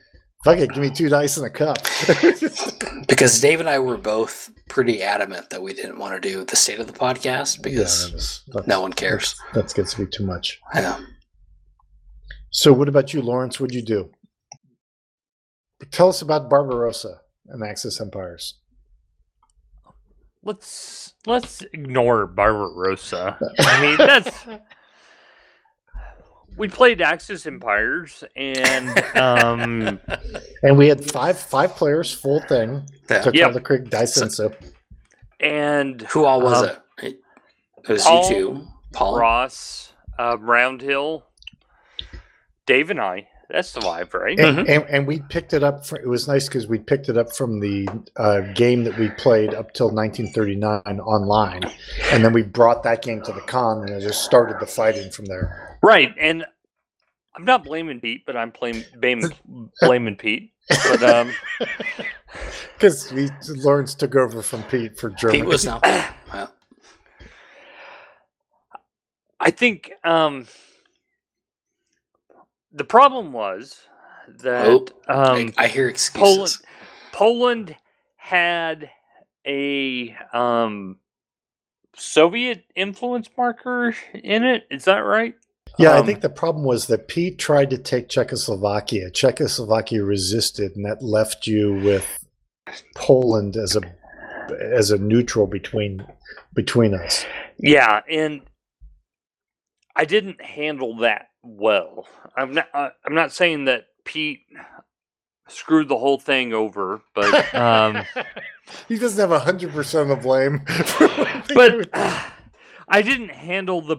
fuck it, give me two dice and a cup. Because Dave and I were both pretty adamant that we didn't want to do the state of the podcast because that was, that's, no one cares. That's gets to be too much. Yeah. So, what about you, Lawrence? What'd you do? Tell us about Barbarossa and Axis Empires. let's let's ignore Barbarossa. I mean, that's we played Axis Empires, and um, And we had five five players, full thing. Yeah. Took Yep. all the Creek dice So- and so. and Who all was Um, it? It it was Paul, you two. Paul. Ross, uh, Roundhill, Dave, and I. That's the vibe, right? And, Mhm. and, and we picked it up. For, it was nice because we picked it up from the uh, game that we played up till 1939 online, and then we brought that game to the con and it just started the fighting from there. Right, and I'm not blaming Pete, but I'm blaming blaming, blaming Pete. But um, Because Lawrence took over from Pete for Germany. Pete was now. I think um, the problem was that Oh, um, I, I hear excuses. Poland Poland had a um, Soviet influence marker in it. Is that right? Yeah, I Um, think the problem was that Pete tried to take Czechoslovakia. Czechoslovakia resisted, and that left you with Poland as a as a neutral between between us. Yeah, and I didn't handle that well. I'm not. Uh, I'm not saying that Pete screwed the whole thing over, but um, he doesn't have hundred percent of the blame. for what they but do. I didn't handle the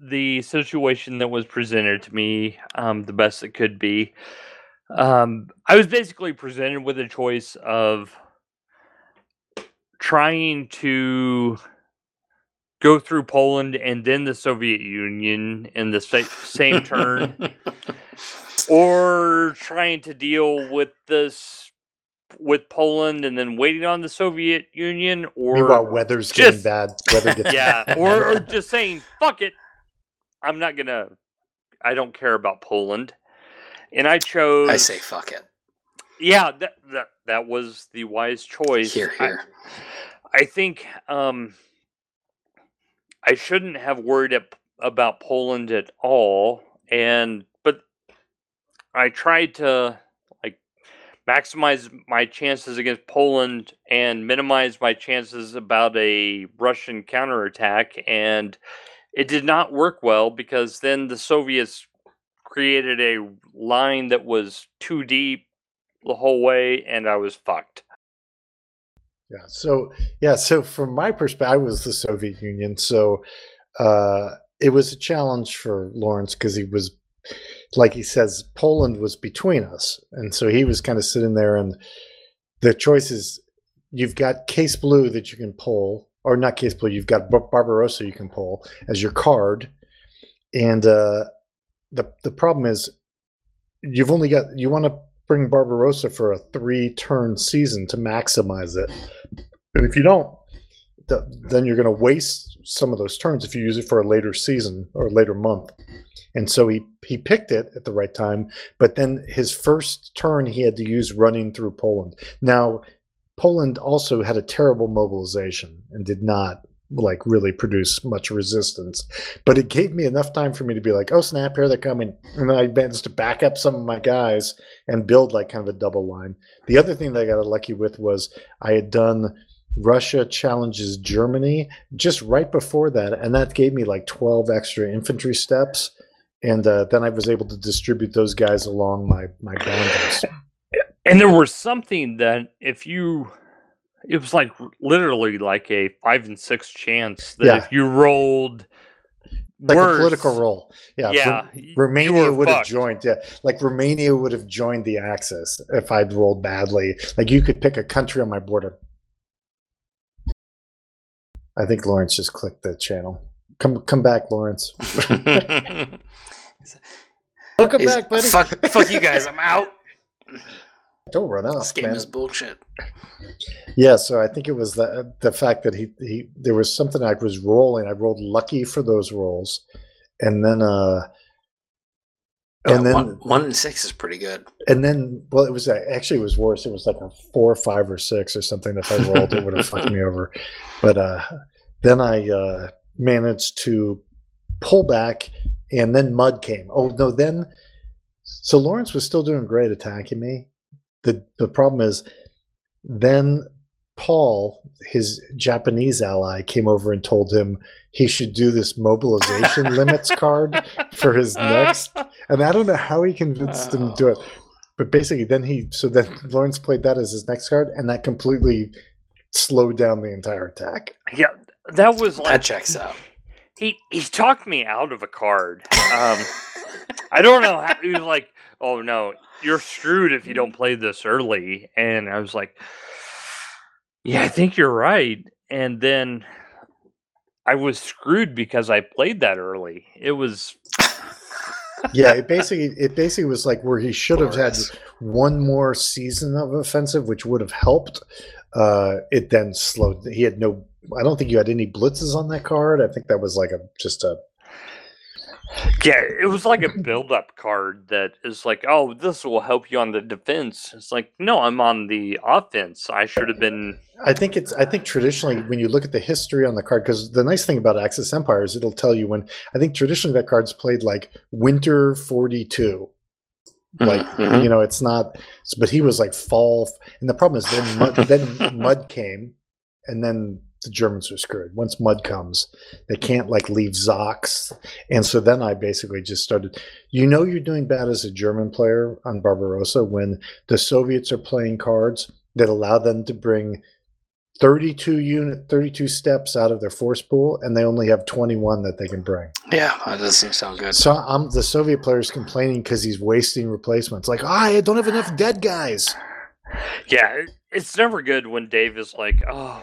the situation that was presented to me um, the best it could be. Um, I was basically presented with a choice of trying to go through Poland and then the Soviet Union in the sa- same turn, or trying to deal with this with Poland and then waiting on the Soviet Union, or Meanwhile, weather's getting bad. Weather gets yeah, bad. or, or just saying fuck it. I'm not gonna. I don't care about Poland, and I chose. I say fuck it. yeah, that that that was the wise choice. Here, I- here. I think um, I shouldn't have worried ab- about Poland at all, and but I tried to like maximize my chances against Poland and minimize my chances about a Russian counterattack, and it did not work well because then the Soviets created a line that was too deep the whole way, and I was fucked. Yeah. So yeah. So from my perspective, I was the Soviet Union. So uh, it was a challenge for Lawrence because he was, like he says, Poland was between us, and so he was kind of sitting there, and the choice is you've got Case Blue that you can pull, or not Case Blue. You've got Barbarossa you can pull as your card, and uh, the the problem is you've only got you want to bring Barbarossa for a three turn season to maximize it. And if you don't, th- then you're going to waste some of those turns if you use it for a later season or later month. And so he he picked it at the right time, but then his first turn he had to use running through Poland. Now, Poland also had a terrible mobilization and did not like really produce much resistance. But it gave me enough time for me to be like, oh snap, here they're coming. And I managed to back up some of my guys and build like kind of a double line. The other thing that I got lucky with was I had done Russia challenges Germany just right before that, and that gave me like 12 extra infantry steps. And uh, then I was able to distribute those guys along my my boundaries. And there was something that if you, it was like literally like a five and six chance that Yeah. if you rolled Like worse, a political roll. Yeah. yeah, Romania would have joined. Yeah, like Romania would have joined the Axis if I'd rolled badly. Like you could pick a country on my border. I think Lawrence just clicked the channel. Come, come back, Lawrence. Welcome He's- back, buddy. Fuck, fuck you guys. I'm out. Don't run out. This off, game man. is bullshit. Yeah, so I think it was the the fact that he he there was something I was rolling. I rolled lucky for those rolls, and then uh, and Yeah, then one, one and six is pretty good. and then well, it was uh, actually it was worse. It was like a four, five, or six or something. If I rolled, it would have fucked me over. But uh, then I uh, managed to pull back, and then mud came. Oh no, then so Lawrence was still doing great attacking me. the The problem is then Paul, his Japanese ally, came over and told him he should do this mobilization limits card for his next and I don't know how he convinced him to do it. But basically, then he so then Lawrence played that as his next card, and that completely slowed down the entire attack. Yeah, that was like That checks out. he he talked me out of a card. Um, I don't know. How, he was like, "Oh no, you're screwed if you don't play this early," and I was like, "Yeah, I think you're right." And then I was screwed because I played that early. It was yeah, it basically it basically was like where he should have had one more season of offensive, which would have helped. Uh, it then slowed. He had no. I don't think you had any blitzes on that card. I think that was like a just a. Yeah, it was like a build-up card that is like, oh, this will help you on the defense. It's like, no, I'm on the offense. I should have been. I think it's. I think traditionally, when you look at the history on the card, because the nice thing about Axis Empire is it'll tell you when. I think traditionally that card's played like Winter Forty Two. Like Mhm. you know, it's not. But he was like fall, and the problem is then mud, then mud came, and then the Germans were screwed. Once mud comes, they can't like leave ZOCs, and so then I basically just started. You know, you're doing bad as a German player on Barbarossa when the Soviets are playing cards that allow them to bring 32 unit 32 steps out of their force pool and they only have 21 that they can bring Yeah, that doesn't sound good. so i'm the soviet players complaining because he's wasting replacements like oh, i don't have enough dead guys Yeah, it's never good when Dave is like, oh,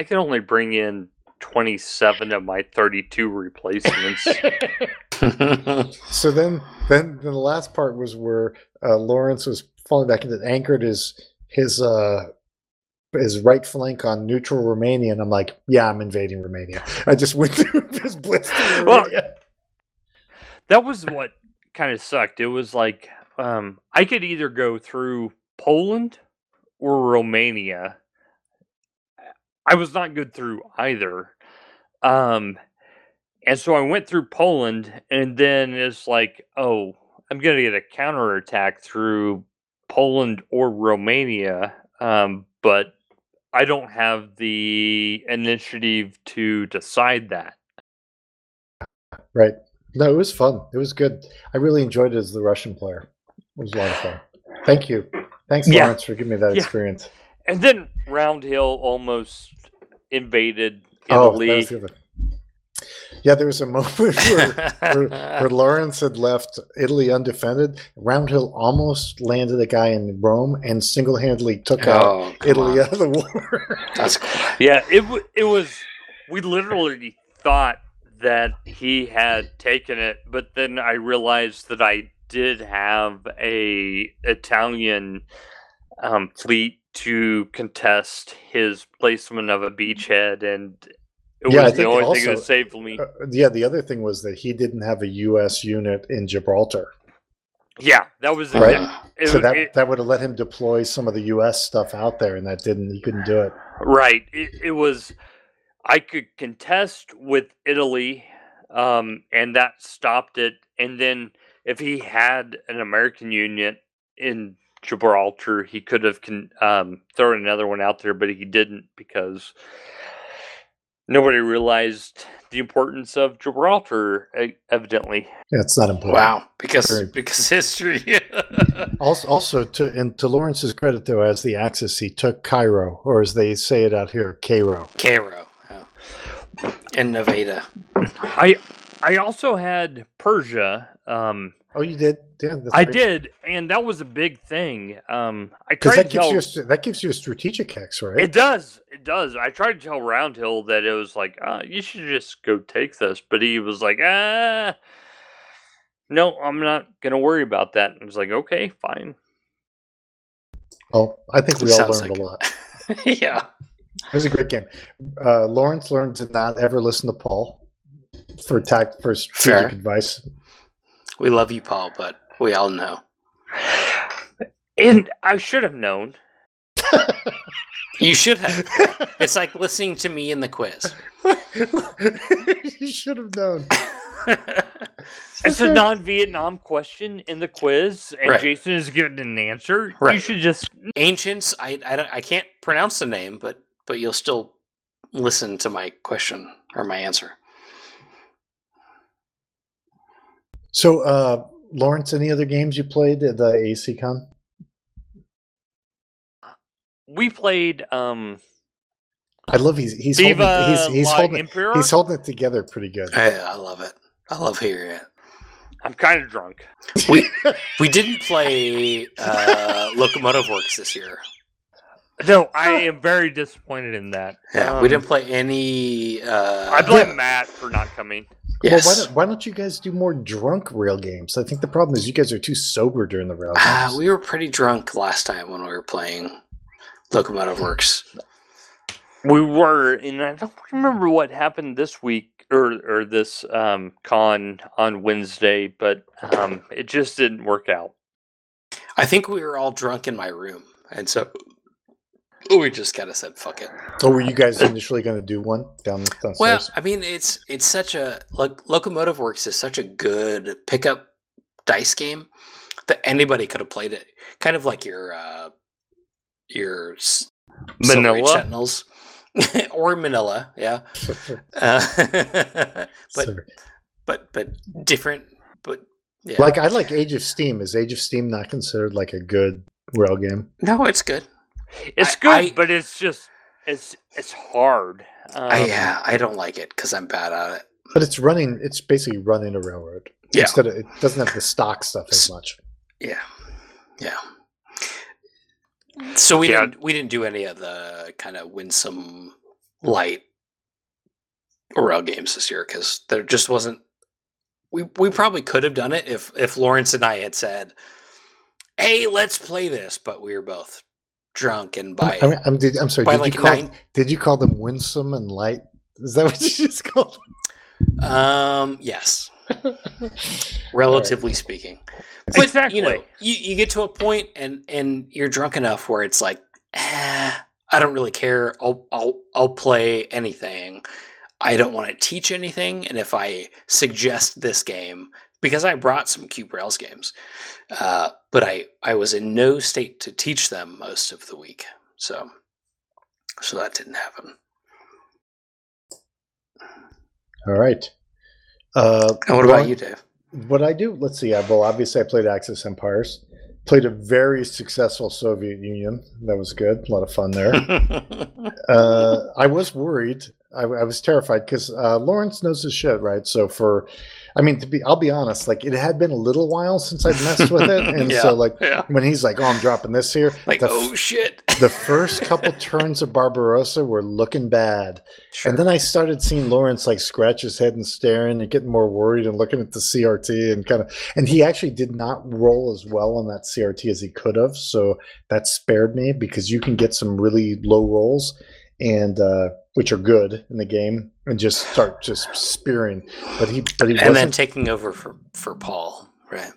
I can only bring in 27 of my 32 replacements. so then then the last part was where uh, lawrence was falling back into anchored his his uh his right flank on neutral Romania, and I'm like, yeah, I'm invading Romania. I just went through this blitz. Well, that was what kind of sucked. It was like um, I could either go through Poland or Romania. I was not good through either. Um, and so I went through Poland, and then it's like, oh, I'm going to get a counterattack through Poland or Romania. Um, but I don't have the initiative to decide that. Right. No, it was fun. It was good. I really enjoyed it as the Russian player. It was a lot of fun. Thank you. Thanks, Yeah. Lawrence, for giving me that Yeah. experience. And then Roundhill almost invaded Oh, Italy. was the other- Yeah, there was a moment where, where, where Lawrence had left Italy undefended. Roundhill almost landed a guy in Rome and single-handedly took out oh, come Italy on. out of the war. That's cool. yeah, it it was. We literally thought that he had taken it, but then I realized that I did have a Italian um, fleet to contest his placement of a beachhead, and it Yeah, was the only thing that also- saved me. Uh, yeah, the other thing was that he didn't have a U.S. unit in Gibraltar, Yeah, that was Right. exact- it so that it- that would have let him deploy some of the U.S. stuff out there, and that didn't. He couldn't do it. Right. It, it was. I could contest with Italy, um, and that stopped it. And then if he had an American unit in Gibraltar, he could have con- um, thrown another one out there, but he didn't because nobody realized the importance of Gibraltar. Evidently, Yeah, it's not important. Wow, because Very- because history. Also, also to and to Lawrence's credit, though, as the Axis, he took Cairo, or as they say it out here, Cairo. Cairo yeah. and Nevada. I I also had Persia. Um, Oh, you did? Yeah, I great. did, and that was a big thing. Um, I tried that to gives tell you a, that gives you a strategic hex, right? it does, it does. I tried to tell Roundhill that it was like, uh, you should just go take this, but he was like, ah, no, I'm not gonna worry about that. And I was like, okay, fine. well, I think we all learned like- a lot. yeah. It was a great game. Uh, Lawrence learned to not ever listen to Paul for tact for strategic Fair. advice. We love you, Paul, but we all know. And I should have known. You should have. It's like listening to me in the quiz. you should have known. It's a non-Vietnam question in the quiz, and Right. Jason is giving an answer. You should just Ancients, I, I, don't- I can't pronounce the name, but but you'll still listen to my question or my answer. So, uh, Lawrence, any other games you played at the AC Con? we played um I love he's he's Viva holding, he's he's holding Emperor. he's holding it together pretty good. I, I love it. I love hearing it. I'm kind of drunk. We we didn't play uh, Locomotive Works this year. No, I am very disappointed in that. Yeah, Um, we didn't play any. Uh, I blame Matt for not coming. Yes. Well, why don't, why don't you guys do more drunk rail games? I think the problem is you guys are too sober during the rail games. Ah, we were pretty drunk last time when we were playing Locomotive Works. We were, and I don't remember what happened this week or or this um, con on Wednesday, but um, it just didn't work out. I think we were all drunk in my room, and so we just kind of said, "Fuck it." so were you guys initially going to do one down downstairs? Well, I mean, it's it's such a like Locomotive Works is such a good pickup dice game that anybody could have played it. Kind of like your uh your s- Manila. Sentinels or Manila, yeah. Uh, but So- but but different. But yeah, like I like Age of Steam. Is Age of Steam not considered like a good rail game? no, it's good. It's I- good, I- but it's just it's it's hard. Um, I, yeah, I don't like it because I'm bad at it. But it's running. It's basically running a railroad. Yeah. Instead of it doesn't have the stock stuff as much. Yeah, yeah. So we Yeah. didn't we didn't do any of the kind of winsome light rail games this year because there just wasn't. We we probably could have done it if if Lawrence and I had said, "Hey, let's play this," but we were both drunk and by I mean, I'm, did, I'm sorry. by Did like you call nine. did you call them winsome and light? Is that what you just called? Um, yes, them? relatively speaking. But Exactly. you know, you, you get to a point and and you're drunk enough where it's like, eh, I don't really care. I'll I'll I'll play anything. I don't want to teach anything, and if I suggest this game, because I brought some Cube Rails games, uh, but I I was in no state to teach them most of the week, so so that didn't happen. All right. Uh, And what about you, Dave? What I do? Let's see. I, well, obviously, I played Axis Empires. Played a very successful Soviet Union. That was good. A lot of fun there. uh, I was worried. I, I was terrified because uh, Lawrence knows his shit, right? So for, I mean, to be, I'll be honest. Like it had been a little while since I'd messed with it, and Yeah. so like yeah, when he's like, "Oh, I'm dropping this here," like the, oh shit. the first couple turns of Barbarossa were looking bad, Sure. and then I started seeing Lawrence like scratch his head and staring and getting more worried and looking at the CRT and kind of, and he actually did not roll as well on that CRT as he could have. So that spared me because you can get some really low rolls and, uh, which are good in the game and just start just spearing. But he, but he and then taking over for for Paul, right?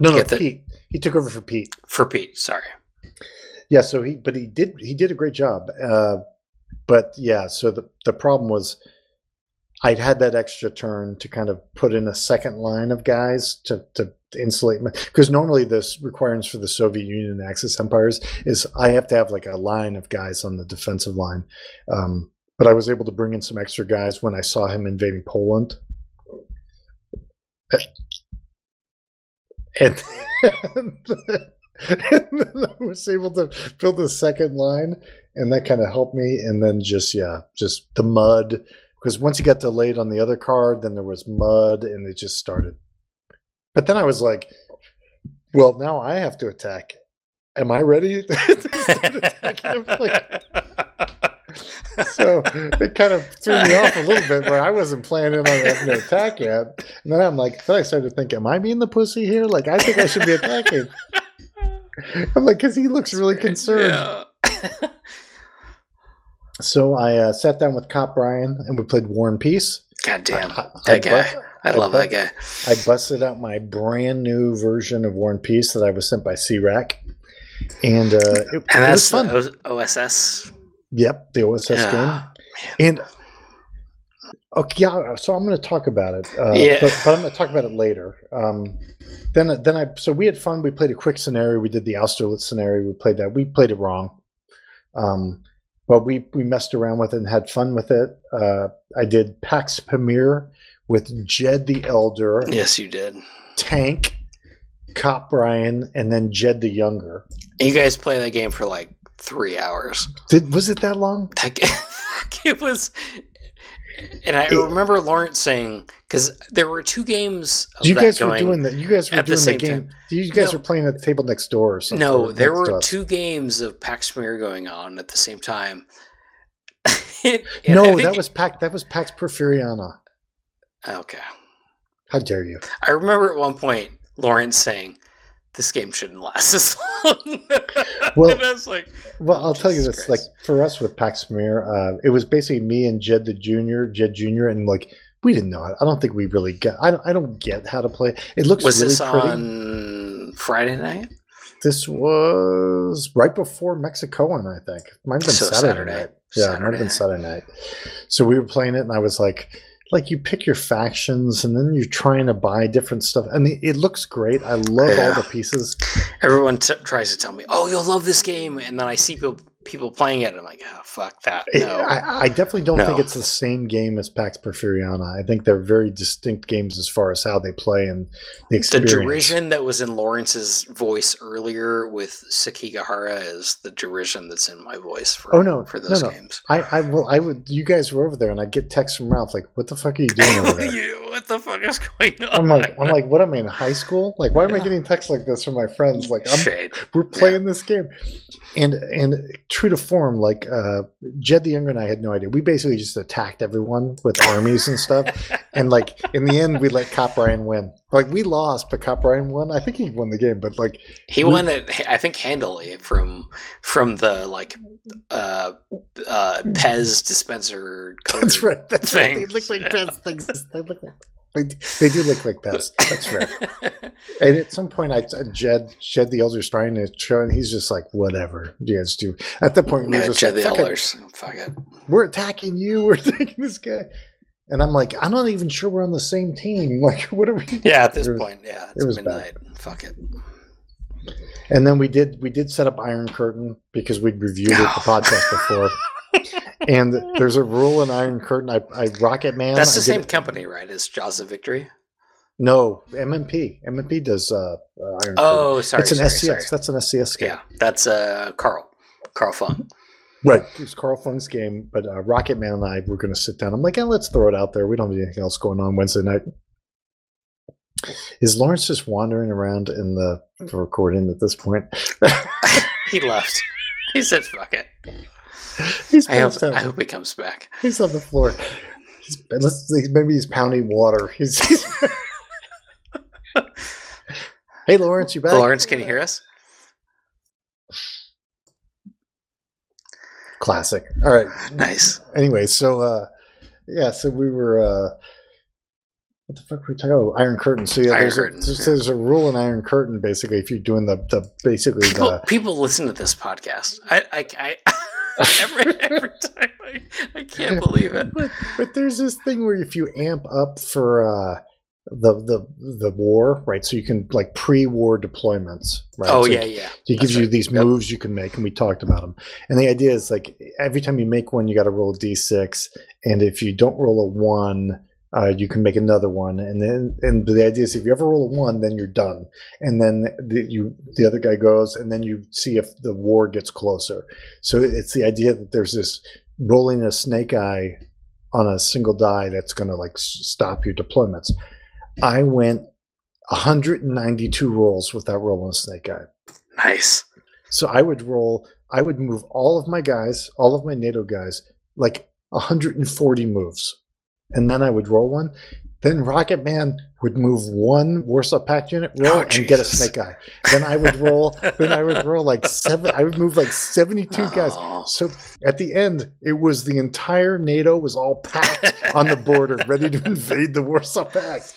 no, no, the- Pete. He took over for Pete. For Pete, sorry. Yeah, so he but he did he did a great job. Uh, but yeah, so the the problem was I'd had that extra turn to kind of put in a second line of guys to to insulate because normally this requirements for the Soviet Union and Axis empires is I have to have like a line of guys on the defensive line. Um, but I was able to bring in some extra guys when I saw him invading Poland. And, and then I was able to build a second line, and that kind of helped me. And then just yeah, just the mud because once you got delayed on the other card, then there was mud, and it just started. But then I was like, "Well, now I have to attack. Am I ready?" Like, so it kind of threw me off a little bit where I wasn't planning on having to attack yet. And then I'm like, then I started to think, am I being the pussy here? Like, I think I should be attacking. I'm like, because he looks really concerned. Yeah. So I uh, sat down with Cop Brian and we played War and Peace. God damn, I- that I guy. I love that guy. I busted out my brand new version of War and Peace that I was sent by C-Rack. And uh, it, And it was fun. OSS. Yep, the OSS game. And okay, yeah. So I'm going to talk about it. Uh, Yeah. but, but I'm going to talk about it later. Um, then, then I. So we had fun. We played a quick scenario. We did the Austerlitz scenario. We played that. We played it wrong. Um, but we we messed around with it and had fun with it. Uh, I did Pax Pamir with Jed the Elder, Yes, you did. Tank, Cop Brian, and then Jed the Younger. You guys play that game for like three hours. Did was it that long? Ga- it was, and I It- remember Lawrence saying because there were two games. Of You guys were doing that. You guys were at the doing the, game. time. You guys No. were playing at the table next door or something. No, there were two games of Pax Pamir going on at the same time. It- No, think- that was Pax. That was Pax Porfiriana. Okay. How dare you? I remember at one point Lawrence saying, "This game shouldn't last this long." Well- and I was like, Well, I'll tell you this: Christ. like for us with Pax Pamir, uh, it was basically me and Jed the Junior, Jed Junior, and like we didn't know it. I don't think we really get. I don't. I don't get how to play. It looks "Was really this pretty. on Friday night?" This was right before Mexicoan, I think. Might have been So Saturday, Saturday. night. Yeah, it might have been Saturday night. So we were playing it, and I was like, like you pick your factions, and then you're trying to buy different stuff, and it, it looks great. I love all the pieces. Everyone t- tries to tell me, "Oh, you'll love this game," and then I see people people playing it, I'm like, "Oh, fuck that!" It- No, I, I definitely don't think it's the same game as Pax Porfiriana. I think they're very distinct games as far as how they play and the experience. the derision that was in Lawrence's voice earlier with Sekigahara is the derision that's in my voice for Oh, no, for those no. games. I, I will. I would. You guys were over there, and I get texts from Ralph like, "What the fuck are you doing over there?" you, what the fuck is going on? I'm like, I'm like, what am I in high school? Like, why am I getting texts like this from my friends? Like, I'm, shade. we're playing this game, and and true to form, like uh, Jed the Younger and I had no idea. We basically just attacked everyone with armies and stuff, and like in the end, we let Cop Brian win. Like we lost, but Cop Brian won. I think he won the game, but like He We- won it, I think, handily from from the like uh, uh, Pez dispenser. that's right. That's right. They things. look like Yeah. best things. They look like. They, they do look like best. That's right. And at some point, I Jed Jed the Elder's trying to show, and he's just like, "Whatever you guys do." At that point, we were yeah, just Jed like, the "Fuck it. Elders. Fuck it. we're attacking you. We're attacking this guy. And I'm like, I'm not even sure we're on the same team. Like, what are we? Yeah, at this was- point, yeah, it's was bad. midnight. Fuck it. And then we did we did set up Iron Curtain because we'd reviewed it the podcast before. And there's a rule in Iron Curtain. I, I Rocket Man. That's the I same it- company, right? Is Jaws of Victory. No, MMP. MMP does uh, uh, Iron Curtain. Oh, sorry. it's an sorry, SCS. sorry. That's an SCS game. Yeah, that's uh Carl. Carl Fung. Right. It's Carl Fung's game, but uh, Rocket Man and I were going to sit down. I'm like, yeah, let's throw it out there. We don't have anything else going on Wednesday night. Is Lawrence just wandering around in the the recording at this point? he left. He said, "Fuck it." he's, I hope. I hope he comes back. he's on the floor. He's, maybe he's pounding water. He's, he's hey, Lawrence, you back? Lawrence, can you hear us? Classic. All right. Nice. anyway, so uh yeah, so we were uh what the fuck were we talking about? Iron Curtain. So yeah, Iron there's, Curtain, a, there's, there's a rule in Iron Curtain basically if you're doing the the basically People, the people listen to this podcast. I, I, I every, every time I, I can't believe it. but, but there's this thing where if you amp up for uh the the the war, right? So you can like pre-war deployments, right? Oh So yeah, yeah. It gives That's you right. these Yep. moves you can make, and we talked about them. And the idea is like every time you make one, you got to roll a d6, and if you don't roll a one, uh, you can make another one. And then, and the idea is if you ever roll a one, then you're done. And then the, you, the other guy goes, and then you see if the war gets closer. So it's the idea that there's this rolling a snake eye on a single die that's going to like stop your deployments. I went 192 rolls without rolling a snake eye. Nice. So I would roll, I would move all of my guys, all of my NATO guys, like 140 moves. And then I would roll one. Then Rocket Man would move one Warsaw Pact unit, roll, Oh, and get a snake eye. Then I would roll, then I would roll like seven, I would move like 72 guys. Oh. So at the end, it was the entire NATO was all packed on the border, ready to invade the Warsaw Pact.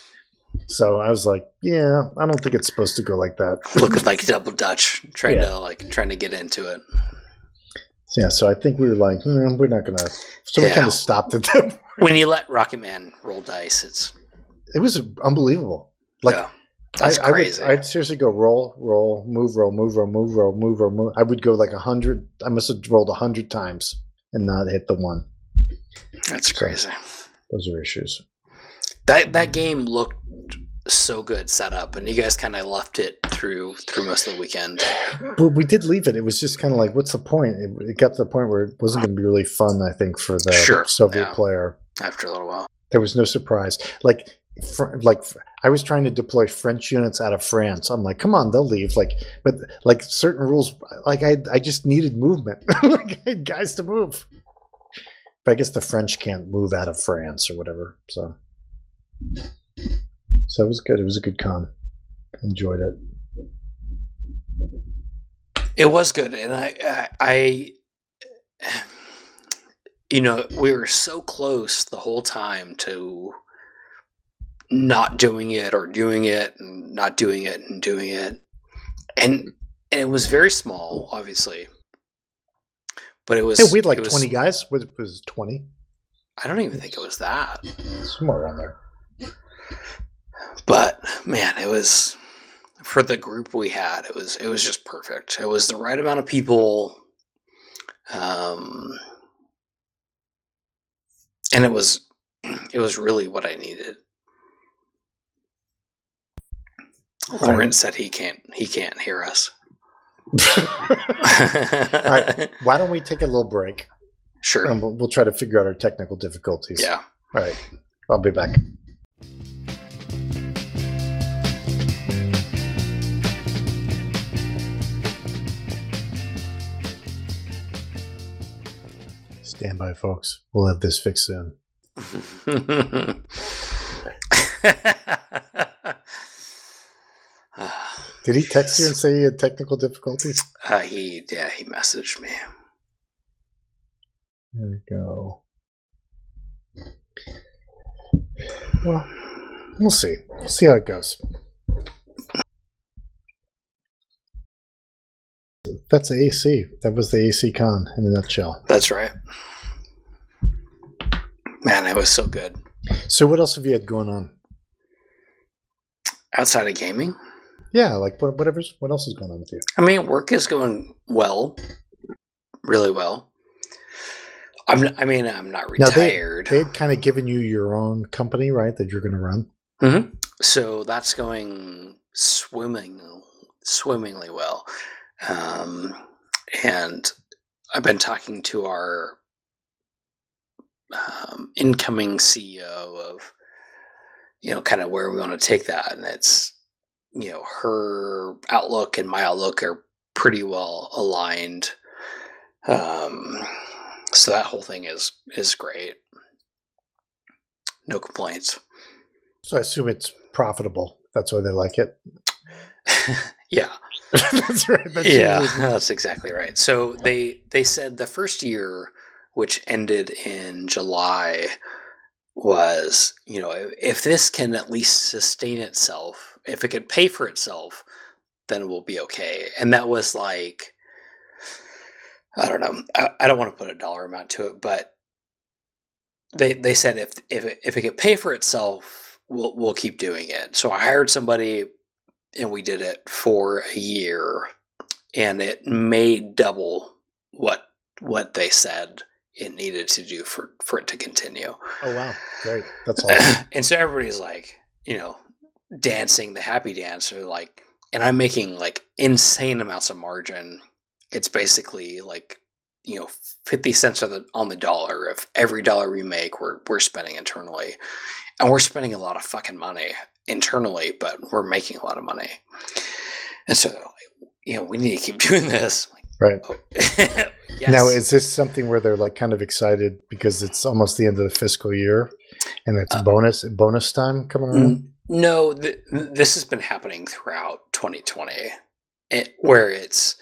So I was like, yeah, I don't think it's supposed to go like that. Looking like double Dutch, trying Yeah. to like trying to get into it. Yeah, so I think we were like, hmm, we're not gonna. So we kind of stopped it. There. When you let Rocket Man roll dice, it's It was unbelievable. Like yeah, that's I, I would, crazy. I'd seriously go roll, roll, move, roll, move, roll, move, roll, move, roll, move. I would go like a hundred. I must have rolled a hundred times and not hit the one. that's crazy. Those are issues. That that game looked so good setup, and you guys kind of left it through through most of the weekend. But we did leave it. It was just kind of like, what's the point? It, it got to the point where it wasn't going to be really fun. I think for the Sure, Soviet yeah. player, After a little while, there was no surprise. Like, fr- like I was trying to deploy French units out of France. I'm like, come on, they'll leave. Like, but like certain rules, like I, I just needed movement. like guys to move. But I guess the French can't move out of France or whatever. So So it was good. It was a good con. Enjoyed it. It was good, and I, I, I, you know, we were so close the whole time to not doing it or doing it and not doing it and doing it, and and it was very small, obviously, but it was. Hey, we had like was- twenty guys. Was was twenty I don't even think it was that, somewhere around there? But man, it was for the group we had. It was it was just perfect. It was the right amount of people. Um, and it was it was really what I needed. Okay. Lawrence said he can't he can't hear us. right. Why don't we take a little break Sure. and we'll, we'll try to figure out our technical difficulties. Yeah. All right. I'll be back. Stand by, folks. We'll have this fixed soon. Did he text you and say he had technical difficulties? uh, he yeah he messaged me. There we go. Well, we'll see. We'll see how it goes. That's the AC. That was the AC con in a nutshell. That's right. Man, it was so good. So, what else have you had going on? Outside of gaming, Yeah, like whatever's what else is going on with you? I mean, work is going well, really well. I'm. I mean, I'm not Now, they- retired, They'd kind of given you your own company, right? That you're going to run. Mm-hmm. so that's going swimming, swimmingly well. Um, and I've been talking to our um, incoming CEO of, you know, kind of where we want to take that, and it's, you know, her outlook and my outlook are pretty well aligned. Um, so that whole thing is is great. No complaints. So I assume it's profitable. That's why they like it. yeah. that's right. That's yeah, that's exactly right. So they they said the first year, which ended in July, was you know if, this can at least sustain itself, if it could pay for itself, then we'll be okay. And that was like, I don't know, I, I don't want to put a dollar amount to it, but they they said if if it, if it could pay for itself, we'll we'll keep doing it. So I hired somebody and we did it for a year and it made double what what they said it needed to do for for it to continue. Oh wow, great. That's awesome. and so everybody's like you know dancing the happy dance or like and i'm making like insane amounts of margin. It's basically like you know 50 cents on the on the dollar of every dollar we make we're we're spending internally. And we're spending a lot of fucking money internally but we're making a lot of money and so you know we need to keep doing this right. Oh, yes. Now, is this something where they're like kind of excited because it's almost the end of the fiscal year, and it's Uh, bonus bonus time coming around? No, th- this has been happening throughout 2020, it, where it's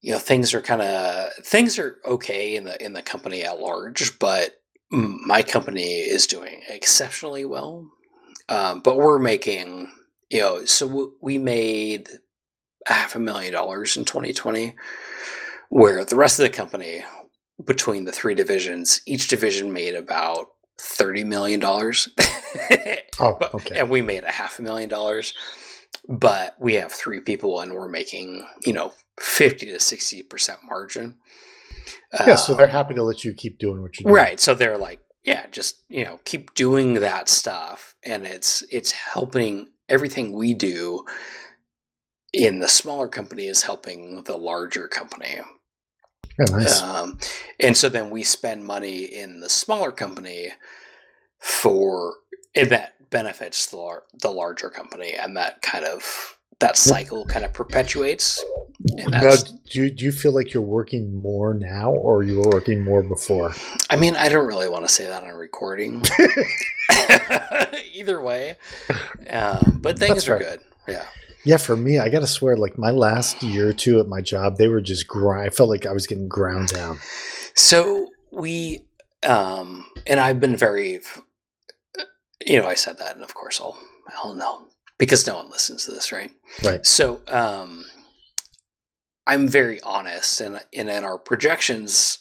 you know things are kind of things are okay in the in the company at large, but my company is doing exceptionally well. Um, but we're making you know so w- we made half a million dollars in 2020, where the rest of the company between the three divisions, each division made about thirty million dollars. Oh, okay. And we made a half a million dollars, but we have three people and we're making, you know, 50 to 60% margin. Yeah, so they're Um, happy to let you keep doing what you're doing. right. So they're like, yeah, just, you know, keep doing that stuff. And it's, it's helping everything we do in the smaller company is helping the larger company. Yeah, nice. Um, and so then we spend money in the smaller company for and that benefits the lar- the larger company, and that kind of that cycle kind of perpetuates. Now, do you, do you feel like you're working more now, or you were working more before? I mean, I don't really want to say that on a recording. Either way, um, but things That's are fair. good. Yeah. Yeah, for me, I got to swear, like my last year or two at my job, they were just grind. I felt like I was getting ground down. So we, um, and I've been very, you know, I said that, and of course I'll, I'll know because no one listens to this, right? Right. So, um, I'm very honest, and and in our projections,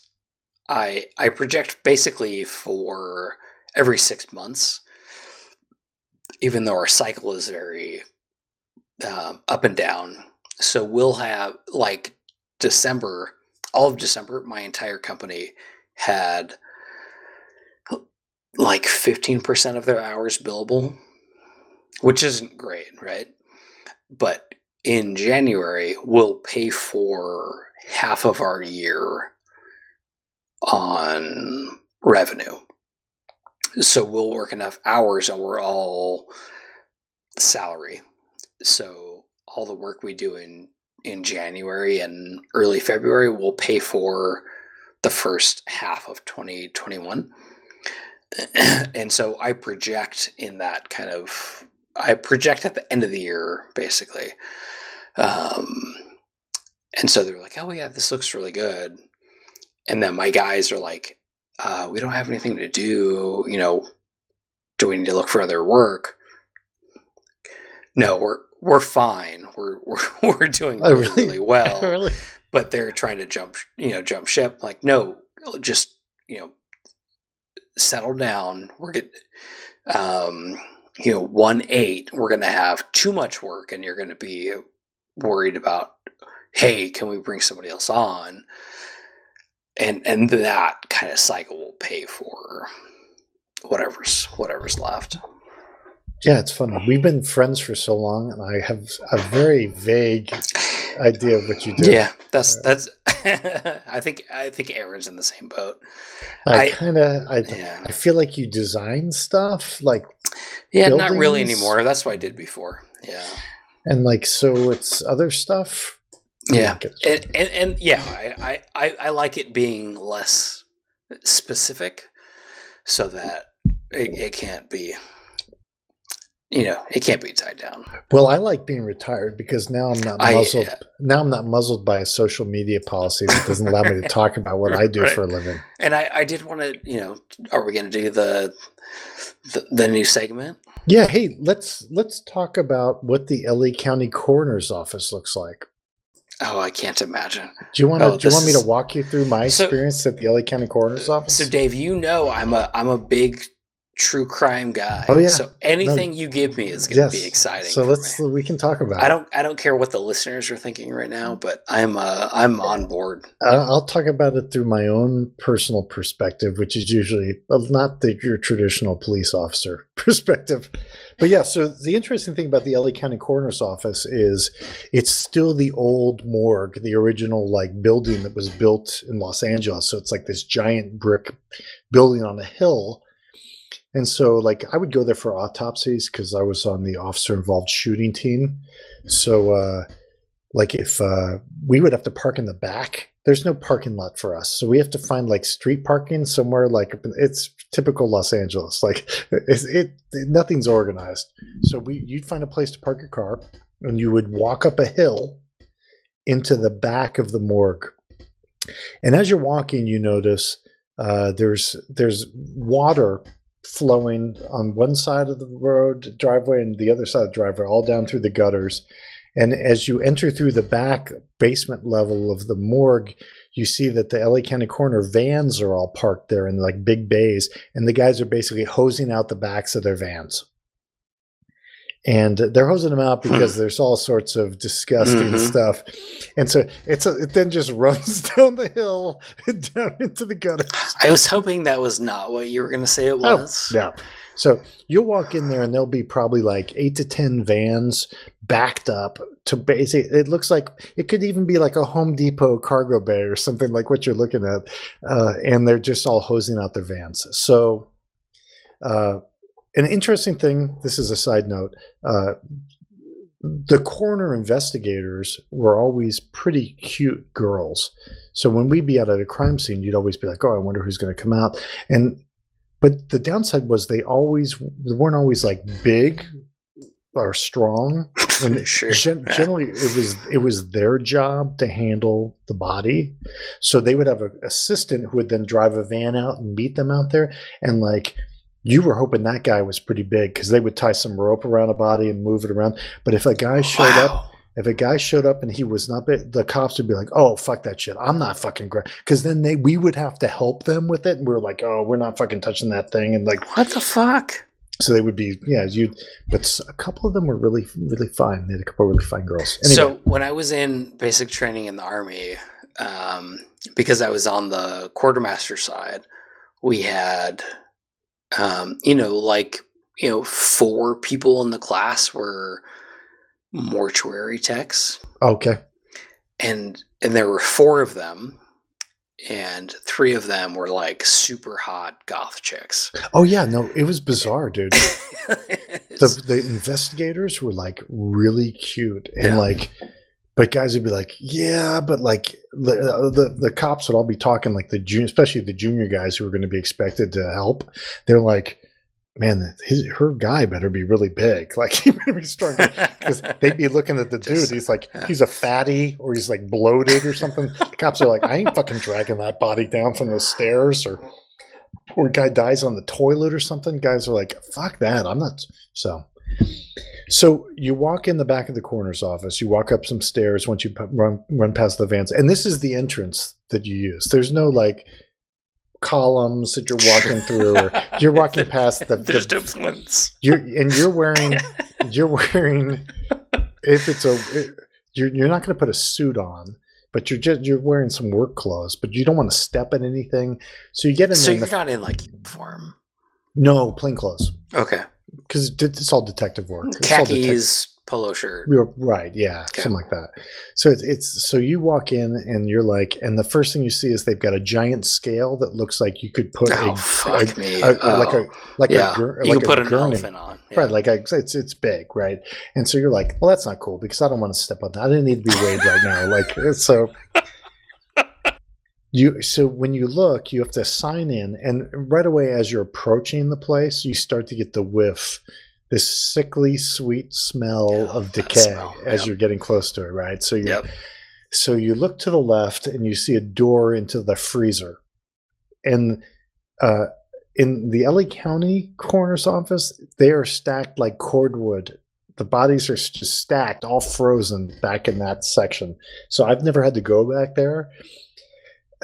I I project basically for every six months, even though our cycle is very um, up and down. So we'll have like December, all of December, my entire company had like 15% of their hours billable, which isn't great, right? But in January, we'll pay for half of our year on revenue. So we'll work enough hours and we're all salary. So all the work we do in in January and early February will pay for the first half of 2021. and so I project in that kind of I project at the end of the year basically. Um and so they're like, "Oh yeah, this looks really good." And then my guys are like, uh, we don't have anything to do, you know, do we need to look for other work? No, we're we're fine. We're we're, we're doing Oh, really, really? well really? but they're trying to jump you know jump ship like no just you know settle down we're get um you know one eight we're gonna have too much work and you're gonna be worried about hey can we bring somebody else on? And and that kind of cycle will pay for whatever's whatever's left Yeah, it's funny. We've been friends for so long, and I have a very vague idea of what you do. yeah that's uh, that's i think i think aaron's in the same boat I I- kind of, I, yeah I feel like you design stuff, like, Yeah, not really anymore. That's what I did before. Yeah, and like, so it's other stuff. yeah, and and, and yeah, I, I I I like it being less specific, so that it, it can't be, you know, it can't be tied down. Well, I like being retired because now I'm not I- muzzled. yeah. Now I'm not muzzled by a social media policy that doesn't allow me to talk about what I do Right. for a living. And I I did want to, you know, are we going to do the, the the new segment? Yeah, hey, let's let's talk about what the LA County Coroner's Office looks like. Oh, I can't imagine. Do you want to? Oh, do you want me to walk you through my So- experience at the LA County Coroner's Office? So, Dave, you know I'm a I'm a big true crime guy. Oh, yeah. So anything you give me is going to be exciting. So let's me. we can talk about. I don't I don't care what the listeners are thinking right now, but I'm uh I'm on board. I- I'll talk about it through my own personal perspective, which is usually not the, your traditional police officer perspective. But yeah, so the interesting thing about the LA County Coroner's Office is it's still the old morgue, the original like building that was built in Los Angeles. So it's like this giant brick building on a hill. And so like I would go there for autopsies because I was on the officer involved shooting team. So uh like if uh, we would have to park in the back. There's no parking lot for us. So we have to find like street parking somewhere like it's typical los angeles. Like it's, it, nothing's organized. So we you'd find a place to park your car and you would walk up a hill into the back of the morgue. And as you're walking you notice uh, there's there's water flowing on one side of the road driveway and the other side of the driveway all down through the gutters and as you enter through the back basement level of the morgue, you see that the LA County coroner vans are all parked there in like big bays, and the guys are basically hosing out the backs of their vans. And they're hosing them out because there's all sorts of disgusting Mhm. stuff, and so it's a, it then just runs down the hill down into the gutter. I was hoping that was not what you were going to say it Oh, was. Yeah. So you'll walk in there and there'll be probably like eight to 10 vans backed up to basic. It looks like it could even be like a Home Depot cargo bay or something like what you're looking at. Uh, and they're just all hosing out their vans. So, uh, an interesting thing, this is a side note. Uh, the coroner investigators were always pretty cute girls. So when we'd be out at a crime scene, you'd always be like, "Oh, I wonder who's going to come out." And but the downside was they always they weren't always like big or strong. And Sure. gen- generally, it was it was their job to handle the body. So they would have an assistant who would then drive a van out and meet them out there. And like you were hoping that guy was pretty big because they would tie some rope around a body and move it around. But if a guy showed up if a guy showed up and he was not big, the cops would be like, "Oh, fuck that shit! I'm not fucking gra-" Because then they we would have to help them with it, and we're like, "Oh, we're not fucking touching that thing," and like What the fuck? so they would be, yeah, you. But a couple of them were really, really fine. They had a couple of really fine girls. Anyway, So when I was in basic training in the army, um, because I was on the quartermaster side, we had, um, you know, like you know, four people in the class were mortuary techs, okay, and and there were four of them, and three of them were like super hot goth chicks. oh yeah, no, it was bizarre, dude. The the investigators were like really cute and Yeah. like but guys would be like yeah but like the, uh, the the cops would all be talking like the junior especially the junior guys who were going to be expected to help. They're like man his her guy better be really big. Like he better be strong because they'd be looking at the dude he's like he's a fatty or he's like bloated or something. The cops are like i ain't fucking dragging that body down from those stairs or or guy dies on the toilet or something. Guys are like fuck that i'm not so so you walk in the back of the coroner's office you walk up some stairs once you run run past the vans and this is the entrance that you use there's no like columns that you're walking through or you're walking past the, There's the no flints. you're and you're wearing you're wearing if it's a it- you're you're not going to put a suit on but you're just you're wearing some work clothes but you don't want to step in anything so you get in So there you're the, not in like uniform. no plain clothes Okay. Because it's all detective work It's Khakis, polo shirt. Right, yeah, Okay. something like that. So it's, it's so you walk in and you're like, and the first thing you see is they've got a giant scale that looks like you could put Oh a, fuck a- me! a- like a Oh, like yeah, a gur- you like can put a an elephant on. Yeah. Right, like I, it's it's big, right? And so you're like, well, that's not cool because I don't want to step on that. I didn't need to be weighed right now. Like so, you so when you look, you have to sign in, and right away as you're approaching the place, you start to get the whiff, this sickly sweet smell Yeah, of decay smell, as yep. you're getting close to it, right? So you Yep. so you look to the left and you see a door into the freezer. And uh, in the LA County coroner's office, they are stacked like cordwood. The bodies are just stacked, all frozen back in that section. So I've never had to go back there.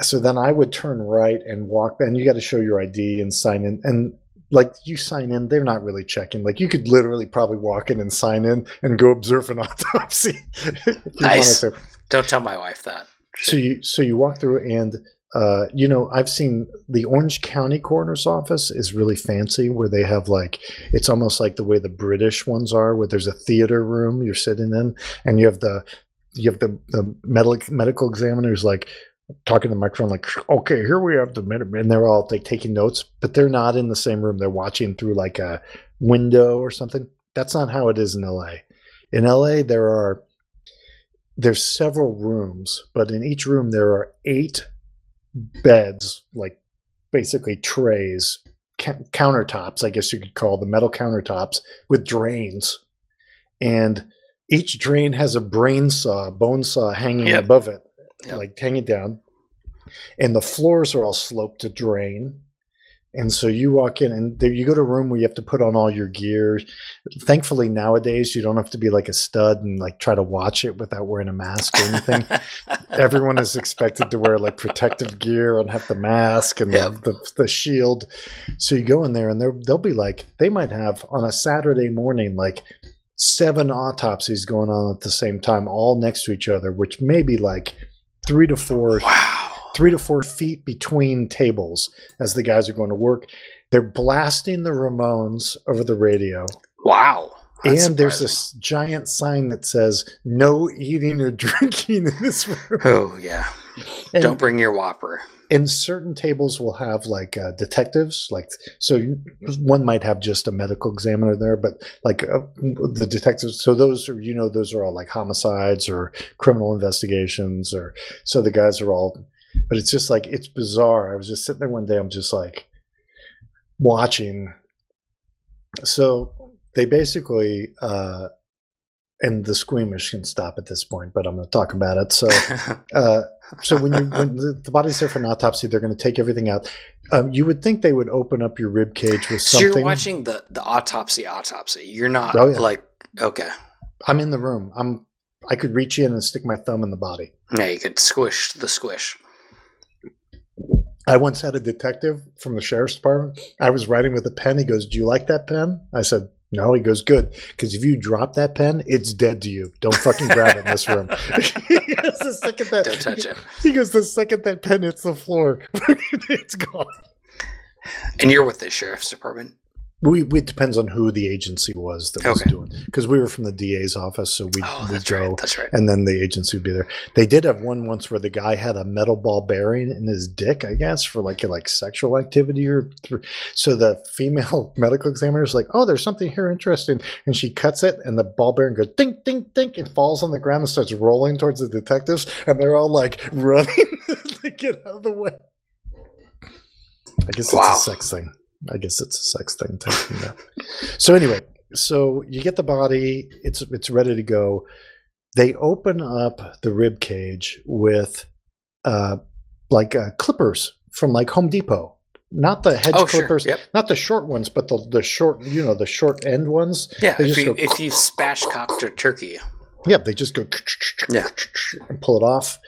So then I would turn right and walk, and you got to show your ID and sign in. And like you sign in, they're not really checking. Like you could literally probably walk in and sign in and go observe an autopsy. if you wanted Nice. Don't tell my wife that. So you so you walk through and uh, you know I've seen the Orange County coroner's office is really fancy where they have like it's almost like the way the British ones are where there's a theater room you're sitting in and you have the you have the the medical medical examiners like talking to the microphone like okay here we have the med-" and they're all like taking notes but they're not in the same room they're watching through like a window or something that's not how it is in LA in LA there are there's several rooms, but in each room there are eight beds, like basically trays, ca- countertops, I guess you could call the metal countertops with drains. And each drain has a brain saw, bone saw hanging Yep. above it, Yep. like hanging down. And the floors are all sloped to drain. And so you walk in and there you go to a room where you have to put on all your gear. Thankfully nowadays you don't have to be like a stud and like try to watch it without wearing a mask or anything. Everyone is expected to wear like protective gear and have the mask and Yep. the, the, the shield. So you go in there and they'll be like, they might have on a Saturday morning, like seven autopsies going on at the same time, all next to each other, which may be like three to four wow. three to four feet between tables as the guys are going to work. They're blasting the Ramones over the radio. Wow. That's and there's surprising. this giant sign that says no eating or drinking in this room. Oh yeah. And- Don't bring your Whopper. And certain tables will have like uh, detectives like so you, one might have just a medical examiner there but like uh, the detectives so those are you know those are all like homicides or criminal investigations or so the guys are all but it's just like it's bizarre. I was just sitting there one day i'm just like watching. So they basically uh and the squeamish can stop at this point but i'm going to talk about it so uh, so when you when the, the body's there for an autopsy, they're going to take everything out. Um, you would think they would open up your rib cage with so something. you're watching the the autopsy autopsy. You're not Oh, yeah. like okay. I'm in the room. I'm. I could reach in and stick my thumb in the body. Yeah, you could squish the squish. I once had a detective from the sheriff's department. I was writing with a pen. He goes, "Do you like that pen?" I said, "No." He goes, "Good, because if you drop that pen, it's dead to you. Don't fucking grab it in this room." He goes, the second that, Don't touch it. He goes, "The second that pen hits the floor, it's gone." And you're with the sheriff's department. We, we it depends on who the agency was that was Okay. doing because we were from the DA's office, so we Oh, that's go right. Right. and then the agency would be there. They did have one once where the guy had a metal ball bearing in his dick, I guess, for like like sexual activity or th- so the female medical examiner is like, oh, there's something here interesting, and she cuts it, and the ball bearing goes ding ding ding, it falls on the ground and starts rolling towards the detectives, and they're all like running to get out of the way. I guess Wow. it's a sex thing. I guess it's a sex thing. So anyway, so you get the body, it's it's ready to go. They open up the rib cage with uh like uh, clippers from like Home Depot. Not the hedge Oh, sure. clippers, Yep. not the short ones, but the the short, you know, the short end ones. Yeah. They If just you, go- if you spatchcocked a turkey. Yeah, they just go Yeah. and pull it off.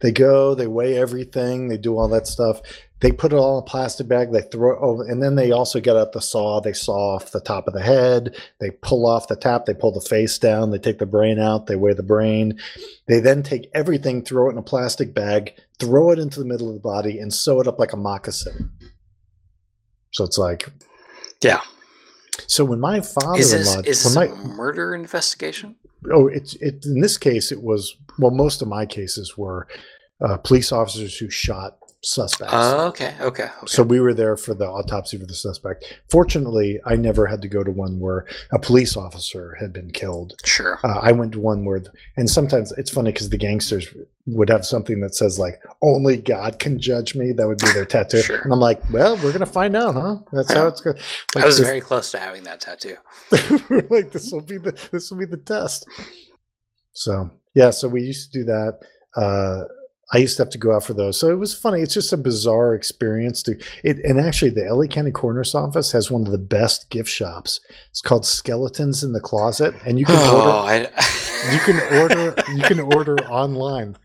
They go, they weigh everything, they do all that stuff. They put it all in a plastic bag, they throw it over, and then they also get out the saw, they saw off the top of the head, they pull off the top, they pull the face down, they take the brain out, they weigh the brain. They then take everything, throw it in a plastic bag, throw it into the middle of the body, and sew it up like a moccasin. So it's like, Yeah. so when my father-in-law, this is this when a murder investigation? oh it's it in this case it was well most of my cases were uh, police officers who shot suspects Oh, okay. Okay. okay. so we were there for the autopsy for the suspect fortunately i never had to go to one where a police officer had been killed sure. uh, i went to one where and sometimes it's funny because the gangsters would have something that says like only god can judge me that would be their tattoo Sure. and i'm like well we're gonna find out huh that's how it's going I was very close to having that tattoo. like this will be the this will be the test so yeah so we used to do that uh i used to have to go out for those. So it was funny. It's just a bizarre experience to it and actually the la county coroner's office has one of the best gift shops. It's called skeletons in the closet and you can Oh, order I, you can order you can order online.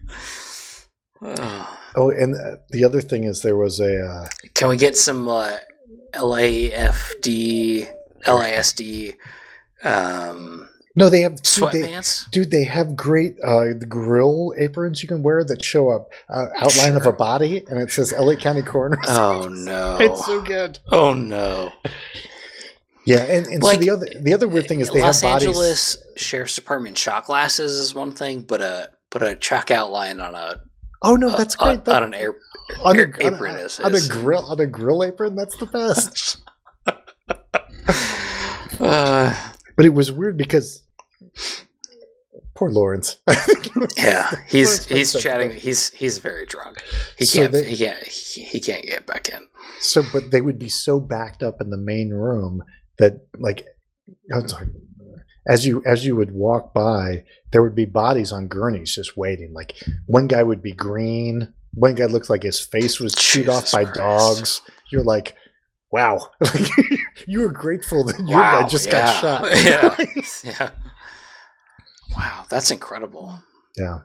Oh. oh and uh, the other thing is there was a uh, Can we get some uh, LAFD, LASD um, no they have dude, they, sweatpants? Dude, they have great uh, the grill aprons you can wear that show up uh, outline of a body, and it says LA County Coroner. Oh no! It's so good. oh no! Yeah, and, and Like, so the other the other weird thing is they Los have bodies. Angeles Sheriff's Department shot glasses is one thing, but a but a chalk outline on a Oh no, that's uh, great. on, That- on an air. on, a, air- on, apron a, is- on a grill on a grill apron. That's the best. Uh, but it was weird because poor Lawrence. yeah, he's he's chatting. He's he's very drunk. He So can't. they- he can't. He, he can't get back in. So, but they would be so backed up in the main room that, like, I was like, as you as you would walk by, there would be bodies on gurneys just waiting. Like one guy would be green. One guy looked like his face was chewed off by Christ. dogs. You're like, wow, you were grateful that your guy just yeah, got shot. yeah. Yeah. Wow, that's incredible. Yeah.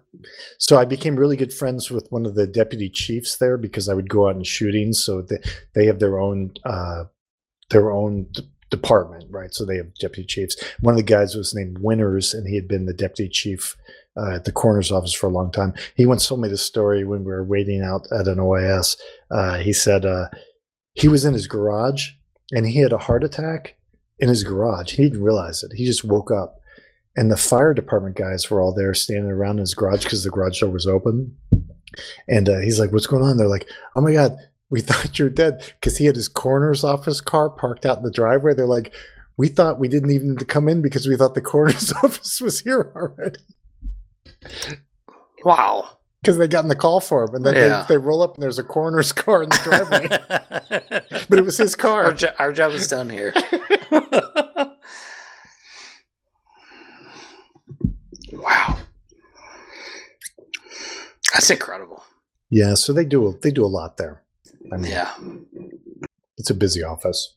So I became really good friends with one of the deputy chiefs there because I would go out in shootings. So they, they have their own uh, their own d- department, right? So they have deputy chiefs. One of the guys was named Winters, and he had been the deputy chief uh, at the coroner's office for a long time. He once told me the story when we were waiting out at an OIS. Uh, he said uh, he was in his garage and he had a heart attack in his garage. He didn't realize it. He just woke up and the fire department guys were all there standing around in his garage because the garage door was open And uh, he's like, "What's going on?" They're like, "Oh my god, we thought you're dead," because he had his coroner's office car parked out in the driveway. They're like, "We thought we didn't even need to come in because we thought the coroner's office was here already." Wow. Because they got in the call for him, and then Yeah. they, they roll up and there's a coroner's car in the driveway, but it was his our, car. jo- our job is done here. That's incredible. Yeah, so they do they do a lot there. I mean, Yeah. it's a busy office.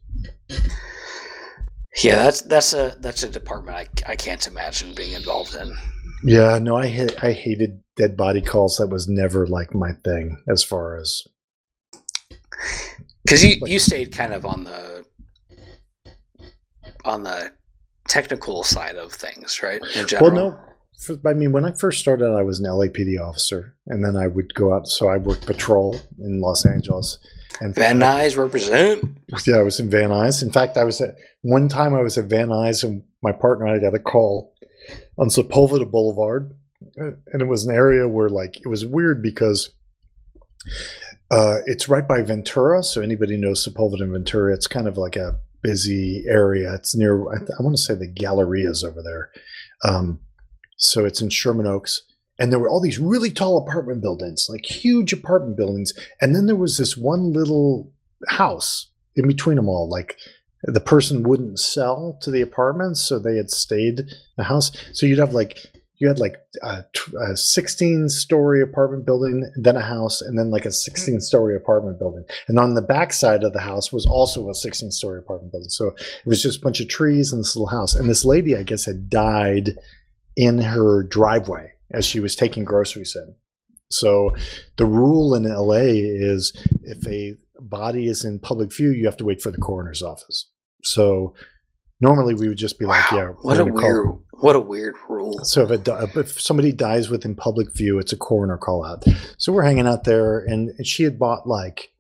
Yeah, that's that's a that's a department I, I can't imagine being involved in. Yeah, no, I ha- I hated dead body calls. That was never like my thing. As far as Because you, you stayed kind of on the on the technical side of things, right? Well, no, I mean, when I first started, I was an LAPD officer, and then I would go out. So I worked patrol in Los Angeles, and Van Nuys represent. Yeah, I was in Van Nuys. In fact, I was at one time I was at Van Nuys, and my partner and I got a call on Sepulveda Boulevard, and it was an area where like it was weird because uh, it's right by Ventura. So anybody knows Sepulveda and Ventura, it's kind of like a busy area. It's near I, th- I want to say the Gallerias over there. Um, so it's in Sherman Oaks. And there were all these really tall apartment buildings, like huge apartment buildings. And then there was this one little house in between them all. Like the person wouldn't sell to the apartments, so they had stayed in the house. So you'd have like you had like a, a 16 story apartment building, then a house, and then like a mm-hmm. 16 story apartment building. And on the back side of the house was also a 16 story apartment building. So it was just a bunch of trees and this little house. And this lady, I guess, had died in her driveway as she was taking groceries in. So the rule in LA is if a body is in public view, you have to wait for the coroner's office. So normally we would just be like, yeah, what a call- weird what a weird rule. so if, di- if somebody dies within public view, it's a coroner call out. So we're hanging out there, and she had bought like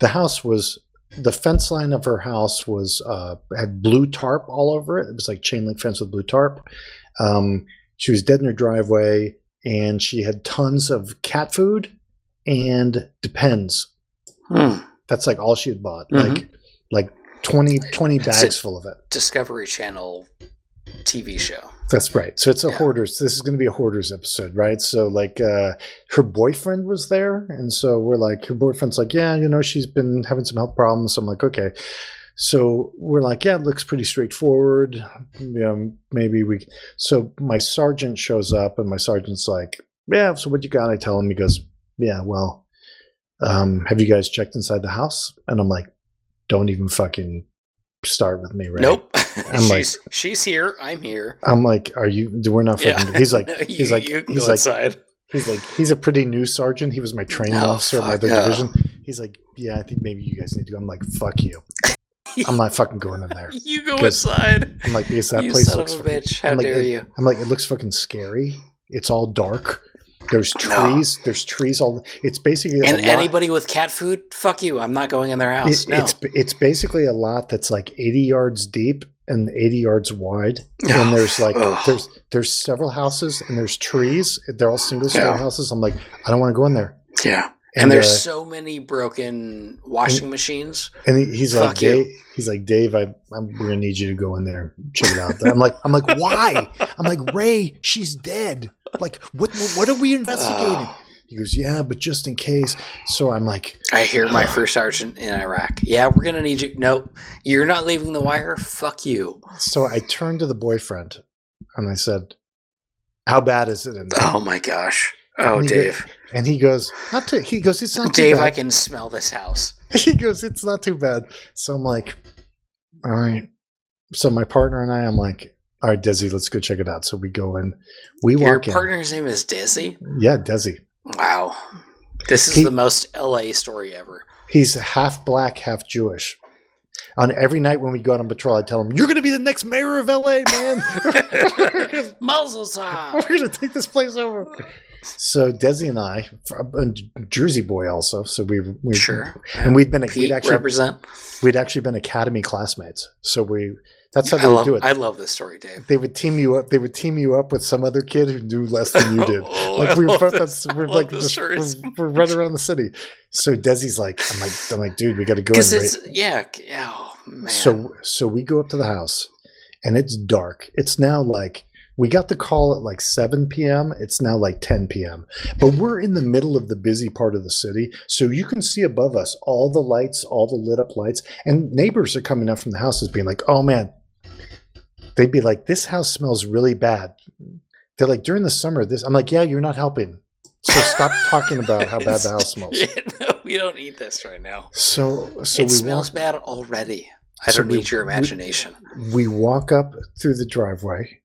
the house was the fence line of her house was uh, had blue tarp all over it. It was like chain link fence with blue tarp. Um, she was dead in her driveway, and she had tons of cat food and depends. Hmm. That's like all she had bought, Mhm. like like 20, 20 That's bags full of it. Discovery Channel TV show. That's right. So it's a Yeah. hoarders. This is going to be a hoarders episode, right? So like, uh, her boyfriend was there, and so we're like, her boyfriend's like, yeah, you know, she's been having some health problems. So I'm like, okay. So we're like, yeah, it looks pretty straightforward. You know, maybe we. So my sergeant shows up, and my sergeant's like, yeah. So what you got? I tell him. He goes, yeah. Well, um, have you guys checked inside the house? And I'm like, don't even fucking start with me, right? Nope. I'm like- she's she's here. I'm here. I'm like, are you? We're not Yeah. fucking. He's like, You- he's like, he's like, inside. he's like, he's a pretty new sergeant. He was my training Oh, officer at my other yeah. division. He's like, yeah, I think maybe you guys need to go. I'm like, fuck you. I'm not fucking going in there. You go Because inside. I'm like, because that you place son looks. of a fucking- bitch. How I'm like, dare it- you? I'm like, it looks fucking scary. It's all dark. There's No. trees. There's trees all. It's basically a And lot- anybody with cat food, fuck you. I'm not going in their house. it- no. It's it's basically a lot that's like 80 yards deep and 80 yards wide. And there's like there's there's several houses and there's trees. They're all single story Yeah. houses. I'm like, I don't want to go in there. yeah. And, there's uh, so many broken washing machines. and he's like, Fuck you. Dave, he's like, Dave, I, I'm, we're gonna need you to go in there, check it out. I'm like, I'm like, why? I'm like, Ray, she's dead. Like, what, what are we investigating? He goes, yeah, but just in case. So I'm like, I hear my first sergeant in Iraq. Yeah, we're gonna need you. Nope, you're not leaving the wire. Fuck you. so I turned to the boyfriend and I said, how bad is it in there? Oh my gosh. Oh, And Dave. And he goes, not too, he goes, it's not too Dave. I can smell this house. he goes, it's not too bad. So I'm like, all right. So my partner and I, I'm like, all right, Desi, let's go check it out. So we go in. We Your walk in. partner's name is Dizzy. Yeah, Desi. Wow. This is He- the most LA story ever. He's half black, half Jewish. On every night when we go out on patrol, I tell him, "You're going to be the next mayor of LA, man. Muzzle. We're going to take this place over." So Desi and I, uh, and Jersey boy also. So we, we Sure. and we'd been Pete we'd actually represent. we'd actually been academy classmates. So we that's how I they would love, do it. I love this story, Dave. they would team you up. They would team you up with some other kid who knew less than you did. Oh, like we were both this, we're like just, we're, we're running around the city. So Desi's like, I'm like, I'm like, dude, we got to go. Because and it's rate- yeah, yeah, oh, man. So so we go up to the house, and it's dark. It's now like we got the call at like 7 p.m. It's now like 10 p.m. But we're in the middle of the busy part of the city, so you can see above us all the lights, all the lit up lights, and neighbors are coming up from the houses, being like, "Oh man." They'd be like, "This house smells really bad." They're like, "During the summer, this." I'm like, "Yeah, you're not helping." So stop talking about how bad the house smells. No, we don't need this right now. So so it we smells walk, bad already. I So don't we- need your we- imagination. we walk up through the driveway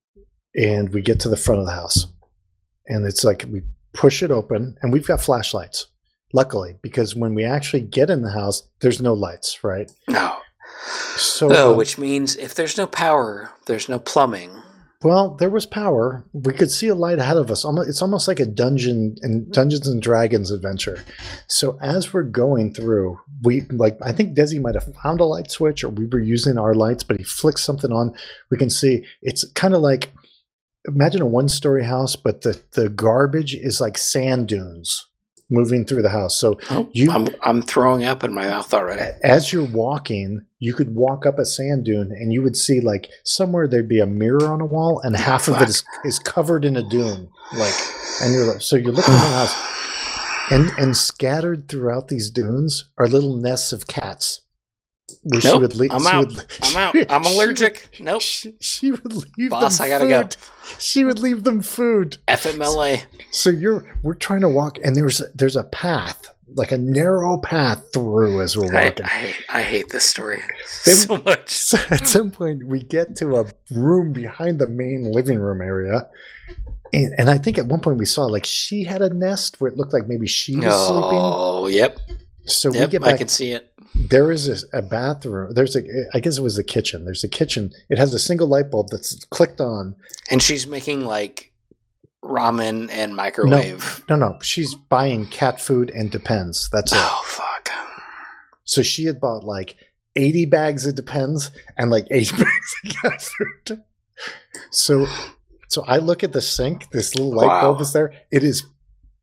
and we get to the front of the house. And it's like we push it open and we've got flashlights luckily because when we actually get in the house there's no lights right? No. so No, um, which means if there's no power, there's no plumbing. well there was power. We could see a light ahead of us. It's almost like a dungeon and dungeons and dragons adventure. So as we're going through we like i think desi might have found a light switch or we were using our lights but he flicks something on. We can see it's kind of like imagine a one story house but the the garbage is like sand dunes moving through the house so Oh, You- I'm I'm throwing up in my mouth already. as you're walking, you could walk up a sand dune and you would see like somewhere there'd be a mirror on a wall and half of it is, is covered in a dune. Like, and you're like, so you're looking at the house and, and scattered throughout these dunes are little nests of cats. Where Nope, leave- I'm she out. would- I'm out. I'm she allergic. Nope. She, she would leave Boss, I gotta go. She would leave them food. FMLA. So you're we're trying to walk and there's there's a path, like a narrow path through as we're I, walking. I, I hate this story They- so much. So at some point, we get to a room behind the main living room area. And, and I think at one point we saw like she had a nest where it looked like maybe she was sleeping. Oh, yep. So we Yep. get I can see it. There is a, a bathroom. There's a, I guess it was the kitchen. There's a kitchen. It has a single light bulb that's clicked on. And she's making like ramen and microwave. No, no, no. she's buying cat food and Depends. That's it. Oh, fuck. So she had bought like 80 bags of Depends and like 80 bags of cat food. So so I look at the sink, this little light Wow. bulb is there. It is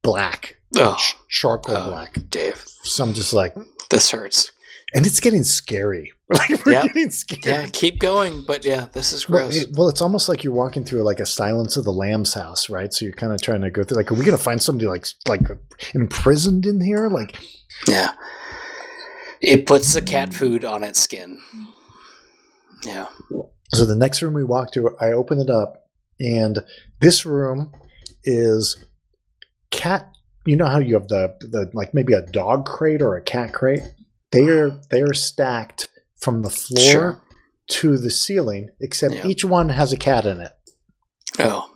black. Oh, ch- charcoal oh, black. Dave, So I'm just like, this hurts. And it's getting scary. Like we're Yep. getting. Yeah, keep going. But yeah, this is Well, gross. it- well, it's almost like you're walking through like a Silence of the Lambs house, right? So you're kind of trying to go through. Like, are we gonna find somebody like like uh, imprisoned in here? Like, yeah. It puts the cat mm. food on its skin. Yeah. So the next room we walk to, I open it up, and this room is cat. You know how you have the the like maybe a dog crate or a cat crate. They are they are stacked from the floor Sure. to the ceiling, except Yeah. each one has a cat in it. Oh,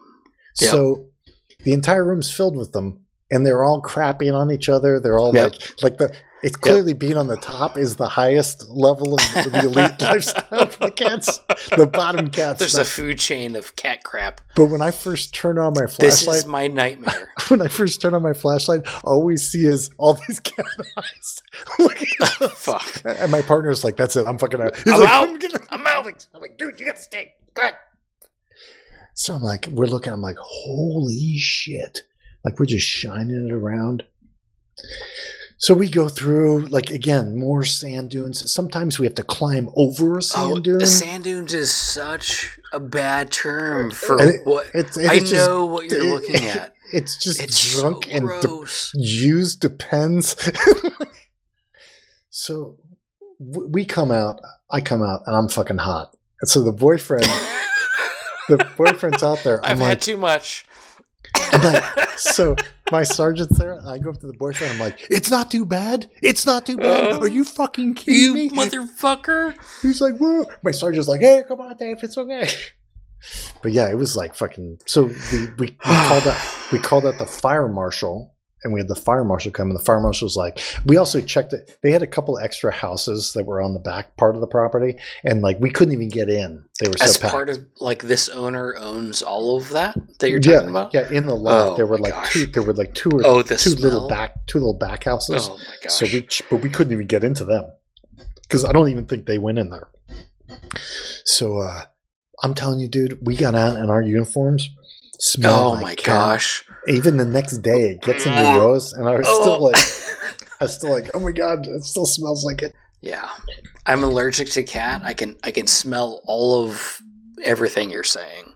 Yeah. So the entire room's filled with them, and they're all crapping on each other. They're all Yep. like like the. It's clearly being on the top is the highest level of the elite lifestyle for the cats. The bottom cats. there's not a food chain of cat crap. But when I first turn on my flashlight, This is my nightmare. when I first turn on my flashlight, all we see is all these cat eyes. Fuck. And my partner's like, "That's it. I'm fucking out." He's I'm like, out. gonna-" I'm out. I'm like, "Dude, you gotta stay." Good. So I'm like, we're looking. I'm like, "Holy shit!" Like we're just shining it around. So we go through, like again, more sand dunes. Sometimes we have to climb over a oh, sand Oh, dune. the sand dunes is such a bad term for it- what It's, I just- know what you're looking at. It's just It's drunk so and de- gross. used depends. so we come out, I come out, and I'm fucking hot. And so the boyfriend, the boyfriend's out there. I've I'm had like, too much. Like, so my sergeant's there. I go up to the boyfriend. I'm like, it's not too bad. It's not too bad. Uh, Are you fucking kidding you me? motherfucker. He's like, whoa. My sergeant's like, hey, come on, Dave. It's okay. But yeah, it was like fucking. So we, we, we called out we called out the fire marshal and we had the fire marshal come, and the fire marshal was like, we also checked it. They had a couple extra houses that were on the back part of the property, and like we couldn't even get in. They were As so packed. part of like this owner owns all of that that you're yeah, talking about. yeah, in the lot Oh there were like gosh. two. There were like two or Oh, two little back, two little back houses. Oh my gosh. So we, but we couldn't even get into them because I don't even think they went in there. So uh, I'm telling you, dude, we got out in our uniforms. Smelled oh my gosh. Even the next day, it gets into yours, and I was oh. still Oh. like, I was still like, oh my god, it still smells like it. yeah. I'm allergic to cat. I can I can smell all of everything you're saying.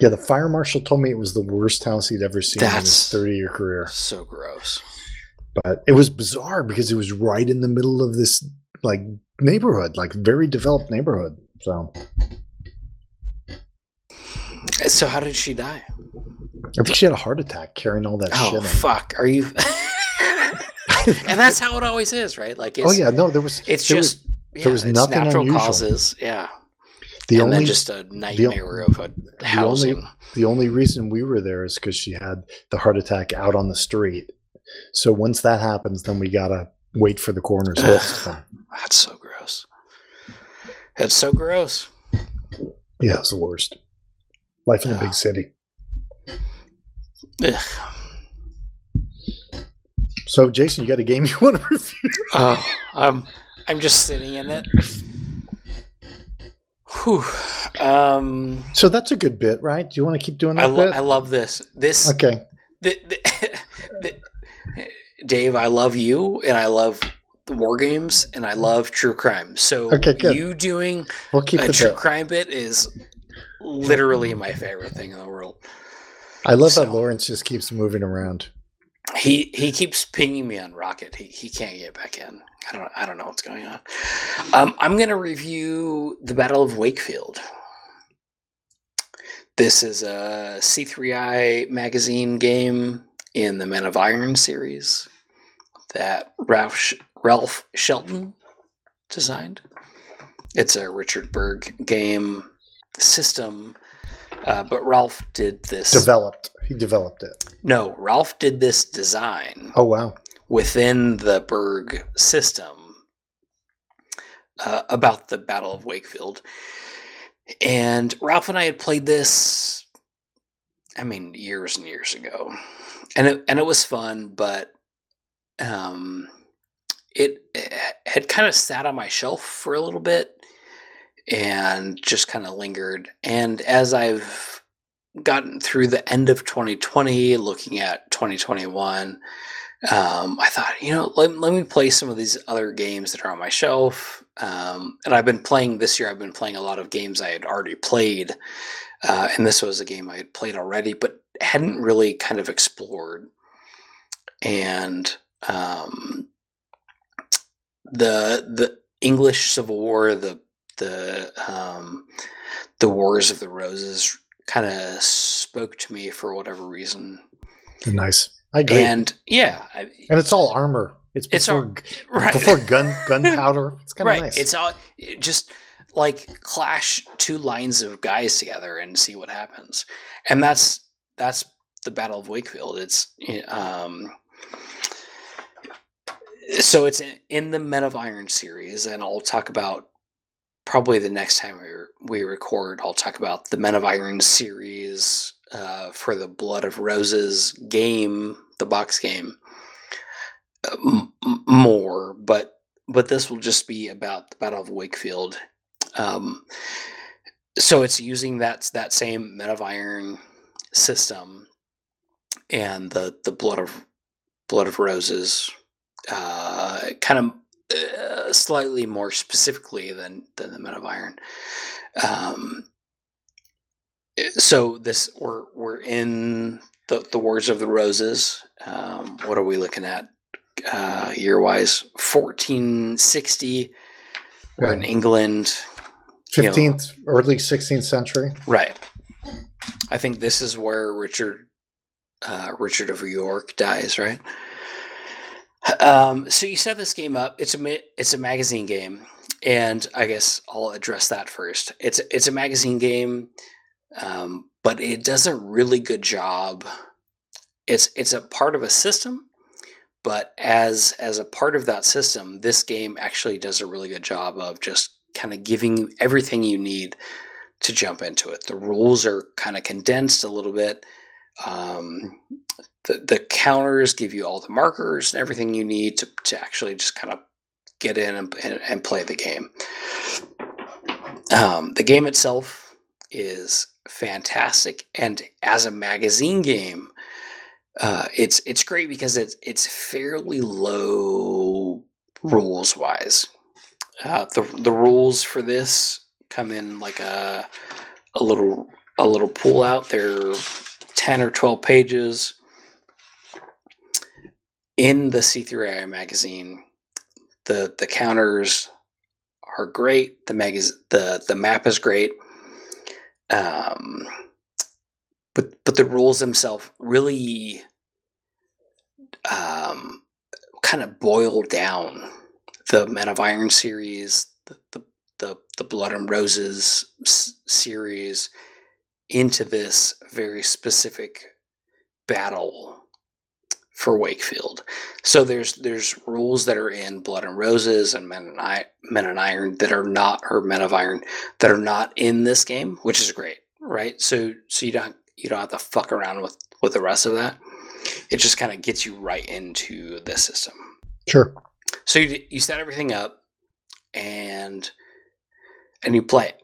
Yeah, the fire marshal told me it was the worst house he'd ever seen in his 30 year career. So gross. But it was bizarre because it was right in the middle of this like neighborhood, like very developed neighborhood. So So how did she die? I think she had a heart attack carrying all that Oh shit. in. fuck. Are you And that's how it always is, right? Like it's oh yeah, no, there was it's there was- just yeah, there was nothing natural unusual. causes. Yeah. the and only then just a nightmare of a housing. the only reason we were there is because she had the heart attack out on the street. So once that happens, then we gotta wait for the coroner's list. That's so gross. That's so gross. Yeah, it's the worst. Life in a big city. Ugh. So Jason, you got a game you want to review? Oh, I'm I'm just sitting in it. Whew. Um, So that's a good bit, right? Do you want to keep doing I, that lo- bit? I love this. This, okay. the, the, the, Dave. I love you, and I love the war games, and I love true crime. So Okay, good. you doing We'll keep a true bit. crime bit is literally my favorite thing in the world. I love so- that Lawrence just keeps moving around. He he keeps pinging me on Rocket. He he can't get back in. I don't I don't know what's going on. Um, I'm gonna review the Battle of Wakefield. This is a C3I magazine game in the Men of Iron series that Ralph Sh- Ralph Shelton designed. It's a Richard Berg game system, uh, but Ralph did this. Developed. He developed it. No, Ralph did this design Oh wow. within the Berg system uh, about the Battle of Wakefield. And Ralph and I had played this, I mean, years and years ago, and it and it was fun, but um, it, it had kind of sat on my shelf for a little bit and just kind of lingered. And as I've gotten through the end of 2020, looking at 2021, um, I thought, you know, let, let me play some of these other games that are on my shelf. Um, and I've been playing this year, I've been playing a lot of games I had already played. Uh, and this was a game I had played already, but hadn't really kind of explored. And um, the the English Civil War, the the um, the Wars of the Roses, kind of spoke to me for whatever reason. Nice. I agree. And, And yeah, I, it's all armor. It's It's before, all- g- right. before gun gunpowder. It's kind of right. nice. It's all it just like clash two lines of guys together and see what happens. And that's that's the Battle of Wakefield. It's um so it's in, in the Men of Iron series, and I'll talk about probably the next time we we record. I'll talk about the Men of Iron series uh, for the Blood of Roses game, the box game, uh, more. But but this will just be about the Battle of Wakefield. Um, so it's using that that same Men of Iron system and the the Blood of Blood of Roses uh, kind of uh, slightly more specifically than than the Men of Iron. Um, so this we're we're in the the Wars of the Roses. Um, what are we looking at uh, year wise? Fourteen sixty. We're in. England, you know- 15th, early 16th century. right? I think this is where Richard uh, Richard of York dies, right? Um, so you set this game up. It's a it's a magazine game, and I guess I'll address that first. It's it's a magazine game, um, but it does a really good job. It's it's a part of a system, but as as a part of that system, this game actually does a really good job of just kind of giving you everything you need to jump into it. The rules are kind of condensed a little bit. Um, the, the counters give you all the markers and everything you need to, to actually just kind of get in and, and, and play the game. Um, the game itself is fantastic, and as a magazine game, uh, it's it's great because it's it's fairly low rules wise. Uh, the the rules for this come in like a a little a little pull out. They're ten or twelve pages in the C3I magazine. The the counters are great. The mag the the map is great. Um, but but the rules themselves really um, kind of boil down the Men of Iron series, the the the, the Blood and Roses s- series into this very specific battle for Wakefield. So there's there's rules that are in Blood and Roses and Men and I, Men and Iron that are not or Men of Iron that are not in this game, which is great, right? So so you don't you don't have to fuck around with with the rest of that. It just kind of gets you right into the system. Sure. So you you set everything up and and you play it.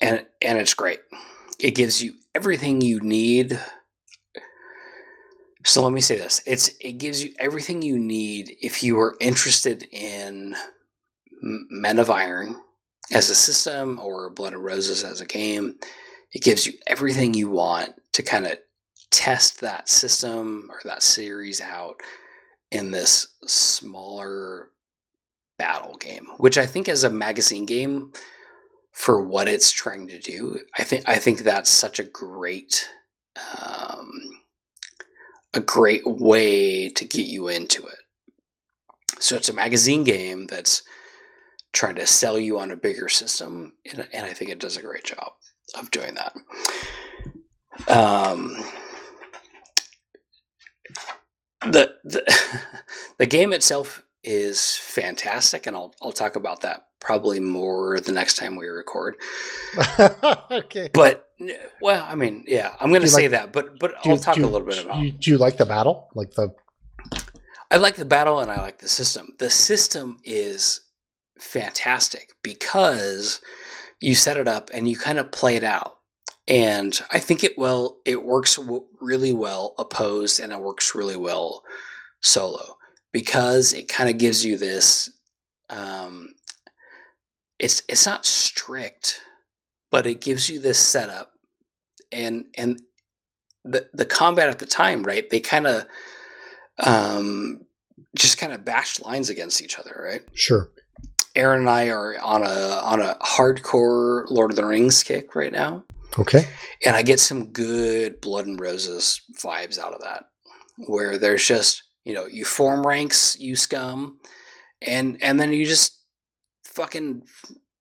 And and it's great. It gives you everything you need so let me say this: it's it gives you everything you need if you are interested in Men of Iron as a system or Blood and Roses as a game. It gives you everything you want to kind of test that system or that series out in this smaller battle game, which I think as a magazine game for what it's trying to do, I think I think that's such a great um, a great way to get you into it. So it's a magazine game that's trying to sell you on a bigger system, and, and I think it does a great job of doing that. Um, the the the game itself is fantastic, and I'll I'll talk about that probably more the next time we record. okay. But well, I mean, yeah, I'm going to say like- that, but but I'll you- talk do a little bit about. You, do you like the battle? Like the I like the battle and I like the system. The system is fantastic because you set it up and you kind of play it out. And I think it well it works w- really well opposed and it works really well solo because it kind of gives you this um it's it's not strict but it gives you this setup and and the the combat at the time right they kind of um just kind of bash lines against each other right sure. aaron and i are on a on a hardcore lord of the rings kick right now Okay. and I get some good blood and roses vibes out of that, where there's just you know you form ranks, you scum, and and then you just fucking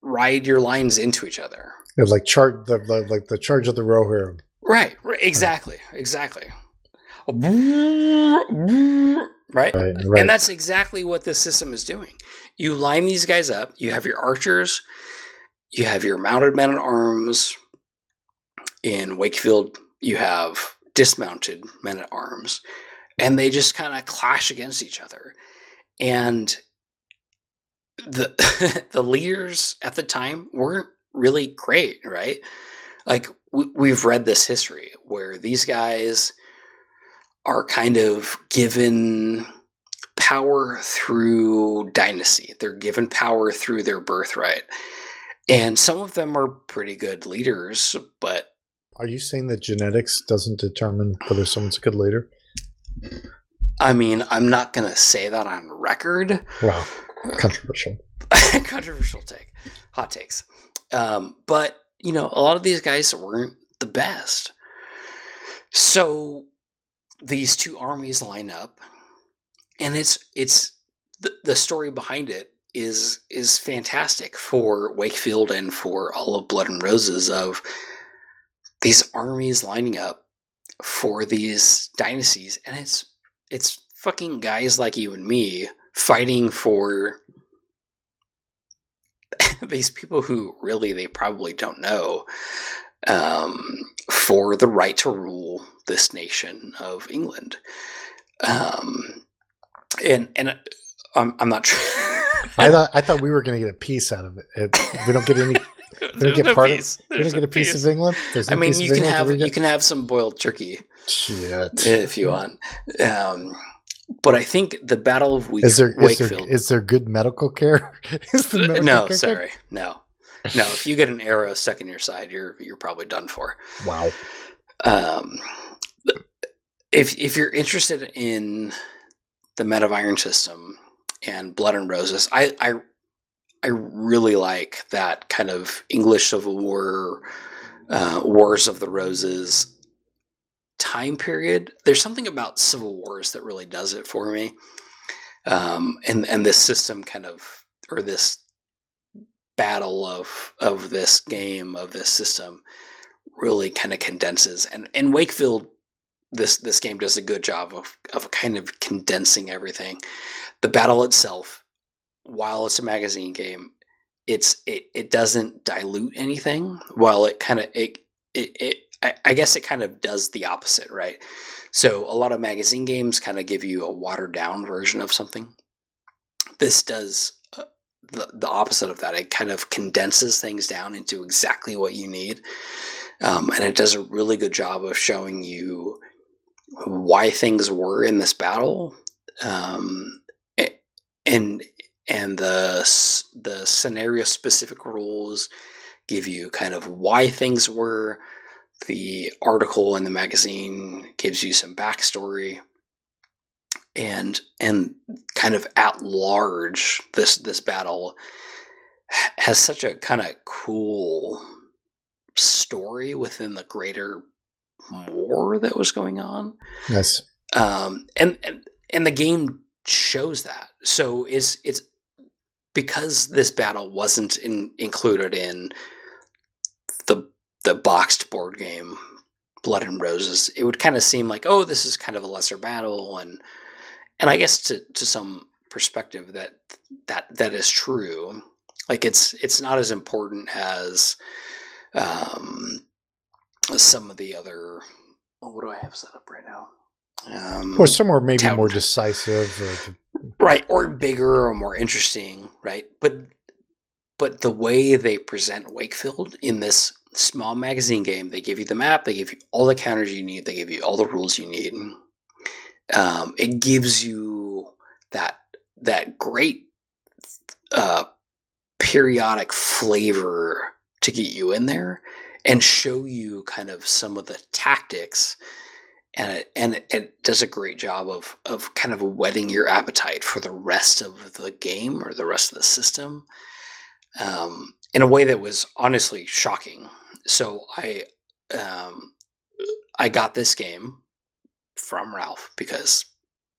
ride your lines into each other. It's like chart the, the like the charge of the Rohirrim. Right, right exactly, exactly. Right? Right. Right. And that's exactly what this system is doing. You line these guys up, you have your archers, you have your mounted men at arms. In Wakefield, you have dismounted men at arms, and they just kind of clash against each other. And the the leaders at the time weren't really great, right? Like we, we've read this history where these guys are kind of given power through dynasty. They're given power through their birthright. And some of them are pretty good leaders, but Are you saying that genetics doesn't determine whether someone's a good leader? I mean, I'm not going to say that on record. Wow. Controversial. Controversial take, hot takes. Um, but, you know, a lot of these guys weren't the best. So these two armies line up and it's it's the, the story behind it is is fantastic for Wakefield and for all of Blood and Roses of these armies lining up for these dynasties and it's it's fucking guys like you and me fighting for these people who really they probably don't know um, for the right to rule this nation of England. Um, and and I'm, I'm not sure. I thought I thought we were going to get a piece out of it. it. We don't get any. We don't There's get no part of. peace. We don't There's get a piece peace. of England. There's I no mean, you can England have you can have some boiled turkey Shit. if you want. Um, but I think the Battle of Wake, Is there is Wakefield. there is there good medical care? is the medical no, care good? sorry, no, no. If you get an arrow stuck in your side, you're you're probably done for. Wow. Um, if if you're interested in the Men of Iron system and Blood and Roses, I I I really like that kind of English Civil War, uh, Wars of the Roses time period. There's something about Civil Wars that really does it for me, um, and and this system kind of or this battle of of this game of this system really kind of condenses. And and Wakefield this this game does a good job of of kind of condensing everything. The battle itself while it's a magazine game it's it, it doesn't dilute anything while it kind of it, it it I, I guess it kind of does the opposite right? So a lot of magazine games kind of give you a watered down version of something. This does uh, the, the opposite of that. It kind of condenses things down into exactly what you need um, and it does a really good job of showing you why things were in this battle um, and and the the scenario specific rules give you kind of why things were. The article in the magazine gives you some backstory. And and kind of at large this this battle has such a kind of cool story within the greater war that was going on. Yes. Um and and, and the game shows that. So is it's because this battle wasn't in, included in the the boxed board game blood and roses it would kind of seem like oh this is kind of a lesser battle and and i guess to to some perspective that that that is true. Like it's it's not as important as um some of the other oh, what do i have set up right now? Um Or somewhere maybe Town- more decisive. Or right or bigger or more interesting right? But but the way they present wakefield in this small magazine game they give you the map they give you all the counters you need they give you all the rules you need. Um, it gives you that that great uh, periodic flavor to get you in there and show you kind of some of the tactics and it, and it, does a great job of of kind of whetting your appetite for the rest of the game or the rest of the system um, in a way that was honestly shocking. So I um, I got this game from Ralph because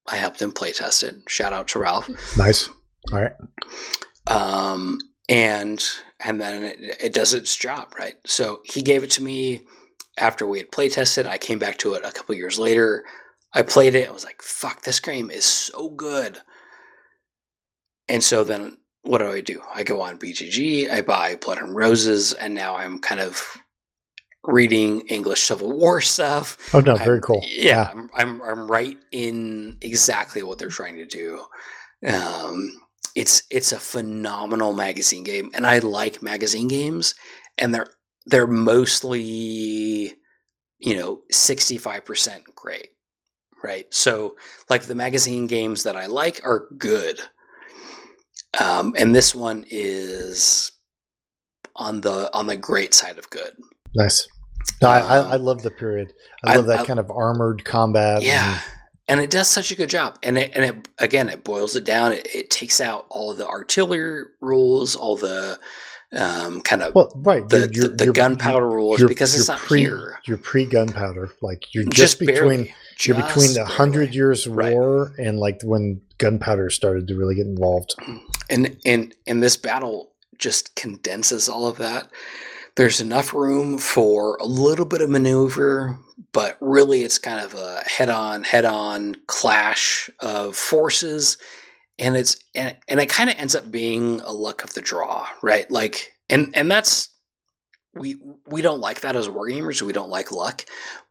I helped him play test it. Shout out to Ralph. nice. All right. Um, and and then it, it does its job, right? So he gave it to me after we had play tested. I came back to it a couple years later. I played it. I was like, "Fuck, this game is so good." And so then, what do I do? I go on BGG. I buy Blood and Roses, and now I'm kind of reading English Civil War stuff. Oh no, I'm- very cool. Yeah, I'm, I'm I'm right in exactly what they're trying to do. Um, it's it's a phenomenal magazine game, and I like magazine games, and they're they're mostly, you know, sixty five percent great, right? So like the magazine games that I like are good, um, and this one is on the on the great side of good. Nice. No, I, I, I Um, love the period. I I- love that I- kind of armored combat. and- yeah and it does such a good job and it and it again it boils it down it, it takes out all of the artillery rules all the um kind of Well, right. the, you're- the, you're- the you're- gunpowder rules because it's not pre, here You're pre gunpowder. Like you're just, just between barely you're between just the Hundred. Years Right. War and like when gunpowder started to really get involved. and and and this battle just condenses all of that there's enough room for a little bit of maneuver, but really it's kind of a head-on, head-on clash of forces, and it's and, and it kind of ends up being a luck of the draw, right? Like, and and that's we we don't like that as wargamers. We don't like luck,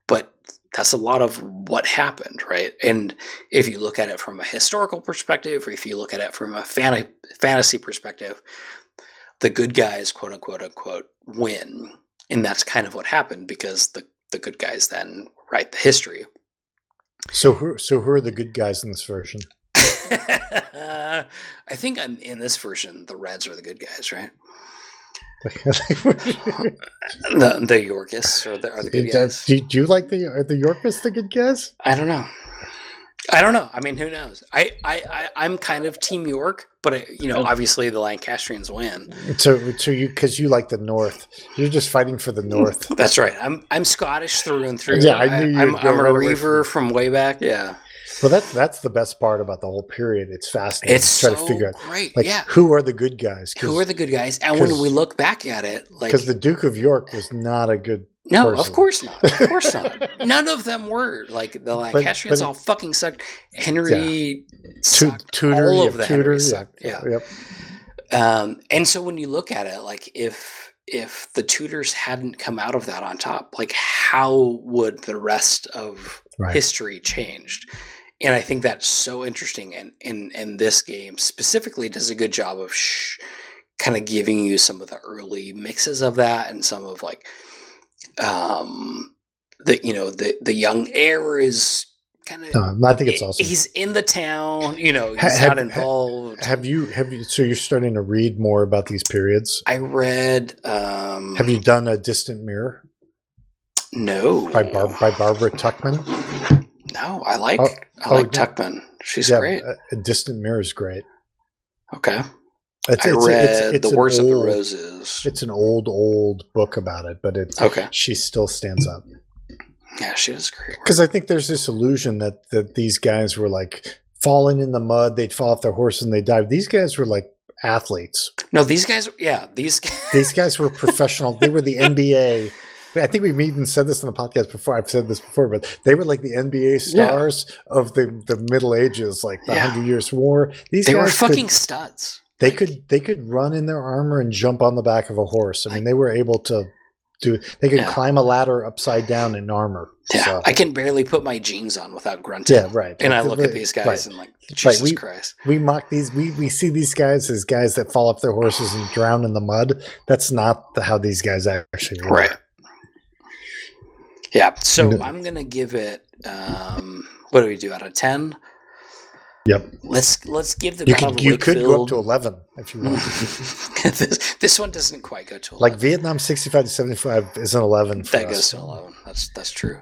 but that's a lot of what happened, right? And if you look at it from a historical perspective, or if you look at it from a fan- fantasy perspective, the good guys, quote unquote, unquote, win, and that's kind of what happened because the the good guys then write the history. So who so who are the good guys in this version? I think I'm in this version. The Reds are the good guys, right? the the Yorkists are the, are the good guys. Do, do you like the are the Yorkists the good guys? I don't know. I don't know. I mean, who knows? I I, I am kind of Team York, but I, you know, oh. obviously the Lancastrians win. So so you because you like the North, you're just fighting for the North. That's right. I'm I'm Scottish through and through. Yeah, I knew you. I'm, I'm a Reiver from... from way back. Yeah. Well, that's that's the best part about the whole period. It's fascinating. It's to try so to figure out, great. like, yeah. who are the good guys? Who are the good guys? And when we look back at it, like because the Duke of York was not a good. no, person. of course not. Of course not. None of them were like the Lancastrians. all fucking sucked. Henry, Tu- sucked. Tudor, all of have the Tudor, Henrys yeah, sucked. Yeah. Yep. Um, and so when you look at it, like if if the Tudors hadn't come out of that on top, like how would the rest of Right. history changed? And I think that's so interesting. And in and this game specifically does a good job of sh- kind of giving you some of the early mixes of that and some of like um the you know the the young heir is kind of No, I think it's awesome. he's in the town you know he's have- not involved Have you have you? So you're starting to read more about these periods. I read. Um, Have you done a distant mirror No. by Bar- by Barbara Tuchman? No, I like. Oh, I oh, like yeah. Tuchman. She's yeah, great. A, a distant mirror is great. Okay. It's, I it's, read it's, it's The an Worst of the old- Roses. It's an old old book about it, but it's Okay. she still stands up Yeah, she was great. because I think there's this illusion that that these guys were like falling in the mud, they'd fall off their horse and they dive. These guys were like athletes. No, these guys. Yeah, these. These guys were professional. they were the NBA. I think we've even said this on the podcast before. I've said this before, but they were like the NBA stars of the, the Middle Ages, like the Yeah. Hundred Years' War. These They guys were could- fucking studs. they could they could run in their armor and jump on the back of a horse. I mean, they were able to do. They could Yeah. climb a ladder upside down in armor. Yeah, So, I can barely put my jeans on without grunting. yeah, right. And I look at these guys right. and like, Jesus we- Christ. We mock these. We we see these guys as guys that fall off their horses and drown in the mud. That's not the, how these guys actually were. Right. Yeah. So No. I'm gonna give it. Um, what do we do out of ten? Yep. Let's let's give the You could you could go up to eleven if you want. this, this one doesn't quite go to 11. like Vietnam sixty five to seventy five is an eleven for that us. goes to 11 that's that's true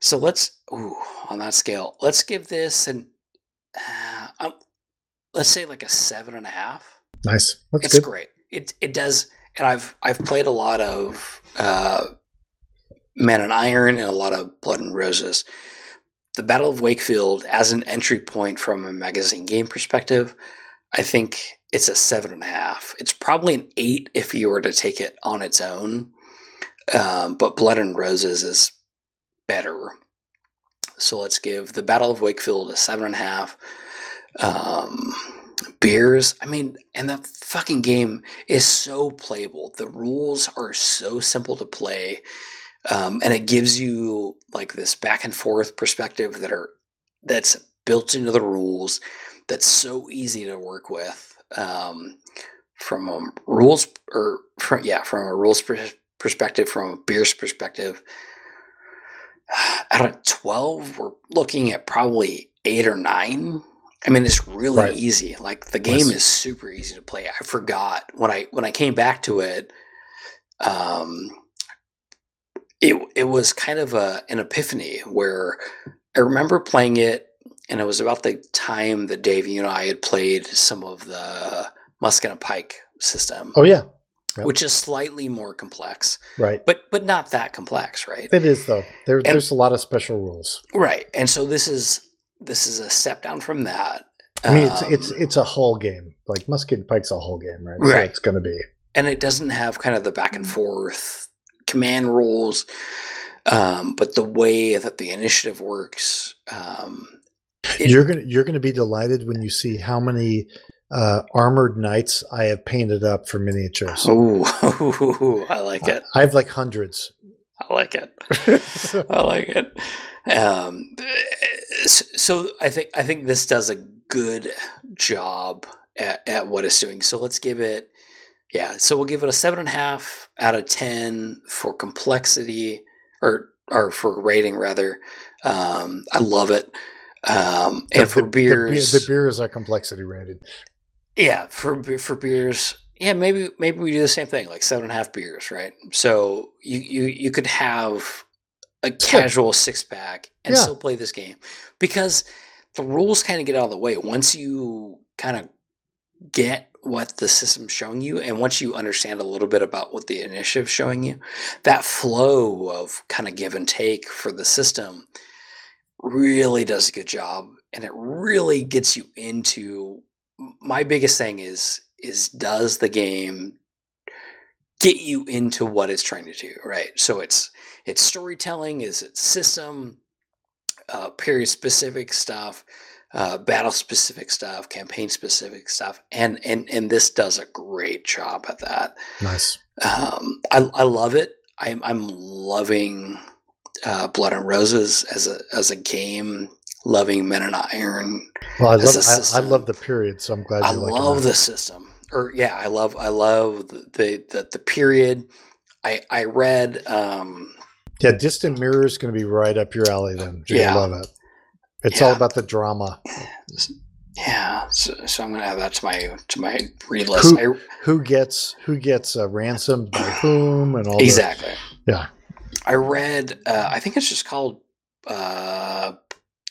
so let's ooh, on that scale let's give this an uh, um, let's say like a seven and a half Nice. That's it's good. great it it does and i've i've played a lot of uh man and iron and a lot of blood and roses. The battle of wakefield as an entry point from a magazine game perspective i think it's a seven and a half. It's probably an eight if you were to take it on its own. Um, but blood and roses is better. So let's give the battle of wakefield a seven and a half. Um, beers i mean and that fucking game is so playable. The rules are so simple to play um, and it gives you like this back and forth perspective that are that's built into the rules that's so easy to work with um, from a rules or from yeah from a rules pers- perspective from a beer's perspective out of 12 we're looking at probably eight or nine i mean it's really Right. easy like the game Yes. is super easy to play i forgot when i when i came back to it um it it was kind of a an epiphany where i remember playing it and it was about the time that dave you and i had played some of the musket and pike system Oh yeah. Yep. which is slightly more complex Right. but but not that complex right It is though. There, there's a lot of special rules. right and so this is this is a step down from that I mean, it's Um, it's it's a whole game. Like Musket and Pike's a whole game, right? So Right. it's going to be. and it doesn't have kind of the back and forth command rules. Um, but the way that the initiative works, um, it- you're gonna you're gonna be delighted when you see how many uh, armored knights I have painted up for miniatures. Ooh, I like it. I have like hundreds. I like it. I like it. Um, so I think I think this does a good job at, at what it's doing. So let's give it, yeah. So we'll give it a seven and a half out of ten for complexity, or or for rating rather. Um, I love it. Um, and for the, the be- beers, the, beers are complexity rated. yeah, for for beers, yeah, maybe maybe we do the same thing, like seven and a half beers, right? So you you you could have a casual six pack and Yeah. still play this game because the rules kind of get out of the way once you kind of get what the system's showing you and once you understand a little bit about what the initiative's showing you that flow of kind of give and take for the system really does a good job and it really gets you into my biggest thing is is does the game get you into what it's trying to do right? So it's it's storytelling is it system uh, period specific stuff uh, battle specific stuff campaign specific stuff and and and this does a great job at that Nice. um, I, I love it I'm, I'm loving uh, blood and roses as a as a game loving men and iron Well, I love I, I love the period, so I'm glad I you like it. I love the system. Or yeah, I love I love the the, the, the period. I I read um Yeah, Distant Mirror is going to be right up your alley. Then you're Yeah. love it. It's all about the drama. yeah, so, so I'm gonna add that to my to my read list. Who- I, Who gets who gets uh, ransomed by whom and all the- exactly. Yeah. I read uh, I think it's just called uh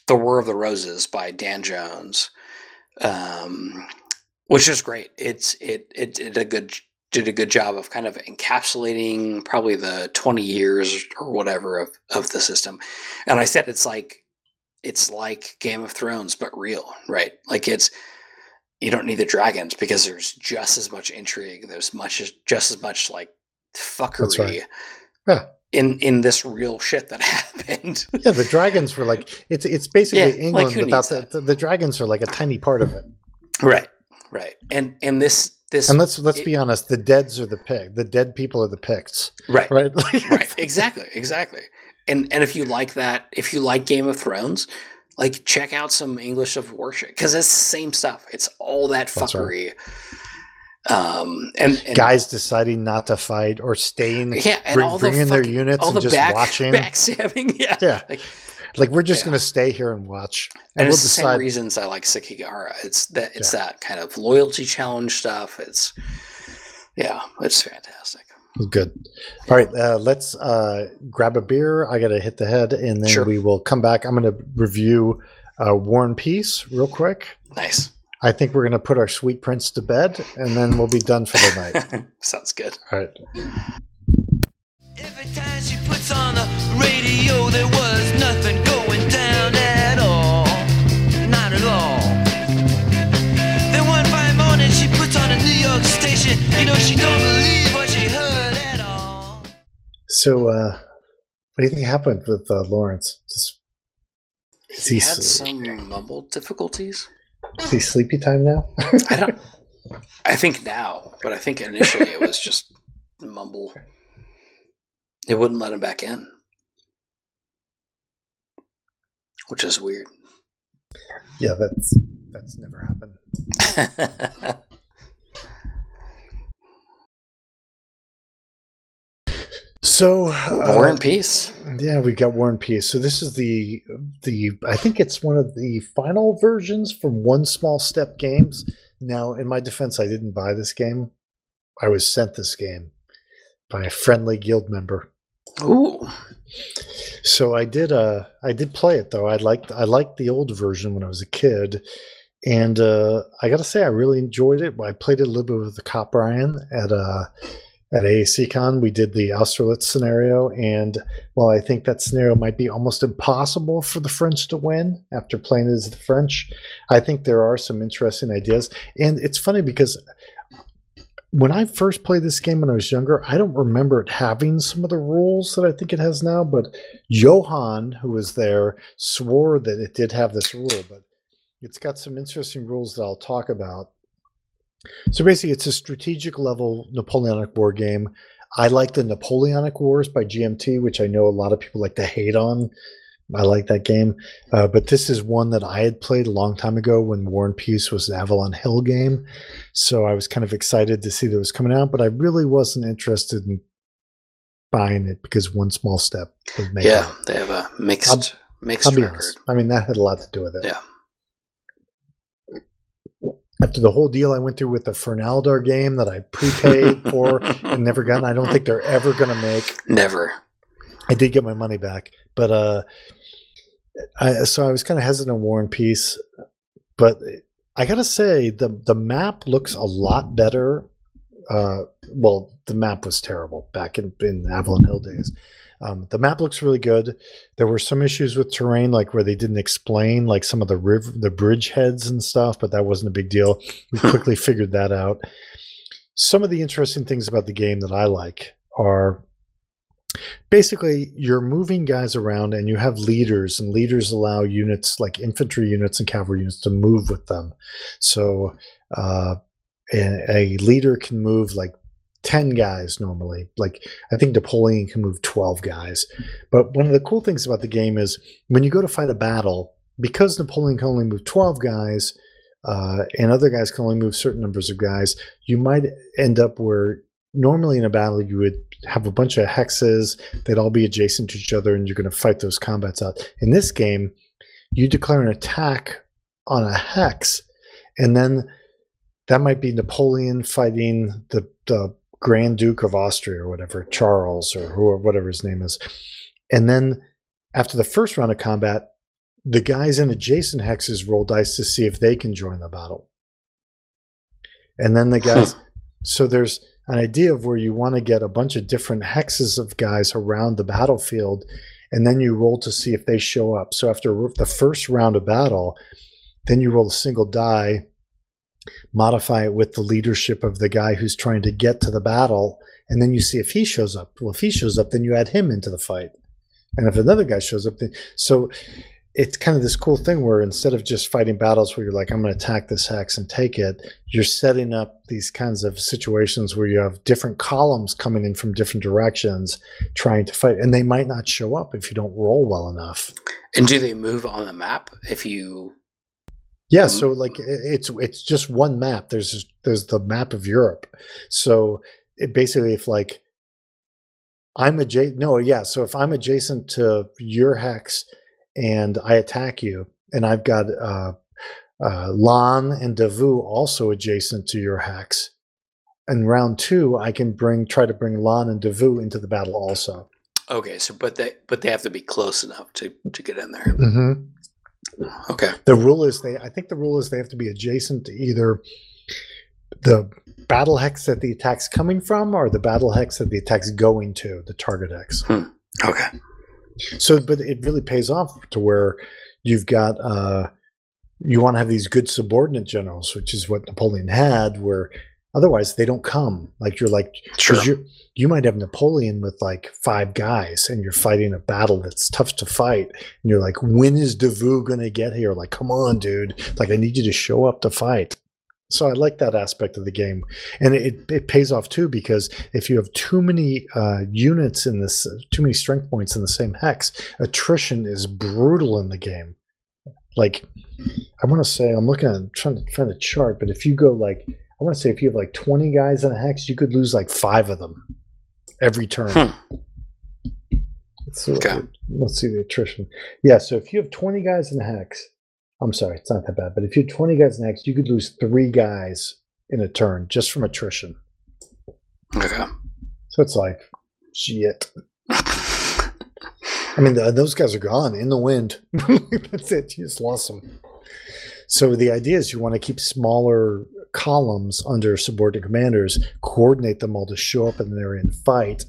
The War of the Roses by Dan Jones. Um which is great. It's it it did a good did a good job of kind of encapsulating probably the 20 years or whatever of, of the system. And I said it's like it's like Game of Thrones but real, right? Like it's you don't need the dragons because there's just as much intrigue. There's much just as much like fuckery right. Yeah. in in this real shit that happened. Yeah, the dragons were like it's it's basically Yeah, England who without the, the, the dragons are like a tiny part of it. right, right. And and this this And let's let's it- be honest, the deads are the pig. The dead people are the Picts, right, right? right, exactly, exactly. And and if you like that, if you like Game of Thrones, like check out some English of Worship because it's the same stuff. It's all that fuckery. Um and, and Guys deciding not to fight or staying, yeah, and bring, all the bringing their units all and the just back watching. backstabbing. Yeah, Yeah, like, like we're just Yeah. gonna stay here and watch, and, and, we'll it's the same reasons I like Sekigahara. It's that it's that kind of loyalty challenge stuff. It's yeah, it's fantastic. Good. All right, uh, let's uh, grab a beer. I got to hit the head, and then Sure. we will come back. I'm going to review uh, War and Peace real quick. Nice. I think we're going to put our sweet prince to bed, and then we'll be done for the night. Sounds good. All right. Every time she puts on the radio, there was nothing going down at all. Not at all. Then one fine morning, she puts on a New York station. You know, she don't believe So, uh, what do you think happened with uh, Lawrence? Just, is He he, had s- some mumble difficulties. is he sleepy time now? I don't. I think now, but I think initially it was just mumble. It wouldn't let him back in, which is weird. yeah, that's that's never happened. So, War uh, and Peace. Yeah, we got War and Peace. So this is the the I think it's one of the final versions from One Small Step Games. Now, in my defense, I didn't buy this game. I was sent this game by a friendly guild member. Ooh, So I did uh I did play it though. I liked I liked the old version when I was a kid. And uh I gotta say I really enjoyed it. I played it a little bit with the Cop Brian at uh at AACCon. We did the Austerlitz scenario, and while I think that scenario might be almost impossible for the French to win after playing as the French, I think there are some interesting ideas. And it's funny because when I first played this game when I was younger, I don't remember it having some of the rules that I think it has now. But Johan, who was there, swore that it did have this rule, but it's got some interesting rules that I'll talk about. So basically, it's a strategic level Napoleonic War game. I like the Napoleonic Wars by GMT, which I know a lot of people like to hate on. I like that game, uh, but this is one that I had played a long time ago when War and Peace was an Avalon Hill game. So I was kind of excited to see that it was coming out, but I really wasn't interested in buying it because one small step would make Yeah, it. they have a mixed I'll- mixed I'll record. honest. I mean, that had a lot to do with it. Yeah. After the whole deal I went through with the Fernaldar game that I prepaid for and never got, I don't think they're ever going to make. Never. I did get my money back, but uh, I so I was kind of hesitant on War and Peace, but I gotta say the the map looks a lot better. Uh, well, the map was terrible back in in Avalon Hill days. Um, the map looks really good. There were some issues with terrain, like where they didn't explain like some of the river, the bridge heads and stuff, but that wasn't a big deal. We quickly figured that out. Some of the interesting things about the game that I like are basically you're moving guys around and you have leaders and leaders allow units like infantry units and cavalry units to move with them so uh, a, a leader can move like 10 guys normally. Like i think napoleon can move 12 guys. But one of the cool things about the game is when you go to fight a battle because napoleon can only move 12 guys uh, and other guys can only move certain numbers of guys you might end up where normally in a battle you would have a bunch of hexes they'd all be adjacent to each other and you're going to fight those combats out. In this game you declare an attack on a hex and then that might be napoleon fighting the, the grand duke of austria or whatever charles or whoever whatever his name is. And then after the first round of combat the guys in adjacent hexes roll dice to see if they can join the battle. And then the guys so there's an idea of where you want to get a bunch of different hexes of guys around the battlefield and then you roll to see if they show up. So after the first round of battle then you roll a single die modify it with the leadership of the guy who's trying to get to the battle and then you see if he shows up well if he shows up then you add him into the fight and if another guy shows up then so it's kind of this cool thing where instead of just fighting battles where you're like, I'm going to attack this hex and take it, you're setting up these kinds of situations where you have different columns coming in from different directions trying to fight. And they might not show up if you don't roll well enough. And do they move on the map if you? Yeah, Um, so like it's it's just one map. There's there's the map of Europe. So it basically if like I'm adjacent no, yeah, so if I'm adjacent to your hex and I attack you and I've got uh uh Lannes and Davout also adjacent to your hex. In round 2, I can bring try to bring Lannes and Davout into the battle also. Okay, so but they but they have to be close enough to to get in there. Mhm. Okay. The rule is they. I think the rule is they have to be adjacent to either the battle hex that the attack's coming from, or the battle hex that the attack's going to, the target hex. Okay. So, but it really pays off to where you've got. uh You want to have these good subordinate generals, which is what Napoleon had. Where otherwise they don't come. Like you're like Sure. you you might have Napoleon with like five guys, and you're fighting a battle that's tough to fight, and you're like, when is Davout gonna get here? Like, come on, dude! Like, I need you to show up to fight. So I like that aspect of the game, and it it pays off too because if you have too many uh, units in this, too many strength points in the same hex, attrition is brutal in the game. Like, I want to say I'm looking at trying to find a chart, but if you go like I want to say if you have like 20 guys in a hex, you could lose like five of them every turn. Hmm. What Okay. let's see the attrition. Yeah, so if you have 20 guys in a hex, I'm sorry, it's not that bad, but if you have 20 guys in a hex, you could lose three guys in a turn just from attrition. Okay. So it's like, shit. I mean, the, those guys are gone in the wind. That's it. You just lost them. So the idea is you want to keep smaller columns under subordinate commanders, coordinate them all to show up in an area and fight,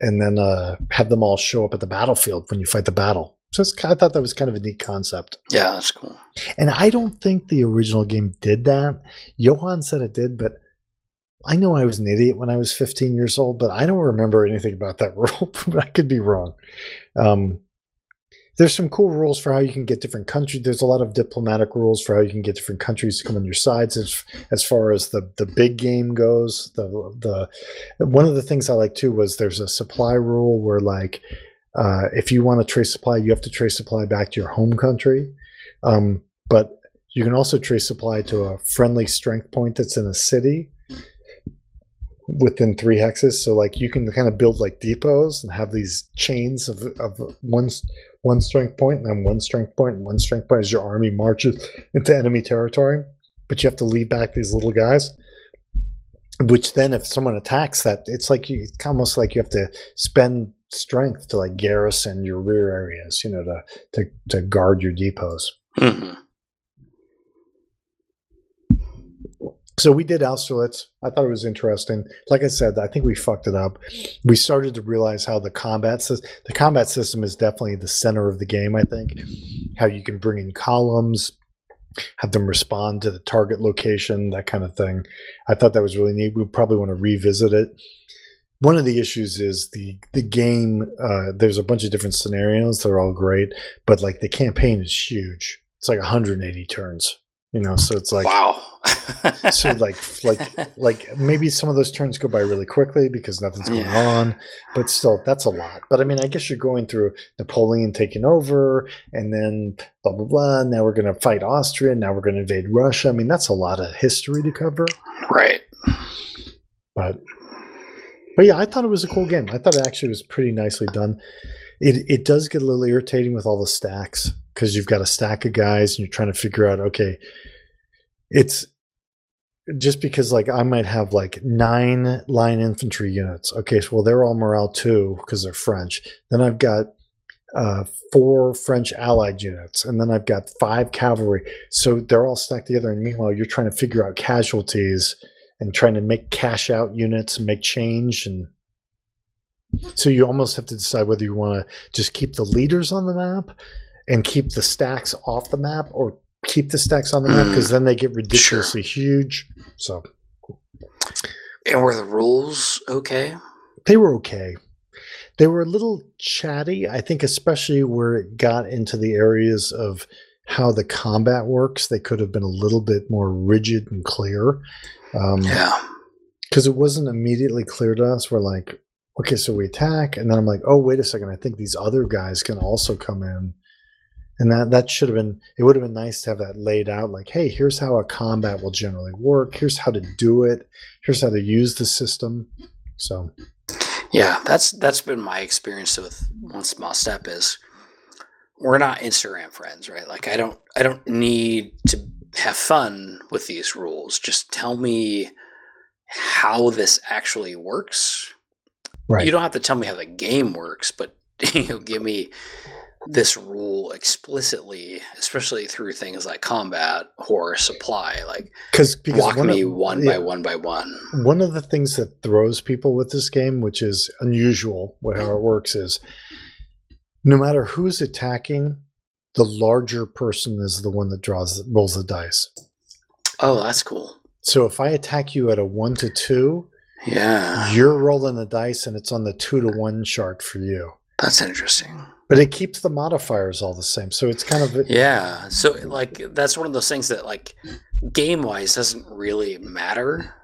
and then uh, have them all show up at the battlefield when you fight the battle. So it's, I thought that was kind of a neat concept. yeah, that's cool. And I don't think the original game did that. Johan said it did, but I know I was an idiot when I was 15 years old, but I don't remember anything about that rule. but I could be wrong. Um, there's some cool rules for how you can get different countries. There's a lot of diplomatic rules for how you can get different countries to come on your sides. As as far as the the big game goes, the the one of the things I like too was there's a supply rule where like uh, if you want to trace supply, you have to trace supply back to your home country. Um, but you can also trace supply to a friendly strength point that's in a city within three hexes. So like you can kind of build like depots and have these chains of, of one one strength point and then one strength point and one strength point as your army marches into enemy territory. But you have to leave back these little guys. Which then, if someone attacks that, it's like you, it's almost like you have to spend strength to like garrison your rear areas, you know, to to to guard your depots. Mhm. So we did Austerlitz. I thought it was interesting. Like I said, I think we fucked it up. We started to realize how the combat system, the combat system is definitely the center of the game. I think how you can bring in columns, have them respond to the target location, that kind of thing. I thought that was really neat. We probably want to revisit it. One of the issues is the the game. Uh, there's a bunch of different scenarios. They're all great, but like the campaign is huge. It's like 180 turns. You know, so it's like wow. so like like like maybe some of those turns go by really quickly because nothing's going Yeah. on but still that's a lot but i mean i guess you're going through napoleon taking over and then blah blah blah now we're going to fight austria now we're going to invade russia i mean that's a lot of history to cover right. but but yeah i thought it was a cool game i thought it actually was pretty nicely done it it does get a little irritating with all the stacks because you've got a stack of guys and you're trying to figure out okay it's just because like i might have like nine line infantry units okay so well they're all morale two because they're french then i've got uh, four French allied units, and then I've got five cavalry. So they're all stacked together. And meanwhile, you're trying to figure out casualties and trying to make cash out units and make change. And so you almost have to decide whether you want to just keep the leaders on the map and keep the stacks off the map, or keep the stacks on the map because then they get ridiculously huge. So And were the rules okay? they were okay. They were a little chatty, I think, especially where it got into the areas of how the combat works. They could have been a little bit more rigid and clear. Um, Yeah. because it wasn't immediately clear to us. We're like, okay, so we attack, and then I'm like, oh, wait a second, I think these other guys can also come in, and that that should have been. It would have been nice to have that laid out. Like, hey, here's how a combat will generally work. Here's how to do it. Here's how to use the system. So Yeah, that's that's been my experience with one small step is we're not Instagram friends, right? Like I don't I don't need to have fun with these rules. Just tell me how this actually works. right, You don't have to tell me how the game works, but you know, give me this rule explicitly, especially through things like combat or supply. Like because because walk one me of, one yeah, by one by one. one of the things that throws people with this game, which is unusual, what how it works is no matter who's attacking, the larger person is the one that draws rolls the dice. Oh, that's cool. So if I attack you at a one to two, Yeah. you're rolling the dice and it's on the two to one chart for you. That's interesting. But it keeps the modifiers all the same. So it's kind of Yeah. So like that's one of those things that like game wise doesn't really matter.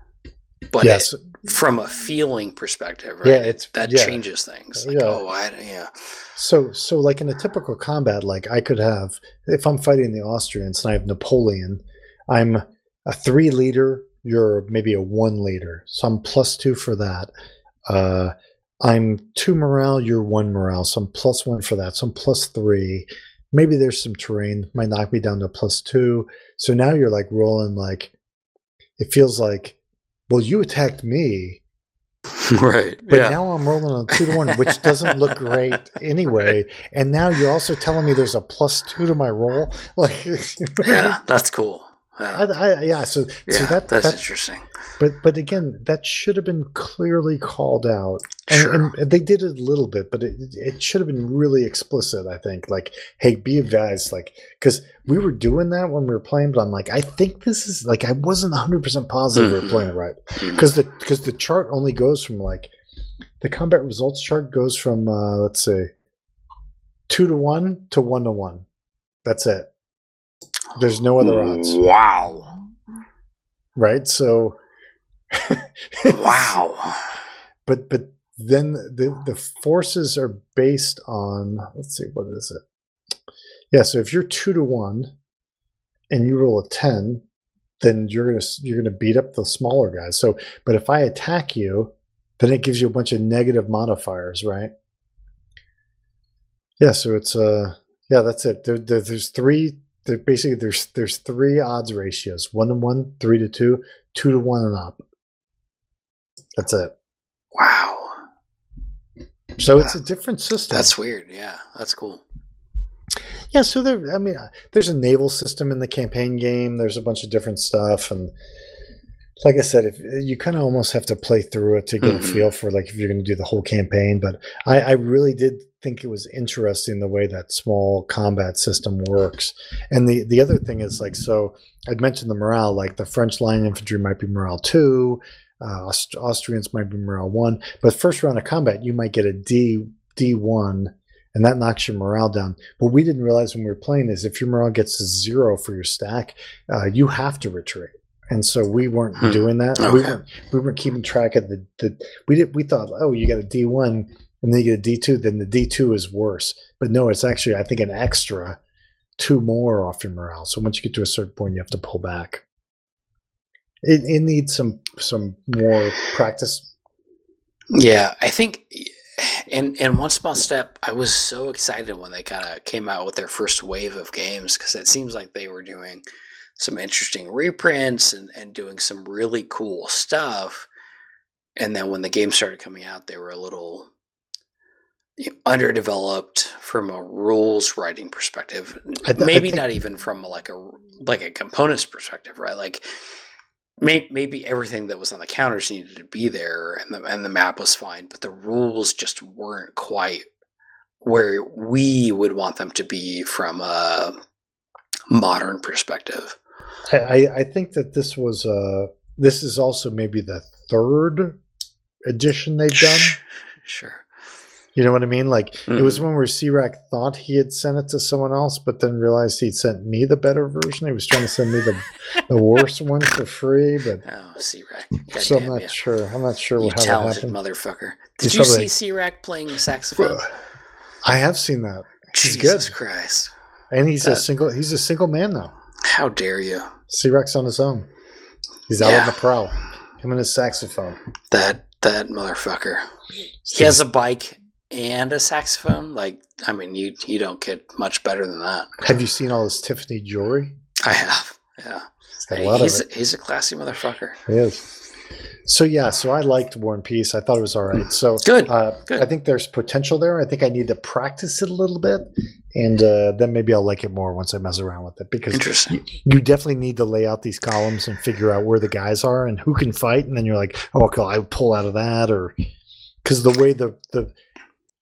But yes, it- from a feeling perspective, right? Yeah, it's- that yeah. changes things. Like, Yeah. oh I yeah. So, so like in a typical combat, like I could have, if I'm fighting the Austrians and I have Napoleon, I'm a three leader. You're maybe a one leader, so I'm plus two for that. Uh, I'm two morale. You're one morale, so I'm plus one for that. So I'm plus three. Maybe there's some terrain might knock me down to plus two. So now you're like rolling like it feels like, well, you attacked me, right. but yeah. now I'm rolling on two to one, which doesn't look great anyway. And now you're also telling me there's a plus two to my roll. Like, yeah, that's cool. I, Yeah, I, yeah. So, so that, that's that, interesting. But, but again, that should have been clearly called out And, Sure. and they did it a little bit, but it, it should have been really explicit. I think, like, hey, be advised, like, because we were doing that when we were playing, but I'm like, I think this is like, I wasn't 100 percent positive we were playing it right because the because the chart only goes from like the combat results chart goes from uh, let's say two to one to one to one. That's it. There's no other odds, Wow. right? So, Wow. but but then the the forces are based on let's see what is it? Yeah so if you're two to one and you roll a 10 then you're gonna you're gonna beat up the smaller guys. So but if i attack you then it gives you a bunch of negative modifiers right? Yeah so it's uh yeah that's it. There, there, there's three there, basically there's there's three odds ratios one to one three to two two to one and up that's it Wow. So it's a different system. That's weird. Yeah. That's cool. yeah. So there, I mean, uh, there's a naval system in the campaign game. There's a bunch of different stuff, and like I said, if you kind of almost have to play through it to get Mhm. a feel for like if you're going to do the whole campaign. But I, I really did think it was interesting the way that small combat system works. And the the other thing is like, so I'd mentioned the morale. Like the French line infantry might be morale two. Uh, Aust- Austrians might be morale one, but first round of combat, you might get a D D one, and that knocks your morale down. What we didn't realize when we were playing is if your morale gets to zero for your stack, uh, you have to retreat. And so we weren't Hmm. doing that. We weren't we weren't keeping track of the, the we did we thought oh you got a D one and then you get a D two then the D two is worse. But no, it's actually I think an extra two more off your morale. So once you get to a certain point, you have to pull back. It, it needs some some more practice. Yeah, I think, and and one small step. I was so excited when they kind of came out with their first wave of games because it seems like they were doing some interesting reprints and and doing some really cool stuff. And then when the game started coming out, they were a little you know, underdeveloped from a rules writing perspective. Th- maybe think- not even from like a like a components perspective, right? Like maybe everything that was on the counters needed to be there and the, and the map was fine but the rules just weren't quite where we would want them to be from a modern perspective I, I I think that this was uh this is also maybe the third edition they've done. sure You know what I mean? Like it was Mhm. when where C-Rack thought he had sent it to someone else, but then realized he'd sent me the better version. He was trying to send me the the worst one for free, but oh c-rack so I'm not ya. sure. I'm not sure you how that talented happened. motherfucker He's did you see probably- c-rack playing saxophone I have seen that, He's jesus good. christ and he's a single. He's a single man now. how dare you C-Rack's on his own. He's out on the prowl. Him and his saxophone. that that motherfucker he has a bike and a saxophone like i mean you you don't get much better than that Have you seen all this Tiffany jewelry? i have yeah a lot of he's, it. he's a classy motherfucker He is. So yeah, so I liked War and Peace. I thought it was all right. So Good, Uh, good. I think there's potential there. I think I need to practice it a little bit, and uh, then maybe I'll like it more once I mess around with it. Because interesting you definitely need to lay out these columns and figure out where the guys are and who can fight, and then you're like, oh, okay, I pull out of that, or because the way the the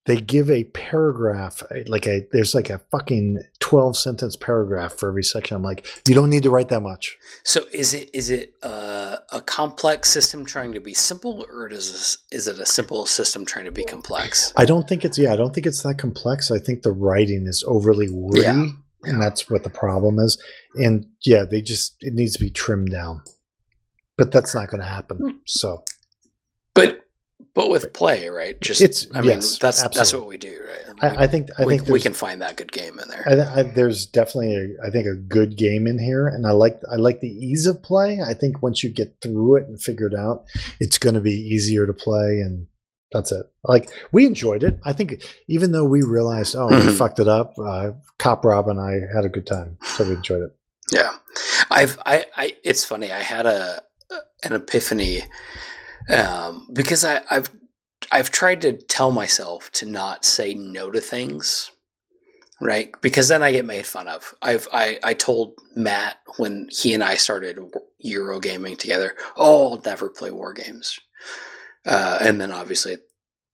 they give a paragraph like a there's like a fucking 12 sentence paragraph for every section i'm like you don't need to write that much So is it is it uh, a complex system trying to be simple, or does this, is it a simple system trying to be complex? I don't think it's yeah, I don't think it's that complex. I think the writing is overly wordy, Yeah, and that's what the problem is. And yeah, they just it needs to be trimmed down. But that's not going to happen. So But but with play, right? Just It's- I mean yes, that's that's what we do, right? I, I think I we, think we can find that good game in there. I, I, there's definitely a, I think a good game in here, and I like I like the ease of play. I think once you get through it and figure it out, it's going to be easier to play, and that's it. Like we enjoyed it. I think even though we realized oh we Mhm. fucked it up, uh, Cop Rob and I had a good time, so we enjoyed it. Yeah, I've I, I it's funny. I had a an epiphany um, because I, I've I've tried to tell myself to not say no to things, right? Because then I get made fun of. I've I I told Matt when he and I started Euro gaming together, oh, I'll never play war games, uh, and then obviously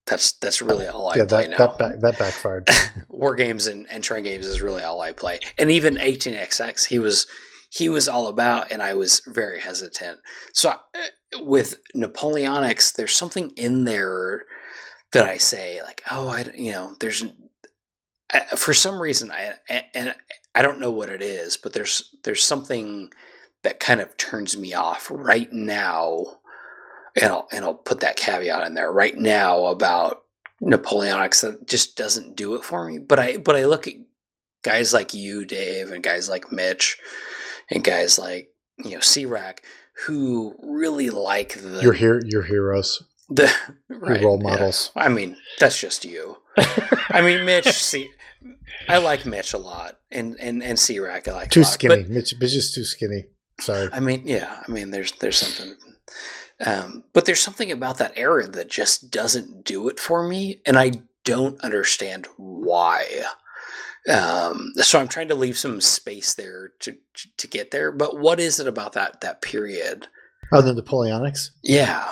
That's that's really all I yeah, play that now. that back, that backfired. War games and, and train games is really all I play. And even 18xx, he was he was all about, and I was very hesitant. So uh, with Napoleonics, there's something in there that I say like, oh, I you know, there's I, eh, for some reason I eh, and I don't know what it is, but there's there's something that kind of turns me off right now. And I'll and I'll put that caveat in there right now about Napoleonics that just doesn't do it for me. But I but I look at guys like you, Dave, and guys like Mitch, and guys like you know C-Rack, who really like the your here, your heroes, the your right, role yeah. models. I mean, that's just you. I mean, Mitch. See, I like Mitch a lot, and and and C-Rack I like Too skinny. But, Mitch, Mitch is too skinny. Sorry. I mean, yeah. I mean, there's there's something, um, but there's something about that era that just doesn't do it for me, and I don't understand why. Um, so I'm trying to leave some space there to to get there. But what is it about that that period? Other than Napoleonics, Yeah.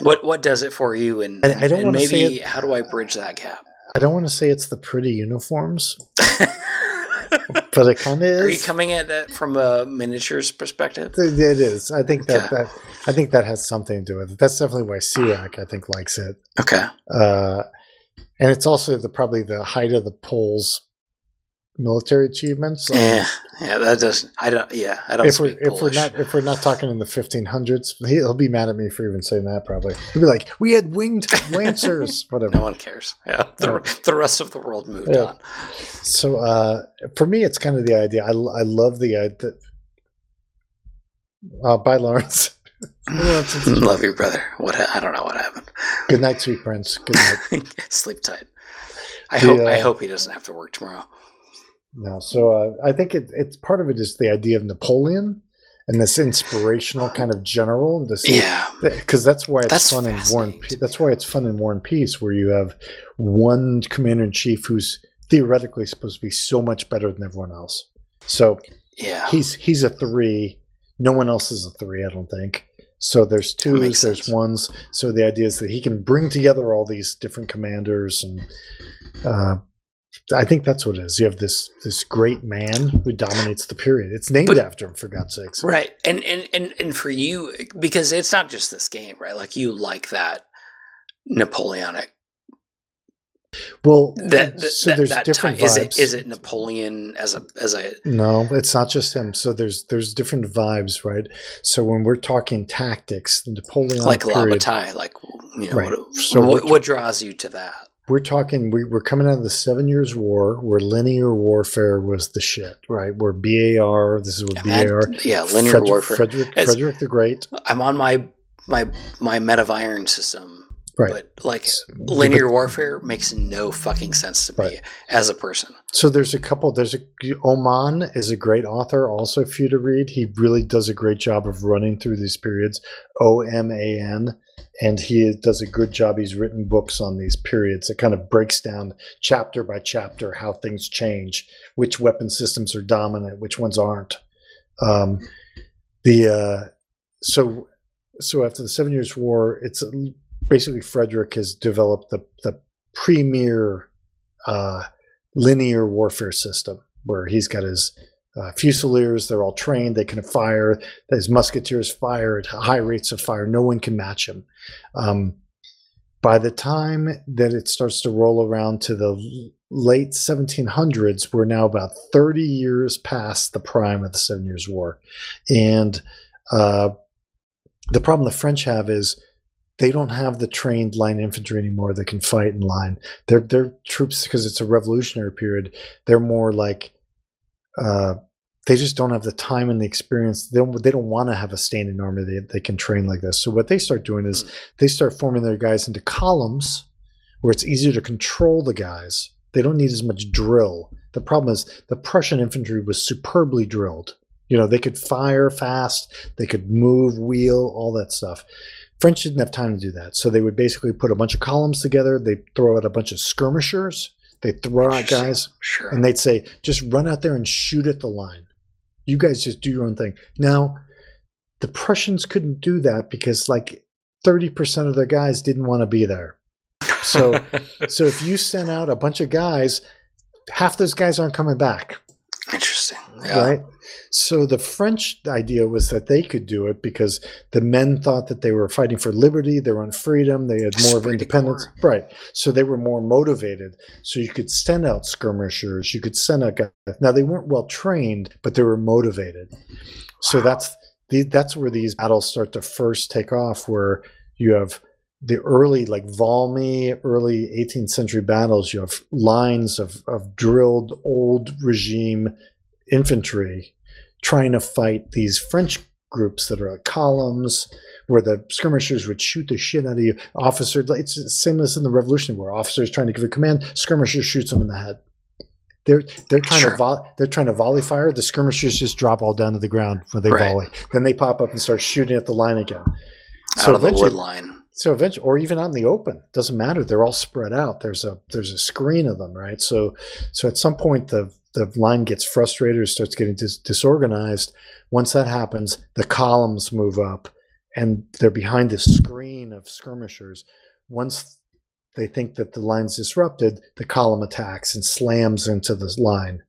What what does it for you? And, I- I don't and maybe it- how do I bridge that gap? I don't want to say it's the pretty uniforms, but it kind of is. Are you coming at that from a miniatures perspective? It it is. I think that, Okay. that I think that has something to do with it. That's definitely why C-Rack I think likes it. Okay. Uh, and it's also the probably the height of the Poles' military achievements. Um, Yeah, yeah, that does. I don't. Yeah, I don't if we're if we're not if we're not talking in the 1500s, he, he'll be mad at me for even saying that. Probably he'll be like, "We had winged lancers, whatever." no one cares. Yeah, the, the rest of the world moved Yeah. on. So uh, for me, it's kind of the idea. I I love the idea. Uh, bye, Lawrence. Love you, brother. What ha- I don't know what happened. Good night, sweet prince. Good night. Sleep tight. I The, hope. I uh, hope he doesn't have to work tomorrow. No, so uh, I think it, it's part of it is the idea of Napoleon and this inspirational kind of general. This, Yeah, because that's why it's That's fun in War and fascinating Pe- that's why it's fun in War and Peace, where you have one commander in chief who's theoretically supposed to be so much better than everyone else. So yeah. he's he's a three. No one else is a three, I don't think. So there's twos, there's sense. ones. So the idea is that he can bring together all these different commanders, and uh, I think that's what it is. You have this this great man who dominates the period. It's named But- after him, for God's sakes. Right. And, and and and for you because it's not just this game, right? Like you like that Napoleonic Well, that, that so there's that different time. Is it is it Napoleon as a as a No, it's not just him. So there's there's different vibes, right? So when we're talking tactics, the Napoleonic like La Bataille, like you know Right. what, So what, what draws you to that? We're talking we, we're coming out of the seven years war where linear warfare was the shit right where bar this is what bar that- yeah, linear Frederick, warfare. frederick, It's- frederick the great I'm on my my my Men of Iron system, right but like linear warfare makes no fucking sense to me Right. as a person. so there's a couple there's a oman is a great author also for you to read he really does a great job of running through these periods o-m-a-n and he does a good job. He's written books on these periods. It kind of breaks down chapter by chapter how things change which weapon systems are dominant which ones aren't. Um, the uh, so so after the seven years war it's basically frederick has developed the the premier uh, linear warfare system where he's got his uh, fusiliers they're all trained they can fire. His musketeers fire at high rates of fire no one can match him um, by the time that it starts to roll around to the late 1700s we're now about 30 years past the prime of the seven years war. And uh, the problem the french have is they don't have the trained line infantry anymore that can fight in line. Their their troops because it's a revolutionary period they're more like uh, they just don't have the time and the experience. They don't, they don't want to have a standing army that they can train like this. So what they start doing is they start forming their guys into columns where it's easier to control the guys. They don't need as much drill. The problem is the Prussian infantry was superbly drilled. You know, they could fire fast, they could move, wheel, all that stuff. French didn't have time to do that. So they would basically put a bunch of columns together, they throw out a bunch of skirmishers, they throw out guys Sure. and they'd say, just run out there and shoot at the line. You guys just do your own thing. Now, the Prussians couldn't do that because like 30% of their guys didn't want to be there. So so if you sent out a bunch of guys, half those guys aren't coming back. Interesting. Yeah. Right. So the French idea was that they could do it because the men thought that they were fighting for liberty, they wanted freedom, they had more of independence. Right. So they were more motivated. So you could send out skirmishers, you could send out guys. Now they weren't well trained, but they were motivated. So Wow. that's the, that's where these battles start to first take off, where you have the early like Valmy, early 18th century battles, you have lines of, of drilled old regime infantry trying to fight these French groups that are like columns where the skirmishers would shoot the shit out of you. Officers, like, it's the same as in the Revolution War. Officers trying to give a command, skirmisher shoots them in the head. They're they're trying Sure. to vo- they're trying to volley fire. The skirmishers just drop all down to the ground when they Right. volley. Then they pop up and start shooting at the line again. Out of the wood line. so eventually, or even out in the open, doesn't matter. They're all spread out. There's a there's a screen of them, right? So so at some point the the line gets frustrated starts getting dis- disorganized. Once that happens, the columns move up, and they're behind this screen of skirmishers. Once they think that the line's disrupted, the column attacks and slams into the line.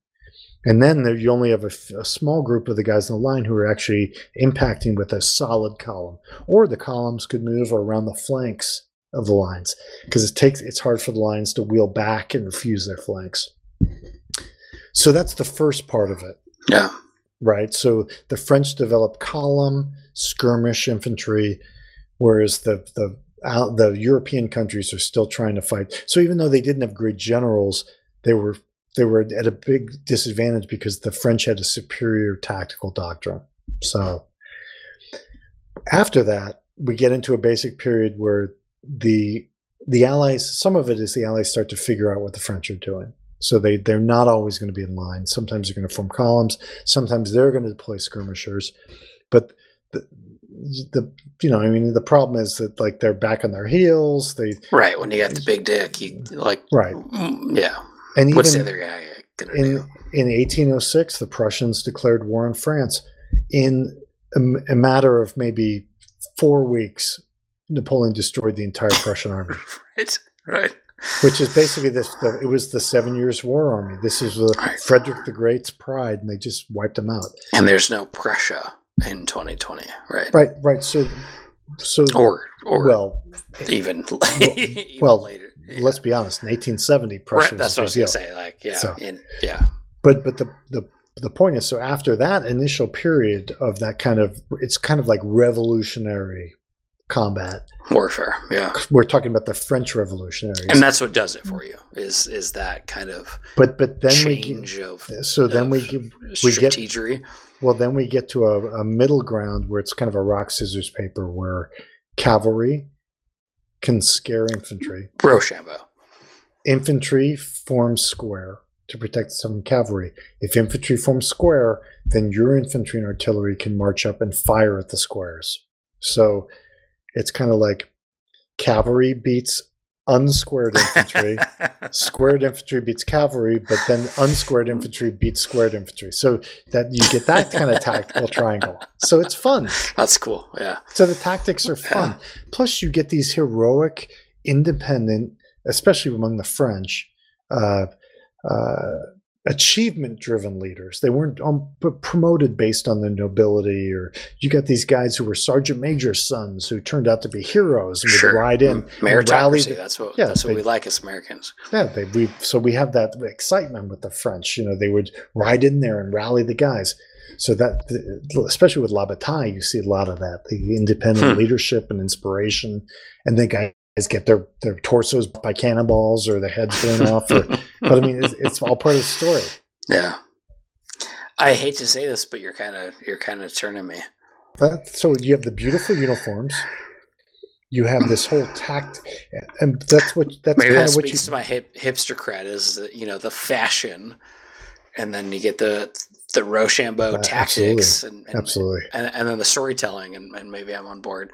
And then there, you only have a small group of the guys in the line who are actually impacting with a solid column or the columns could move around the flanks of the lines because it takes it's hard for the lines to wheel back and refuse their flanks so that's the first part of it. Yeah. right? So the french developed column skirmish infantry whereas the the out, the european countries are still trying to fight. So even though they didn't have great generals they were they were at a big disadvantage because the french had a superior tactical doctrine. So after that we get into a basic period where the the allies some of it is the allies start to figure out what the french are doing so they they're not always going to be in line sometimes they're going to form columns sometimes they're going to deploy skirmishers but the the you know i mean the problem is that like they're back on their heels they Right. When you got the big dick, you like. right mm, Yeah. and What's the other guy in do? in 1806 the prussians declared war on france in a matter of maybe four weeks napoleon destroyed the entire prussian army Right. Right. Which is basically this the, it was the seven years war army this is the Right. frederick the great's pride and they just wiped them out And there's no Prussia in 2020. Right. right right so so Or or well even, even well, later. let's be honest in 1870 Right, prussia that's was what i was big gonna say. Like, yeah, So- in, yeah, but but the the the point is so after that initial period of that kind of it's kind of like revolutionary combat warfare. Yeah, we're talking about the french revolutionaries and that's what does it for you. Is is that kind of but but then we change of get, so then we of give we get- well then we get to a, a middle ground where it's kind of a rock scissors paper where cavalry can scare infantry Rochambeau. infantry forms square to protect some cavalry. If infantry forms square, then your infantry and artillery can march up and fire at the squares. So it's kind of like cavalry beats unsquared infantry, squared infantry beats cavalry, but then unsquared infantry beats squared infantry. So that you get that kind of tactical triangle. So it's fun. That's cool. Yeah, So the tactics are fun. Plus, you get these heroic, independent, especially among the French, uh, uh, achievement-driven leaders. They weren't um, promoted based on their nobility, or you got these guys who were sergeant major sons who turned out to be heroes and would sure. ride in. Mm, and meritocracy—that's what. Yeah, that's what they- we like as Americans. yeah, they, we so we have that excitement with the French. You know, they would ride in there and rally the guys. So that, especially with La Bataille, you see a lot of that, the independent Hmm. leadership and inspiration, and the guys get their their torsos by cannonballs or their heads blown off. Or, but I mean, it's, it's all part of the story. yeah. I hate to say this, but you're kind of you're kind of turning me. That, so you have the beautiful uniforms. You have this whole tact, and that's what that's Maybe kind that of what you to my hip, hipster cred is the, you know the fashion, and then you get the the Rochambeau Uh, tactics and, and, absolutely. and and then the storytelling, and, and maybe I'm on board.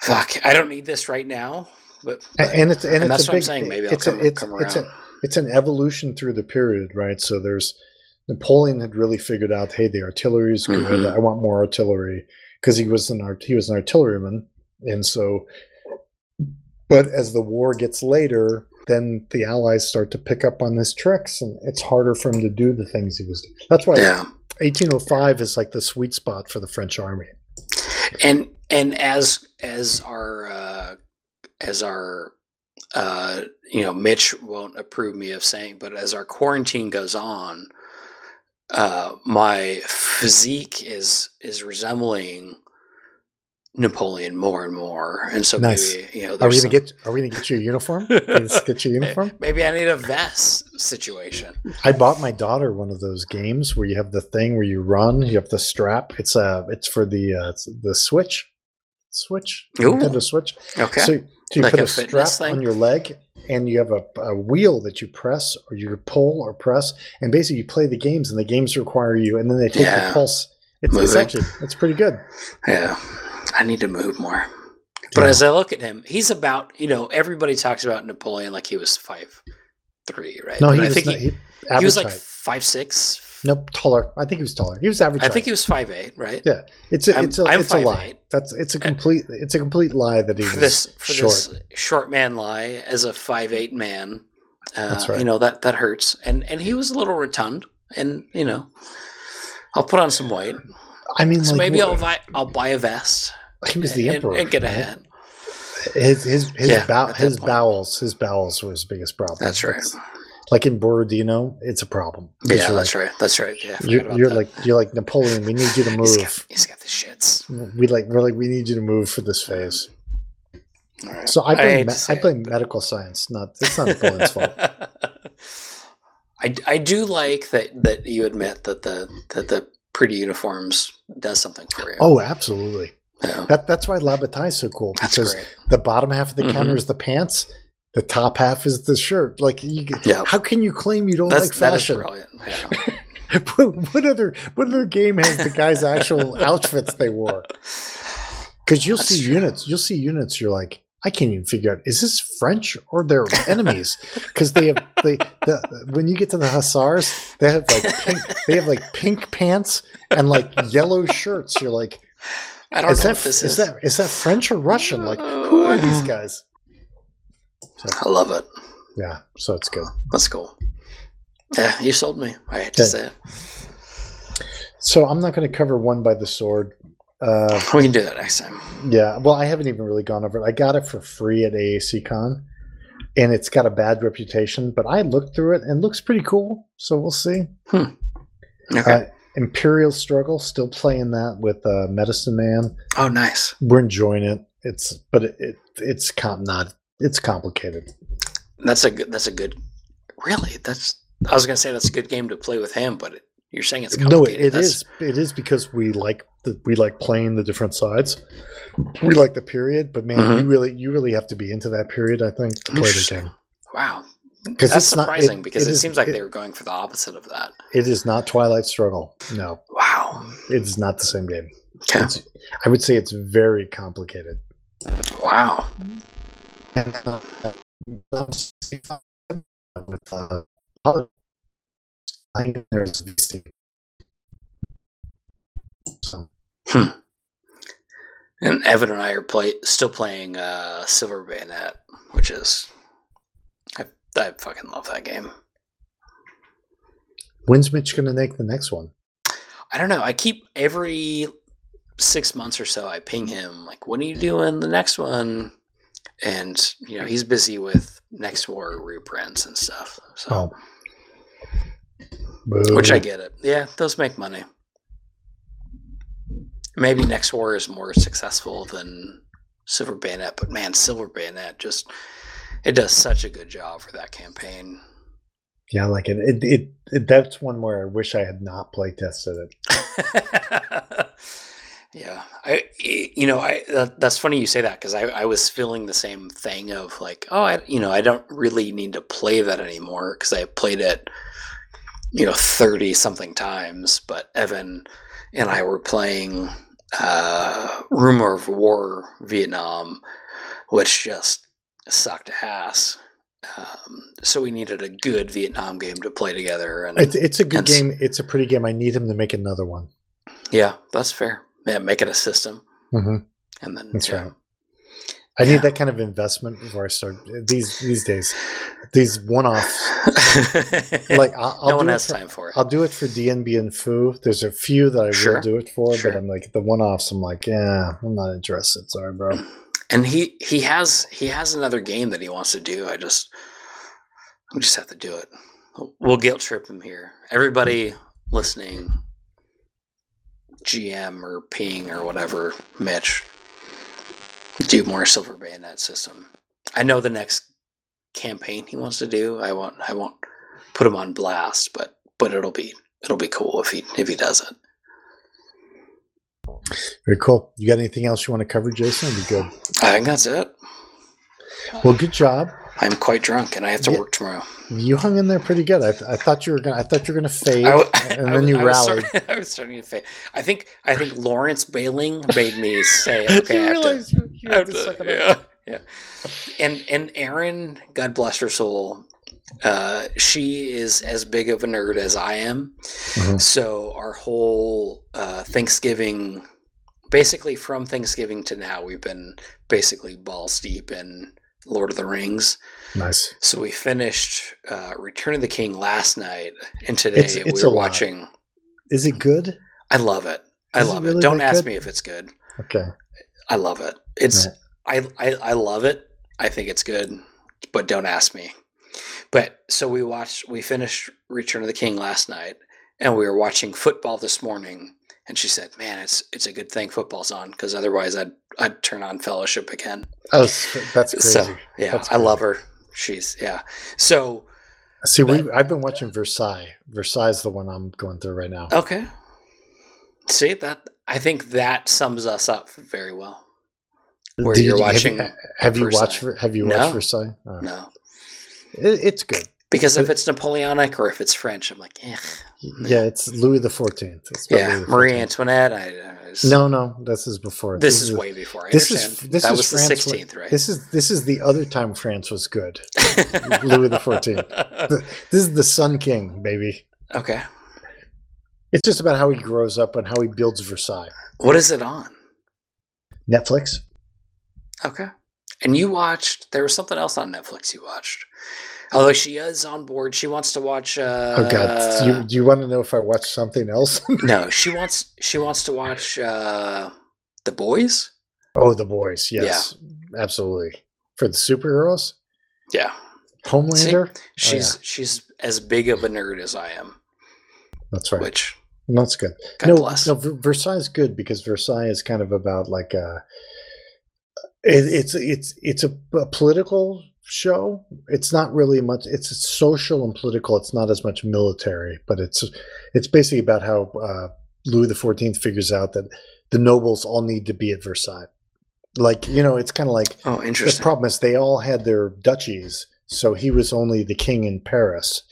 Fuck, I don't need this right now, but, A- and it's and, and it's that's a what I'm saying. Maybe I'll it's come, a, it's, come it's around. a it's an evolution through the period, right? So there's Napoleon had really figured out, hey, the artillery is good. Mhm. I want more artillery because he was an art he was an artilleryman, and so. But as the war gets later, then the Allies start to pick up on his tricks, and it's harder for him to do the things he was. doing. That's why Yeah. 1805 is like the sweet spot for the French army. and and as as our uh, as our uh, you know Mitch won't approve me of saying, but as our quarantine goes on, uh, my physique is is resembling Napoleon more and more, and so Nice. maybe you know Are we gonna get? Are we gonna get you a uniform? Get you a uniform. maybe I need a vest situation. I bought my daughter one of those games where you have the thing where you run. You have the strap. It's uh it's for the uh, the Switch, Switch, Ooh. Nintendo Switch. Okay, So, so you Like put a a, strap thing? on your leg, and you have a, a wheel that you press or you pull or press, and basically you play the games, and the games require you, and then they take Yeah. the pulse. It's, it's actually it's pretty good. yeah, I need to move more. But Yeah. as I look at him, he's about you know everybody talks about Napoleon like he was five three, right? No, But he was, think not, he, he was like five six. Nope, taller. I think he was taller. He was average. I think he was five eight, right? Yeah, it's a I'm- it's a I'm it's a lie. 5'8". That's it's a complete it's a complete lie that he For was this for short. this short man lie as a five eight man, uh, That's right. You know that that hurts, and and he was a little rotund, and you know, I'll put on some weight, I mean, so like, maybe I'll buy I'll buy a vest he was the and, emperor and get a hat. His his his, Yeah, bow, his bowels his bowels were his biggest problem. That's right. It's- Like in Borodino, it's a problem. Yeah, you're that's like, right. That's right. Yeah, You're, you're like you're like Napoleon. We need you to He's move. got, he's got the shits. We like we're like we need you to move for this phase. All right. So I blame hate me- I say it, blame but- medical science. Not it's not Napoleon's fault. I, I do like that that you admit that the that the pretty uniforms does something for you. Oh, absolutely. yeah, That that's why La Bataille is so cool because the bottom half of the counter Mhm. is the pants, the top half is the shirt. Like you, Yeah. how can you claim you don't That's like that is fashion? brilliant. Yeah. what, other what other game has the guys' actual outfits they wore? Because you'll That's see true. units, you'll see units. You're like, I can't even figure out is this French or their enemies? Because they have they the, when you get to the hussars, they have like pink, they have like pink pants and like yellow shirts. You're like, I don't is know that this is is. that is that French or Russian? Like, who are these guys? I love it. Yeah, so it's good. That's cool. Yeah, you sold me. I hate to say it. So I'm not going to cover Won by the Sword. Uh, We can do that next time. Yeah, well, I haven't even really gone over it. I got it for free at AAC Con, and it's got a bad reputation, but I looked through it and it looks pretty cool. So we'll see. Okay. Uh, Imperial Struggle, still playing that with uh, Medicine Man. oh, nice. We're enjoying it. It's but it, it it's com- not it's complicated. That's a good. That's a good. Really, that's. I was gonna say that's a good game to play with him, but it, you're saying it's No, complicated. it, it That's- is. It is because we like the, we like playing the different sides. We like the period, but man, Mhm. you really you really have to be into that period. I think to play the game Wow, because that's it's not it- surprising because it, is- seems like it- they were going for the opposite of that. It is not Twilight Struggle. No, Wow. it is not the same game. It's, I would say it's very complicated. Wow. And, uh, with, uh, I think there's VC. So, And Evan and I are play still playing uh, Silver Bayonet, which is I I fucking love that game. when's Mitch going to make the next one? I don't know. I keep every six months or so. I ping him like, "When are you doing the next one?" And you know he's busy with Next War reprints and stuff. So, Oh. which I get it. Yeah, those make money. Maybe Next War is more successful than Silver Bayonet, but man, Silver Bayonet just it does such a good job for that campaign. Yeah, I like it. It, it. it That's one where I wish I had not play tested it. yeah, I you know I that, that's funny you say that because I I was feeling the same thing of like oh I you know I don't really need to play that anymore because I played it you know thirty something times, but Evan and I were playing uh, Rumor of War Vietnam, which just sucked ass. Um, so we needed a good Vietnam game to play together, and It's, it's a good Hence- game. It's a pretty game. I need him to make another one. yeah, that's fair. Yeah, make it a system, hmm and then That's yeah. right. I Yeah. need that kind of investment before I start these these days. These one offs, like I'll, I'll no one do it has for- time for it. I'll do it for DNB and Foo. There's a few that I Sure. will do it for, Sure. but I'm like the one offs. I'm like, yeah, I'm not interested. Sorry, bro. and he he has he has another game that he wants to do. I just we just have to do it. We'll guilt trip him here. Everybody listening, GM or Ping or whatever, Mitch, do more Silver Bayonet system. I know the next campaign he wants to do. I won't I won't put him on blast, but but it'll be it'll be cool if he if he does it. Very cool. You got anything else you want to cover, Jason? Be good. I think that's it. Well, good job. I'm quite drunk and I have to Yeah. work tomorrow. You hung in there pretty good. I, th- I thought you were gonna. I thought you were gonna fade, w- and then was- you I was rallied. starting- I was starting to fade. I think I think Lawrence bailing made me say, "Okay, I have to." you, you had have to to- suck it up. yeah, yeah. And and Erin, God bless her soul, uh, she is as big of a nerd as I am. Mhm. So our whole uh, Thanksgiving, basically from Thanksgiving to now, we've been basically balls deep in Lord of the Rings. Nice. So we finished uh, Return of the King last night, and today It's- it's we were lot. watching. Is it good? I love it. I Is it love really it. Don't ask good? me if it's good. Okay. I love it. It's Right. I, I I love it. I think it's good, but don't ask me. But so we watched. We finished Return of the King last night, and we were watching football this morning. And she said, "Man, it's it's a good thing football's on because otherwise I'd I'd turn on Fellowship again." Oh, that's crazy. So yeah, That's I love her. She's yeah. So See, we I've been watching Versailles. Versailles is the one I'm going through right now. okay. See that? I think that sums us up very well. where Did you're you- have watching you- Have you, watched? Versailles. Have you No. watched Versailles? Oh. No, It, it's good. Because if it's Napoleonic or if it's French, I'm like, eh. Yeah, it's Louis the Fourteenth. Yeah, the Marie 14th. Antoinette. I, I was- No, no, this is before. this, is the- way before. I this is- this that is was the France when- 16th, right? This is this is the other time France was good. Louis the 14th. This is the Sun King, baby. okay, It's just about how he grows up and how he builds Versailles. what is it on? Netflix. Okay, and you watched. There was something else on Netflix you watched. Although she is on board, she wants to watch. Uh, Oh God! Do you, do you want to know if I watch something else? no, she wants. She wants to watch uh, the boys. oh, The Boys. Yes, absolutely. For the superheroes, Yeah, Homelander. she's she's as big of a nerd as I am. That's right. Which That's good. God no, bless. no, Versailles is good because Versailles is kind of about like a. It, it's it's it's a, a political show. It's not really much. It's social and political. It's not as much military, but it's it's basically about how uh, Louis the Fourteenth figures out that the nobles all need to be at Versailles. Like you know, it's kind of like oh, interesting. the problem is they all had their duchies, so he was only the king in Paris,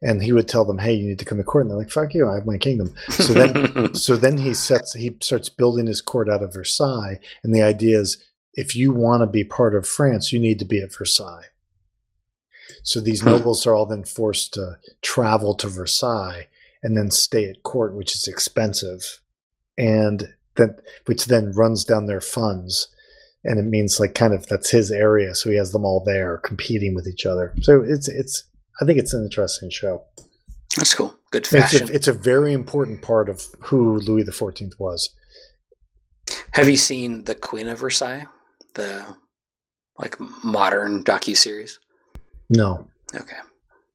and he would tell them, "Hey, you need to come to court." And they're like, "Fuck you, I have my kingdom." So then, so then he sets he starts building his court out of Versailles, and the idea is, if you want to be part of France, you need to be at Versailles. So these nobles are all then forced to travel to Versailles and then stay at court, which is expensive, and that which then runs down their funds and it means like kind of that's his area so he has them all there competing with each other so it's it's i think it's an interesting show That's cool. Good it's fashion. a, it's a very important part of who louis the 14th was Have you seen the Queen of Versailles, the like modern docu series? no Okay,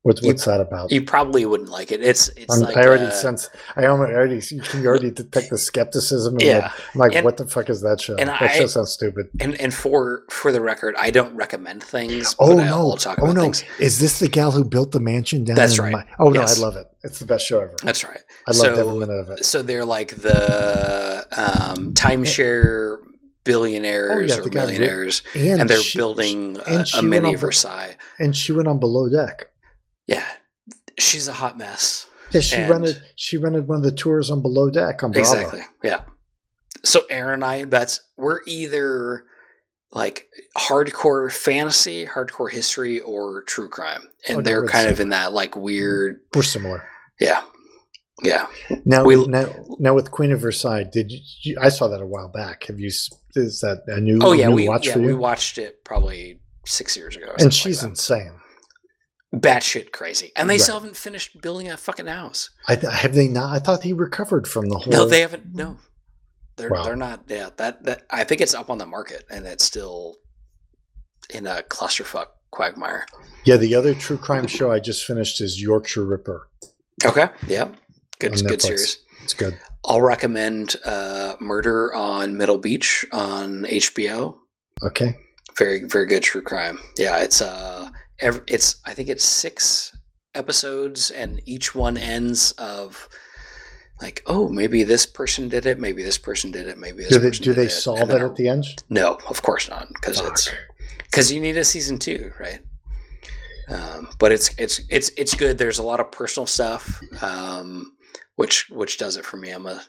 what's You- what's that about you probably wouldn't like it. It's it's like i already sense i already you can already detect the skepticism yeah. like And- what the fuck is that show and that I- show sounds stupid And and for for the record, I don't recommend things. Oh no! Oh no! things. Is this the gal who built the mansion down? That's in right. My, oh no! Yes. I love it. It's the best show ever. That's right. I every so- minute of it. So they're like the um, timeshare billionaires Oh, yeah, or millionaires, And, and they're she- building and a, a mini Versailles. and she went on below deck. Yeah, she's a hot mess. Yeah, she And- rented she rented one of the tours on below deck on Bravo. Exactly. Yeah. So Erin and I, that's we're either like hardcore fantasy, hardcore history, or true crime, and Oh, they're kind of in that like mm-hmm. weird. We're similar. Yeah. Yeah. Now, We- now, now with Queen of Versailles, did you? I saw that a while back. Have you? Is that a new? Oh yeah, new we watch yeah we watched it probably six years ago. and she's that. insane. batshit crazy, and they Right. still haven't finished building a fucking house. I have they not? I thought he recovered from the whole. No, they haven't. No, they're Wow. they're not. Yeah, that that I think it's up on the market, and it's still in a clusterfuck quagmire. Yeah, the other true crime show I just finished is Yorkshire Ripper. Okay. Yeah. Good. Good Netflix. series. It's good. I'll recommend uh, Murder on Middle Beach on HBO. Okay. Very very good true crime. Yeah, it's uh, ev it's I think it's six episodes, and each one ends of like, oh, maybe this person did it, maybe this person did it, maybe this Do they do they it, solve it at the end? No, of course not, because it's because you need a season two, right? Um, but it's it's it's it's good. There's a lot of personal stuff, um, which which does it for me. I'm a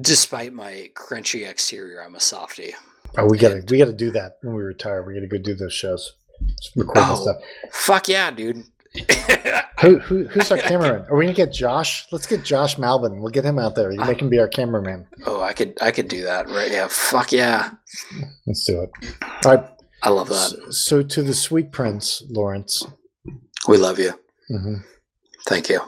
despite my crunchy exterior, I'm a softie. Oh, we gotta we gotta do that when we retire. We gotta go do those shows. Just record Oh. stuff. Fuck yeah, dude. Who, who who's our cameraman? Are we gonna get Josh? Let's get Josh Malvin. We'll get him out there. You make him be our cameraman. oh, I could I could do that, right? Yeah, fuck yeah. Let's do it. All right. I love that. So, so to the sweet prince, Lawrence. We love you. hmm Thank you.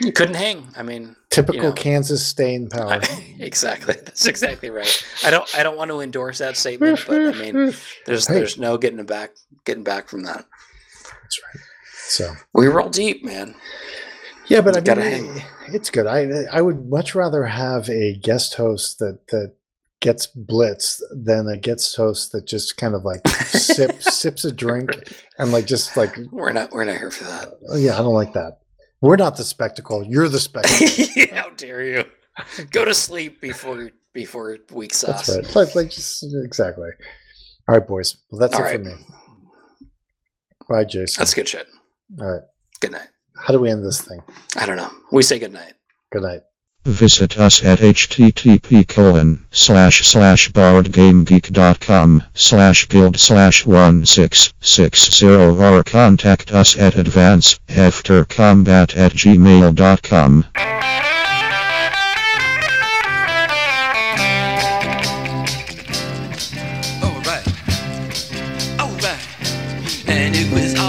You couldn't hang. I mean, Typical know. Kansas staying power. I- exactly. That's exactly right. I don't I don't want to endorse that statement, but I mean, there's Hey. there's no getting back getting back from that. That's right. So We roll deep, man. yeah, but I You gotta mean, hang. it's good. I I would much rather have a guest host that that gets blitzed than a guest host that just kind of like sip sips a drink and like just like We're not we're not here for that. oh, yeah, I don't like that. We're not the spectacle. You're the spectacle. How dare you? Go to sleep before before week sauce. That's right. Like, like just exactly. All right, boys. Well, that's All it right. for me. Bye, Jason. That's good shit. All right. Good night. How do we end this thing? I don't know. We say good night. Good night. Visit us at http colon slash slash boardgamegeek.com slash guild slash 1660 or contact us at advancedaftercombat at gmail.com. And it was